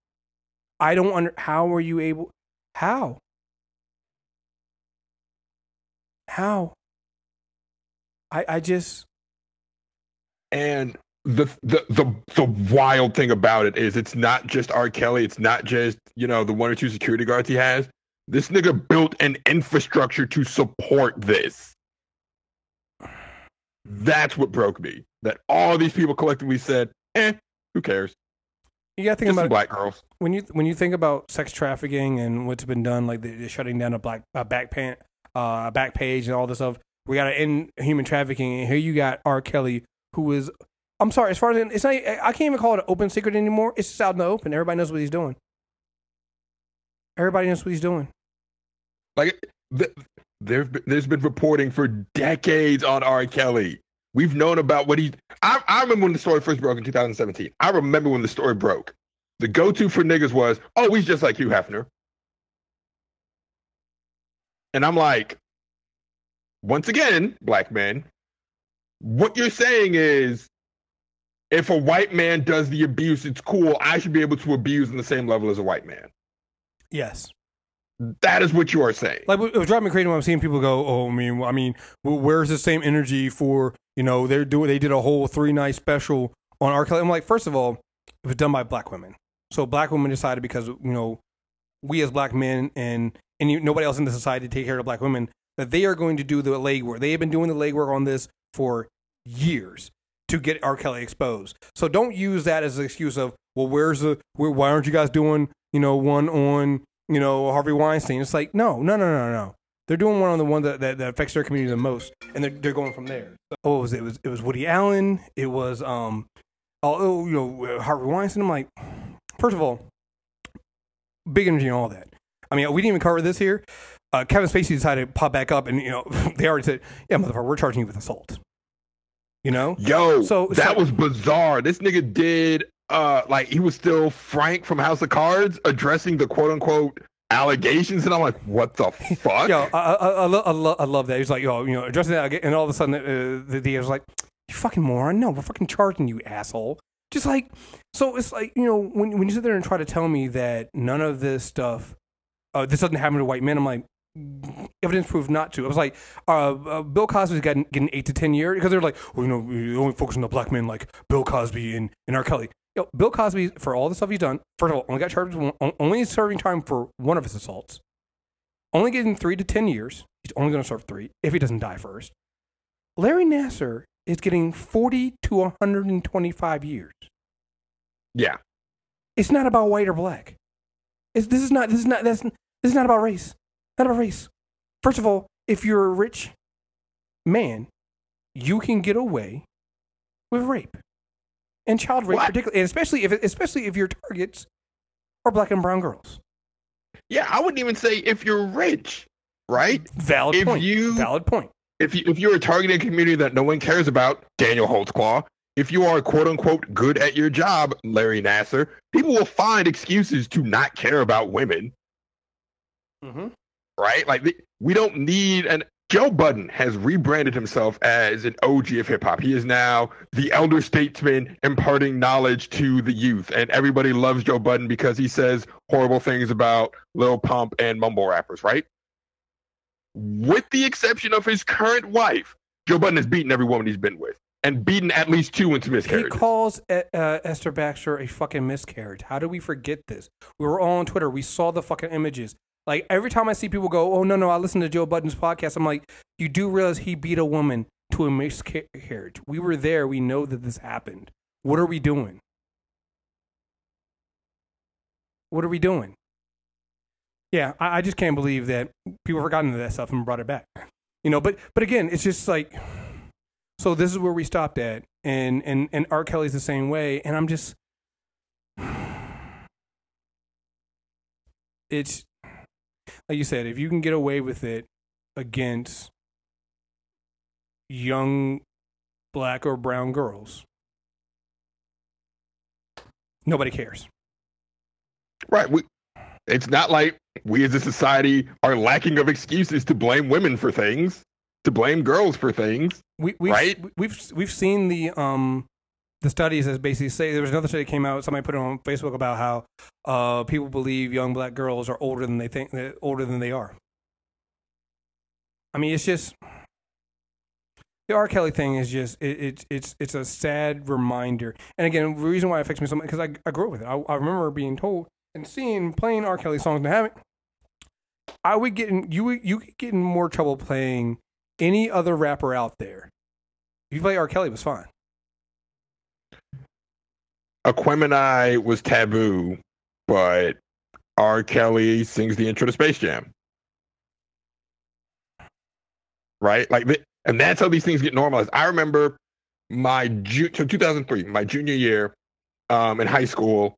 I don't under how are you able how how I I just And the, the the the wild thing about it is it's not just R. Kelly, it's not just, you know, the one or two security guards he has. This nigga built an infrastructure to support this. That's what broke me. That all these people collectively said, eh, who cares? you got to think Just about black girls. when you when you think about sex trafficking and what's been done, like the, the shutting down a black a back pan, uh, back page and all this stuff, we got to end human trafficking. And here you got R. Kelly, who is, I'm sorry, as far as it's not, I can't even call it an open secret anymore. It's just out in the open. Everybody knows what he's doing. Everybody knows what he's doing. Like th- been, there's been reporting for decades on R. Kelly. We've known about what he. I, I remember when the story first broke in 2017. I remember when the story broke. The go-to for niggas was, "Oh, he's just like Hugh Hefner," and I'm like, once again, black men, what you're saying is, if a white man does the abuse, it's cool. I should be able to abuse in the same level as a white man. Yes. That is what you are saying. Like it was driving me crazy when I'm seeing people go, "Oh, I mean, I mean, where's the same energy for you know they're doing they did a whole three night special on R. Kelly." I'm like, first of all, it was done by black women, so black women decided because you know we as black men and and nobody else in the society take care of black women that they are going to do the legwork. They have been doing the legwork on this for years to get R. Kelly exposed. So don't use that as an excuse of, well, where's the where, why aren't you guys doing you know one on you know Harvey Weinstein? It's like no, no, no, no, no. They're doing one on the one that, that, that affects their community the most, and they're they're going from there. Oh, what was it? it was it was Woody Allen. It was um, oh, oh you know Harvey Weinstein. I'm like, first of all, big energy and all that. I mean, we didn't even cover this here. Uh, Kevin Spacey decided to pop back up, and you know they already said, "Yeah, motherfucker, we're charging you with assault." You know, Yo, So- that so- was bizarre. This nigga did uh like he was still Frank from House of Cards addressing the quote unquote allegations, and I'm like, what the fuck? Yo, I, I, I, lo- I, lo- I love that. He's like, yo, you know, addressing that, and all of a sudden, uh, the DA was like, "You fucking moron! No, we're fucking charging you, asshole." Just like, so it's like, you know, when when you sit there and try to tell me that none of this stuff, uh, this doesn't happen to white men, I'm like, evidence proved not to. I was like, uh, uh, Bill Cosby's getting getting eight to ten years because they're like, well, you know, we only focus on the black men like Bill Cosby and, and R. Kelly. Yo, Bill Cosby, for all the stuff he's done, first of all, only got charged with one, only serving time for one of his assaults only getting three to 10 years. He's only going to serve three if he doesn't die first. Larry Nassar is getting 40 to 125 years. Yeah. It's not about white or black. It's, this is not, this is not, that's, this is not about race. Not about race. First of all, if you're a rich man, you can get away with rape and child rape, What? particularly, and especially if, especially if your targets are black and brown girls. Yeah, I wouldn't even say if you're rich, right? Valid If point. you- Valid point. If you if you're a targeted community that no one cares about, Daniel Holtzclaw. If you are quote unquote good at your job, Larry Nassar, people will find excuses to not care about women, Mm-hmm. right? Like we don't need an Joe Budden has rebranded himself as an OG of hip hop. He is now the elder statesman imparting knowledge to the youth. And everybody loves Joe Budden because he says horrible things about Lil Pump and mumble rappers, right? With the exception of his current wife, Joe Budden has beaten every woman he's been with. and beaten at least two into miscarriage. He calls uh, uh, Esther Baxter a fucking miscarriage. How do we forget this? We were all on Twitter. We saw the fucking images. Like every time I see people go, "Oh no, no," I listen to Joe Budden's podcast. I'm like, you do realize he beat a woman to a miscarriage. We were there. We know that this happened. What are we doing? What are we doing? Yeah, I, I just can't believe that people forgot that stuff and brought it back. You know, but but again, it's just like so this is where we stopped at, and and and R. Kelly's the same way, and I'm just, it's like you said, if you can get away with it against young black or brown girls, nobody cares. Right. We, it's not like we as a society are lacking of excuses to blame women for things, to blame girls for things. We we've, Right? we've we've seen the um the studies that basically say there was another study that came out. Somebody put it on Facebook about how uh people believe young black girls are older than they think older than they are. I mean, it's just the R. Kelly thing is just it, it's it's it's a sad reminder. And again, the reason why it affects me so much because I I grew up with it. I, I remember being told and seeing playing R. Kelly songs and having. I would get in you would you could get in more trouble playing any other rapper out there. If you play R. Kelly, it was fine. Aquemini was taboo, but R. Kelly sings the intro to Space Jam. Right? Like, and that's how these things get normalized. I remember my ju- so 2003, my junior year um, in high school,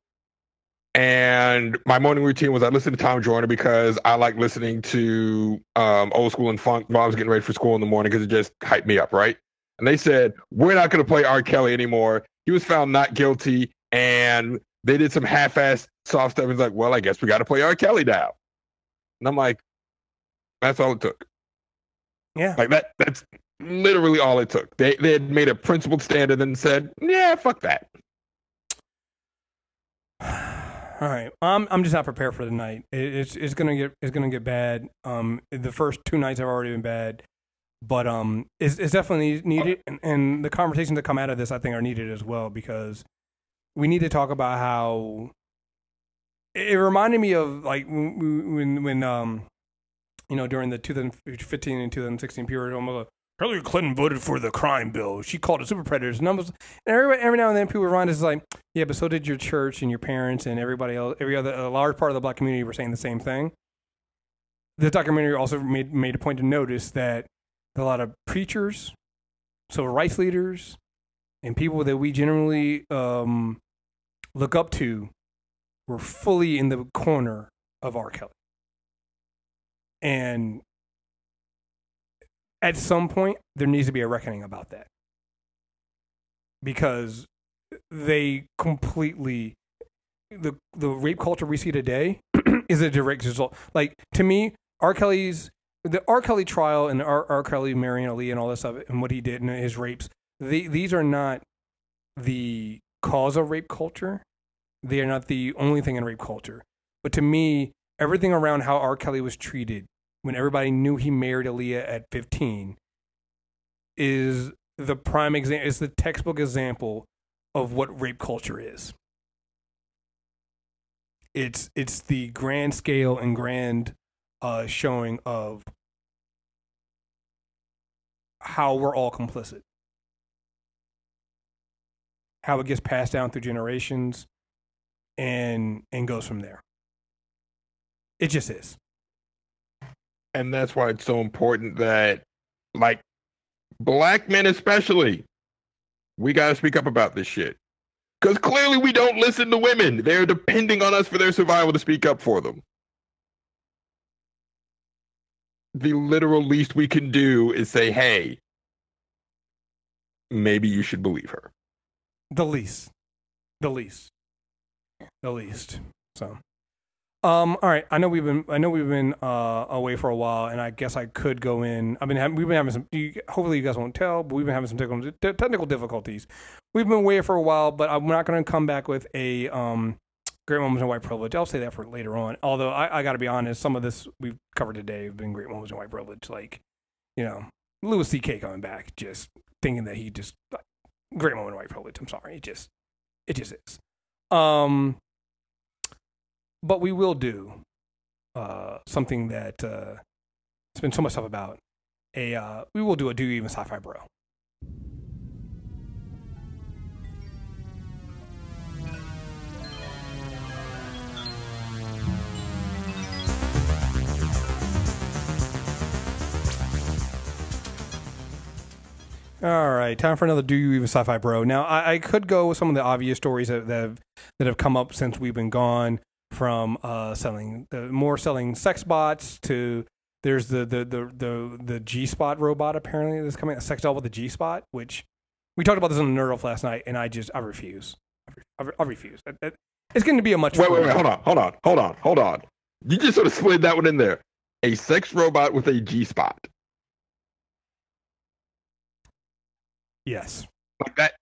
and my morning routine was I listened to Tom Joyner because I like listening to um, old school and funk while I was getting ready for school in the morning because it just hyped me up, right? And they said, We're not going to play R. Kelly anymore. He was found not guilty, and they did some half assed soft stuff. It's like, Well, I guess we got to play R. Kelly now. And I'm like, That's all it took. Yeah. Like that, that's literally all it took. They, they had made a principled stand and then said, Yeah, fuck that. All right, I'm I'm just not prepared for the night. It, it's it's gonna get it's gonna get bad. Um, the first two nights have already been bad, but um, it's, it's definitely needed, and, and the conversations that come out of this, I think, are needed as well because we need to talk about how it, reminded me of like when when um, you know, during the 2015 and 2016 period, almost like, Hillary Clinton voted for the crime bill. She called it super predators. And, was, and every, every now and then people remind us like, yeah, but so did your church and your parents and everybody else. Every other, a large part of the black community were saying the same thing. The documentary also made, made a point to notice that a lot of preachers, civil rights leaders, and people that we generally um, look up to were fully in the corner of R. Kelly. And at some point, there needs to be a reckoning about that. Because they completely the the rape culture we see today is a direct result. Like to me, R. Kelly's the R. Kelly trial and R. R. Kelly marrying Ali and all this stuff and what he did and his rapes. The, these are not the cause of rape culture. They are not the only thing in rape culture. But to me, everything around how R. Kelly was treated when everybody knew he married Aaliyah at 15 is the prime example, is the textbook example of what rape culture is. It's it's the grand scale and grand uh, showing of how we're all complicit, how it gets passed down through generations, and and goes from there. It just is. And that's why it's so important that, like, black men especially, we got to speak up about this shit. Because clearly we don't listen to women. They're depending on us for their survival to speak up for them. The literal least we can do is say, hey, maybe you should believe her. The least. The least. The least. So um all right, I know we've been I know we've been uh away for a while and I guess I could go in. I've been having, we've been having some you, hopefully you guys won't tell, but we've been having some technical technical difficulties. We've been away for a while, but I'm not going to come back with a um great moments in white privilege. I'll say that for later on. Although I, I got to be honest, some of this we've covered today have been great moments in white privilege like you know, Louis C.K. coming back, just thinking that he just great moment of white privilege. I'm sorry, it just it just is. Um, but we will do uh, something that uh, it's been so much stuff about. A uh, we will do a do you even sci-fi bro. All right, time for another Do You Even Sci-Fi Bro. Now, I, I could go with some of the obvious stories that, that have that have come up since we've been gone, from uh, selling uh, more selling sex bots to there's the the the the, the G Spot robot apparently that's coming a sex doll with the G Spot, which we talked about this on the Nerd Off last night, and I just I refuse. I, re- I, I refuse. It- it- it's going to be a much Wait, wait, wait. Hold on, hold on, hold on, hold on. You just sort of slid that one in there. A sex robot with a G spot. Yes. Like that.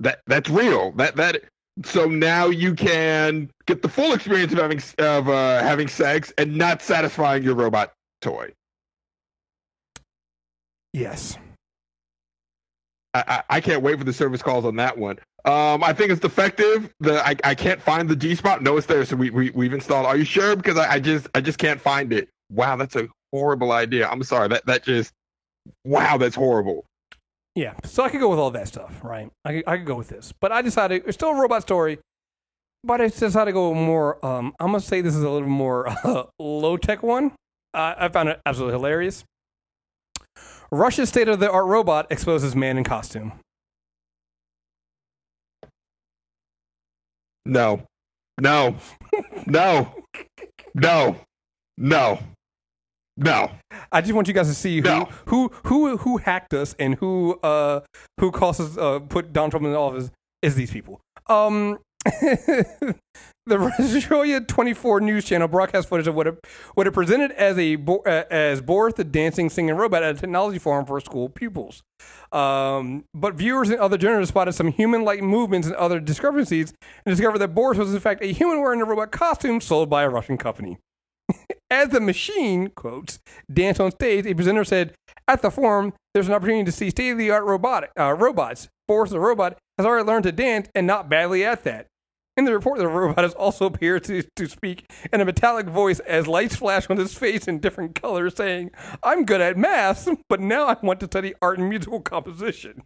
That that's real. That that. So now you can get the full experience of having of uh, having sex and not satisfying your robot toy. Yes. I, I, I can't wait for the service calls on that one. Um, I think it's defective. The I, I can't find the G spot. No, it's there. So we, we we've installed. Are you sure? Because I, I just I just can't find it. Wow, that's a horrible idea. I'm sorry. That that just wow, that's horrible. Yeah. So I could go with all that stuff, right? I could, I could go with this, but I decided it's still a robot story. But I decided to go more. Um, I'm gonna say this is a little more uh, low tech one. Uh, I found it absolutely hilarious. Russia's state of the art robot exposes man in costume. No, no, no, no, no, no. I just want you guys to see who No. who who who hacked us and who uh who caused us uh put Donald Trump in the office is these people. Um the Rossiya 24 news channel broadcast footage of what it, what it presented as a uh, as Boris the dancing singing robot at a technology forum for school pupils. Um, but viewers and other journalists spotted some human-like movements and other discrepancies and discovered that Boris was in fact a human wearing a robot costume sold by a Russian company. As the machine, quotes, danced on stage, a presenter said, At the forum, there's an opportunity to see state of the art robotic, uh, robots. Boris the robot has already learned to dance and not badly at that. In the report, the robot has also appeared to, to speak in a metallic voice as lights flash on his face in different colors, saying, I'm good at math, but now I want to study art and musical composition.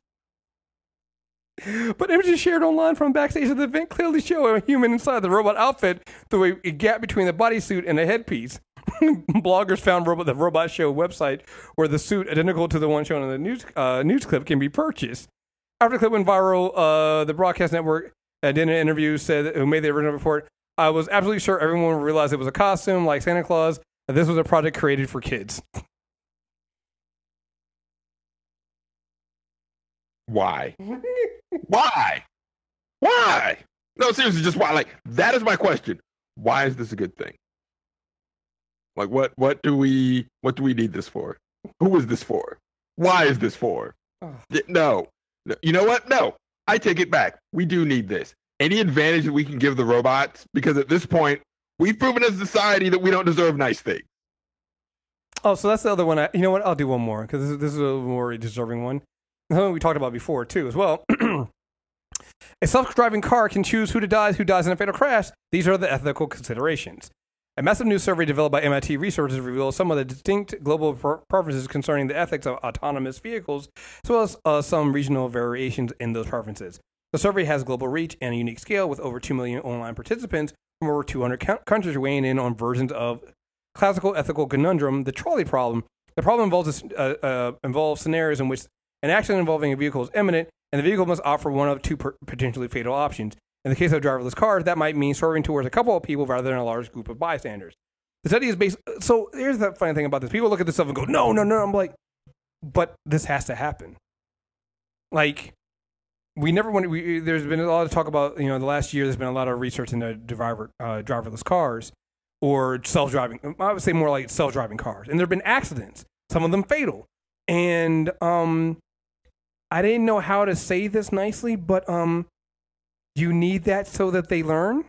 But images shared online from backstage of the event clearly show a human inside the robot outfit through a, a gap between the bodysuit and the headpiece. Bloggers found robot, the Robot Show website where the suit, identical to the one shown in the news, uh, news clip, can be purchased. After the clip went viral, uh, the broadcast network uh, did an interview, said who made the original report. I was absolutely sure everyone would realize it was a costume like Santa Claus, and this was a project created for kids. Why? why? Why? No, seriously, just why? Like that is my question. Why is this a good thing? Like what? What do we? What do we need this for? Who is this for? Why is this for? Y- No. No. You know what? No. I take it back. We do need this. Any advantage that we can give the robots, because at this point, we've proven as a society that we don't deserve nice things. Oh, so that's the other one. I, you know what? I'll do one more because this, is- this is a more deserving one. Something we talked about before too, as well. a self-driving car can choose who to die, who dies in a fatal crash. These are the ethical considerations. A massive new survey developed by MIT researchers reveals some of the distinct global preferences concerning the ethics of autonomous vehicles, as well as uh, some regional variations in those preferences. The survey has global reach and a unique scale, with over 2 million online participants from over 200 co- countries weighing in on versions of classical ethical conundrum, the trolley problem. The problem involves, uh, uh, involves scenarios in which an accident involving a vehicle is imminent, and the vehicle must offer one of two potentially fatal options. In the case of driverless cars, that might mean swerving towards a couple of people rather than a large group of bystanders. The study is based. So here's the funny thing about this: people look at this stuff and go, "No, no, no." I'm like, but this has to happen. Like, we never want. We, there's been a lot of talk about you know the last year. There's been a lot of research into driver uh, driverless cars or self-driving. I would say more like self-driving cars, and there've been accidents. Some of them fatal, and um, I didn't know how to say this nicely, but um, you need that so that they learn.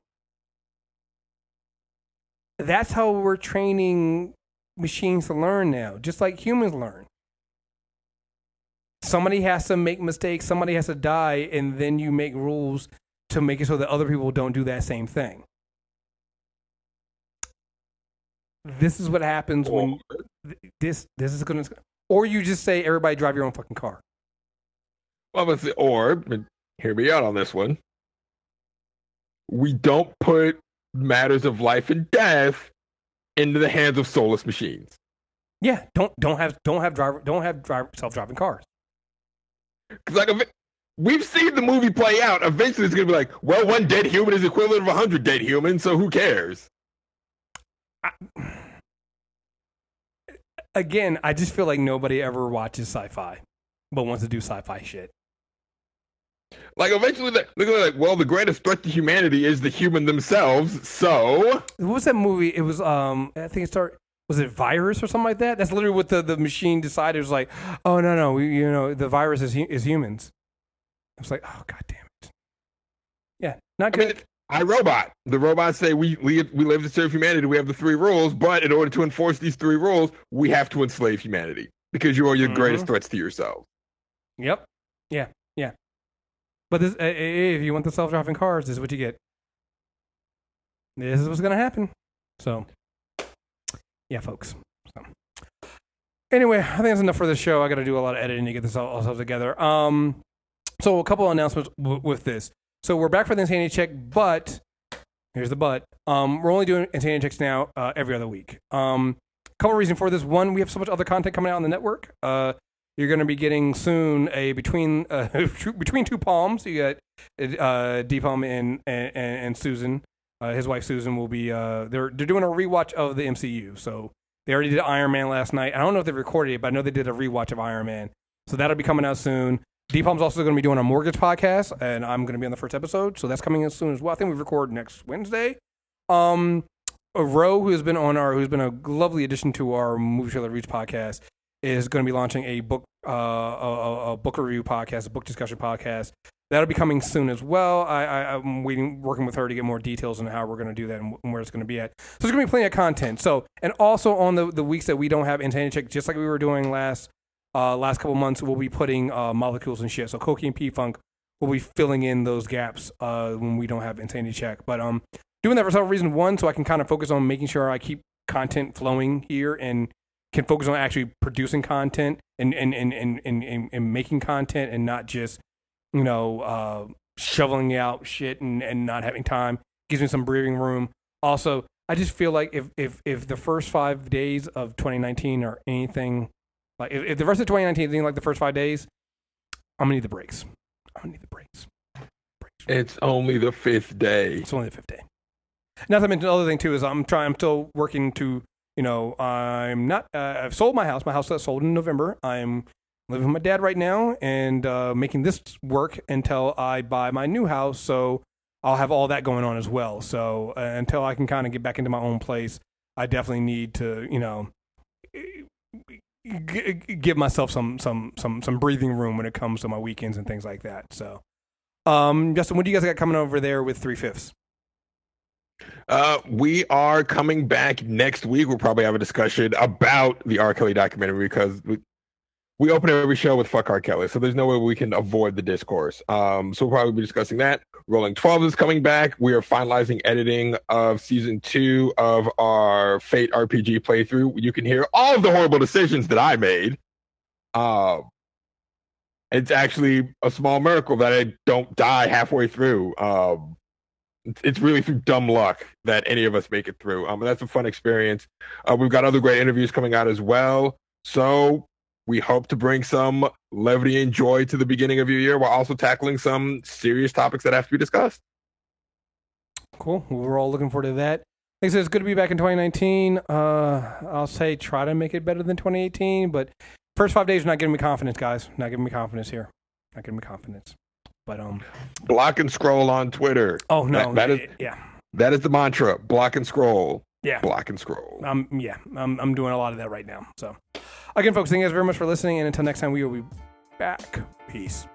That's how we're training machines to learn now, just like humans learn. somebody has to make mistakes, somebody has to die, and then you make rules to make it so that other people don't do that same thing. This is what happens when this this is going to, or you just say everybody drive your own fucking car. Well, but the, or but hear me out on this one. We don't put matters of life and death into the hands of soulless machines. Yeah, don't don't have don't have driver don't have driver self driving cars. 'Cause, like we've seen the movie play out. Eventually, it's gonna be like, well, one dead human is equivalent of a hundred dead humans, so who cares? Again, I just feel like nobody ever watches sci-fi, but wants to do sci-fi shit. Like eventually, they're they're like, well, the greatest threat to humanity is the human themselves. So What was that movie? It was um I think it started was it virus or something like that? That's literally what the, the machine decided. It was like, oh no no, we, you know the virus is hu- is humans. I was like, oh god damn it. Yeah, not I mean, good. it's I, Robot. The robots say we we we live to serve humanity. We have the three rules, but in order to enforce these three rules, we have to enslave humanity because you are your greatest threats to yourself. Yep. Yeah. Yeah. But this, uh, if you want the self-driving cars, this is what you get. This is what's gonna happen. So, yeah, folks. So. Anyway, I think that's enough for the show. I got to do a lot of editing to get this all, all together. Um, so a couple of announcements w- with this. So we're back for the insanity check, but here's the but. Um, we're only doing insanity checks now uh, every other week. Um, couple reasons for this. One, we have so much other content coming out on the network. Uh, you're going to be getting soon a between uh, between two palms. You got uh, D Palm and, and and Susan. Uh, his wife Susan will be. Uh, they're they're doing a rewatch of the MCU. So they already did Iron Man last night. I don't know if they recorded it, but I know they did a rewatch of Iron Man. So that'll be coming out soon. D Palm's also going to be doing a mortgage podcast, and I'm going to be on the first episode. So that's coming in soon as well. I think we record next Wednesday. Um, Roe, who has been on our, who's been a lovely addition to our Movie Trailer Roots podcast, is going to be launching a book, uh, a, a- book review podcast, a book discussion podcast. That'll be coming soon as well. I, I'm waiting, working with her to get more details on how we're going to do that and, wh- where it's going to be at. So there's going to be plenty of content. So, and also on the, the weeks that we don't have Insanity Check, just like we were doing last uh, last couple months, we'll be putting uh, molecules and shit. So Cokie and P Funk will be filling in those gaps uh, when we don't have Insanity Check. But um, doing that for several reasons. One, so I can kind of focus on making sure I keep content flowing here and can focus on actually producing content and and and and, and, and, and making content and not just you know uh, shoveling out shit and, and not having time gives me some breathing room. Also, I just feel like if if if the first five days of 2019 are anything like if, if the rest of 2019 is anything like the first five days, I'm gonna need the breaks. I'm gonna need the breaks. breaks. It's only the fifth day. It's only the fifth day. Not to mention the other thing too is I'm trying. I'm still working to. You know, I'm not. Uh, I've sold my house. My house got sold in November. I'm living with my dad right now and uh, making this work until I buy my new house. So I'll have all that going on as well. So uh, until I can kind of get back into my own place, I definitely need to. You know. G- give myself some some some some breathing room when it comes to my weekends and things like that. So, um, Justin, what do you guys got coming over there with three fifths? Uh, we are coming back next week. We'll probably have a discussion about the R. Kelly documentary because we, we open every show with "fuck R. Kelly," so there's no way we can avoid the discourse. Um, so we'll probably be discussing that. Rolling Twelve is coming back. We are finalizing editing of season two of our Fate RPG playthrough. You can hear all of the horrible decisions that I made. Um, it's actually a small miracle that I don't die halfway through. Um, it's- really through dumb luck that any of us make it through. Um, and that's a fun experience. Uh, we've got other great interviews coming out as well. So we hope to bring some levity and joy to the beginning of your year while also tackling some serious topics that have to be discussed. Cool. We're all looking forward to that. Like I said, it's good to be back in 2019. Uh, I'll say try to make it better than 2018, but first five days are not giving me confidence, guys. Not giving me confidence here. Not giving me confidence. But um, Block and scroll on Twitter. oh no, That- that is yeah, that is the mantra. Block and scroll. yeah. Block and scroll. I'm yeah, I'm I'm doing a lot of that right now. So, again, folks, thank you guys very much for listening, and until next time, we will be back. Peace.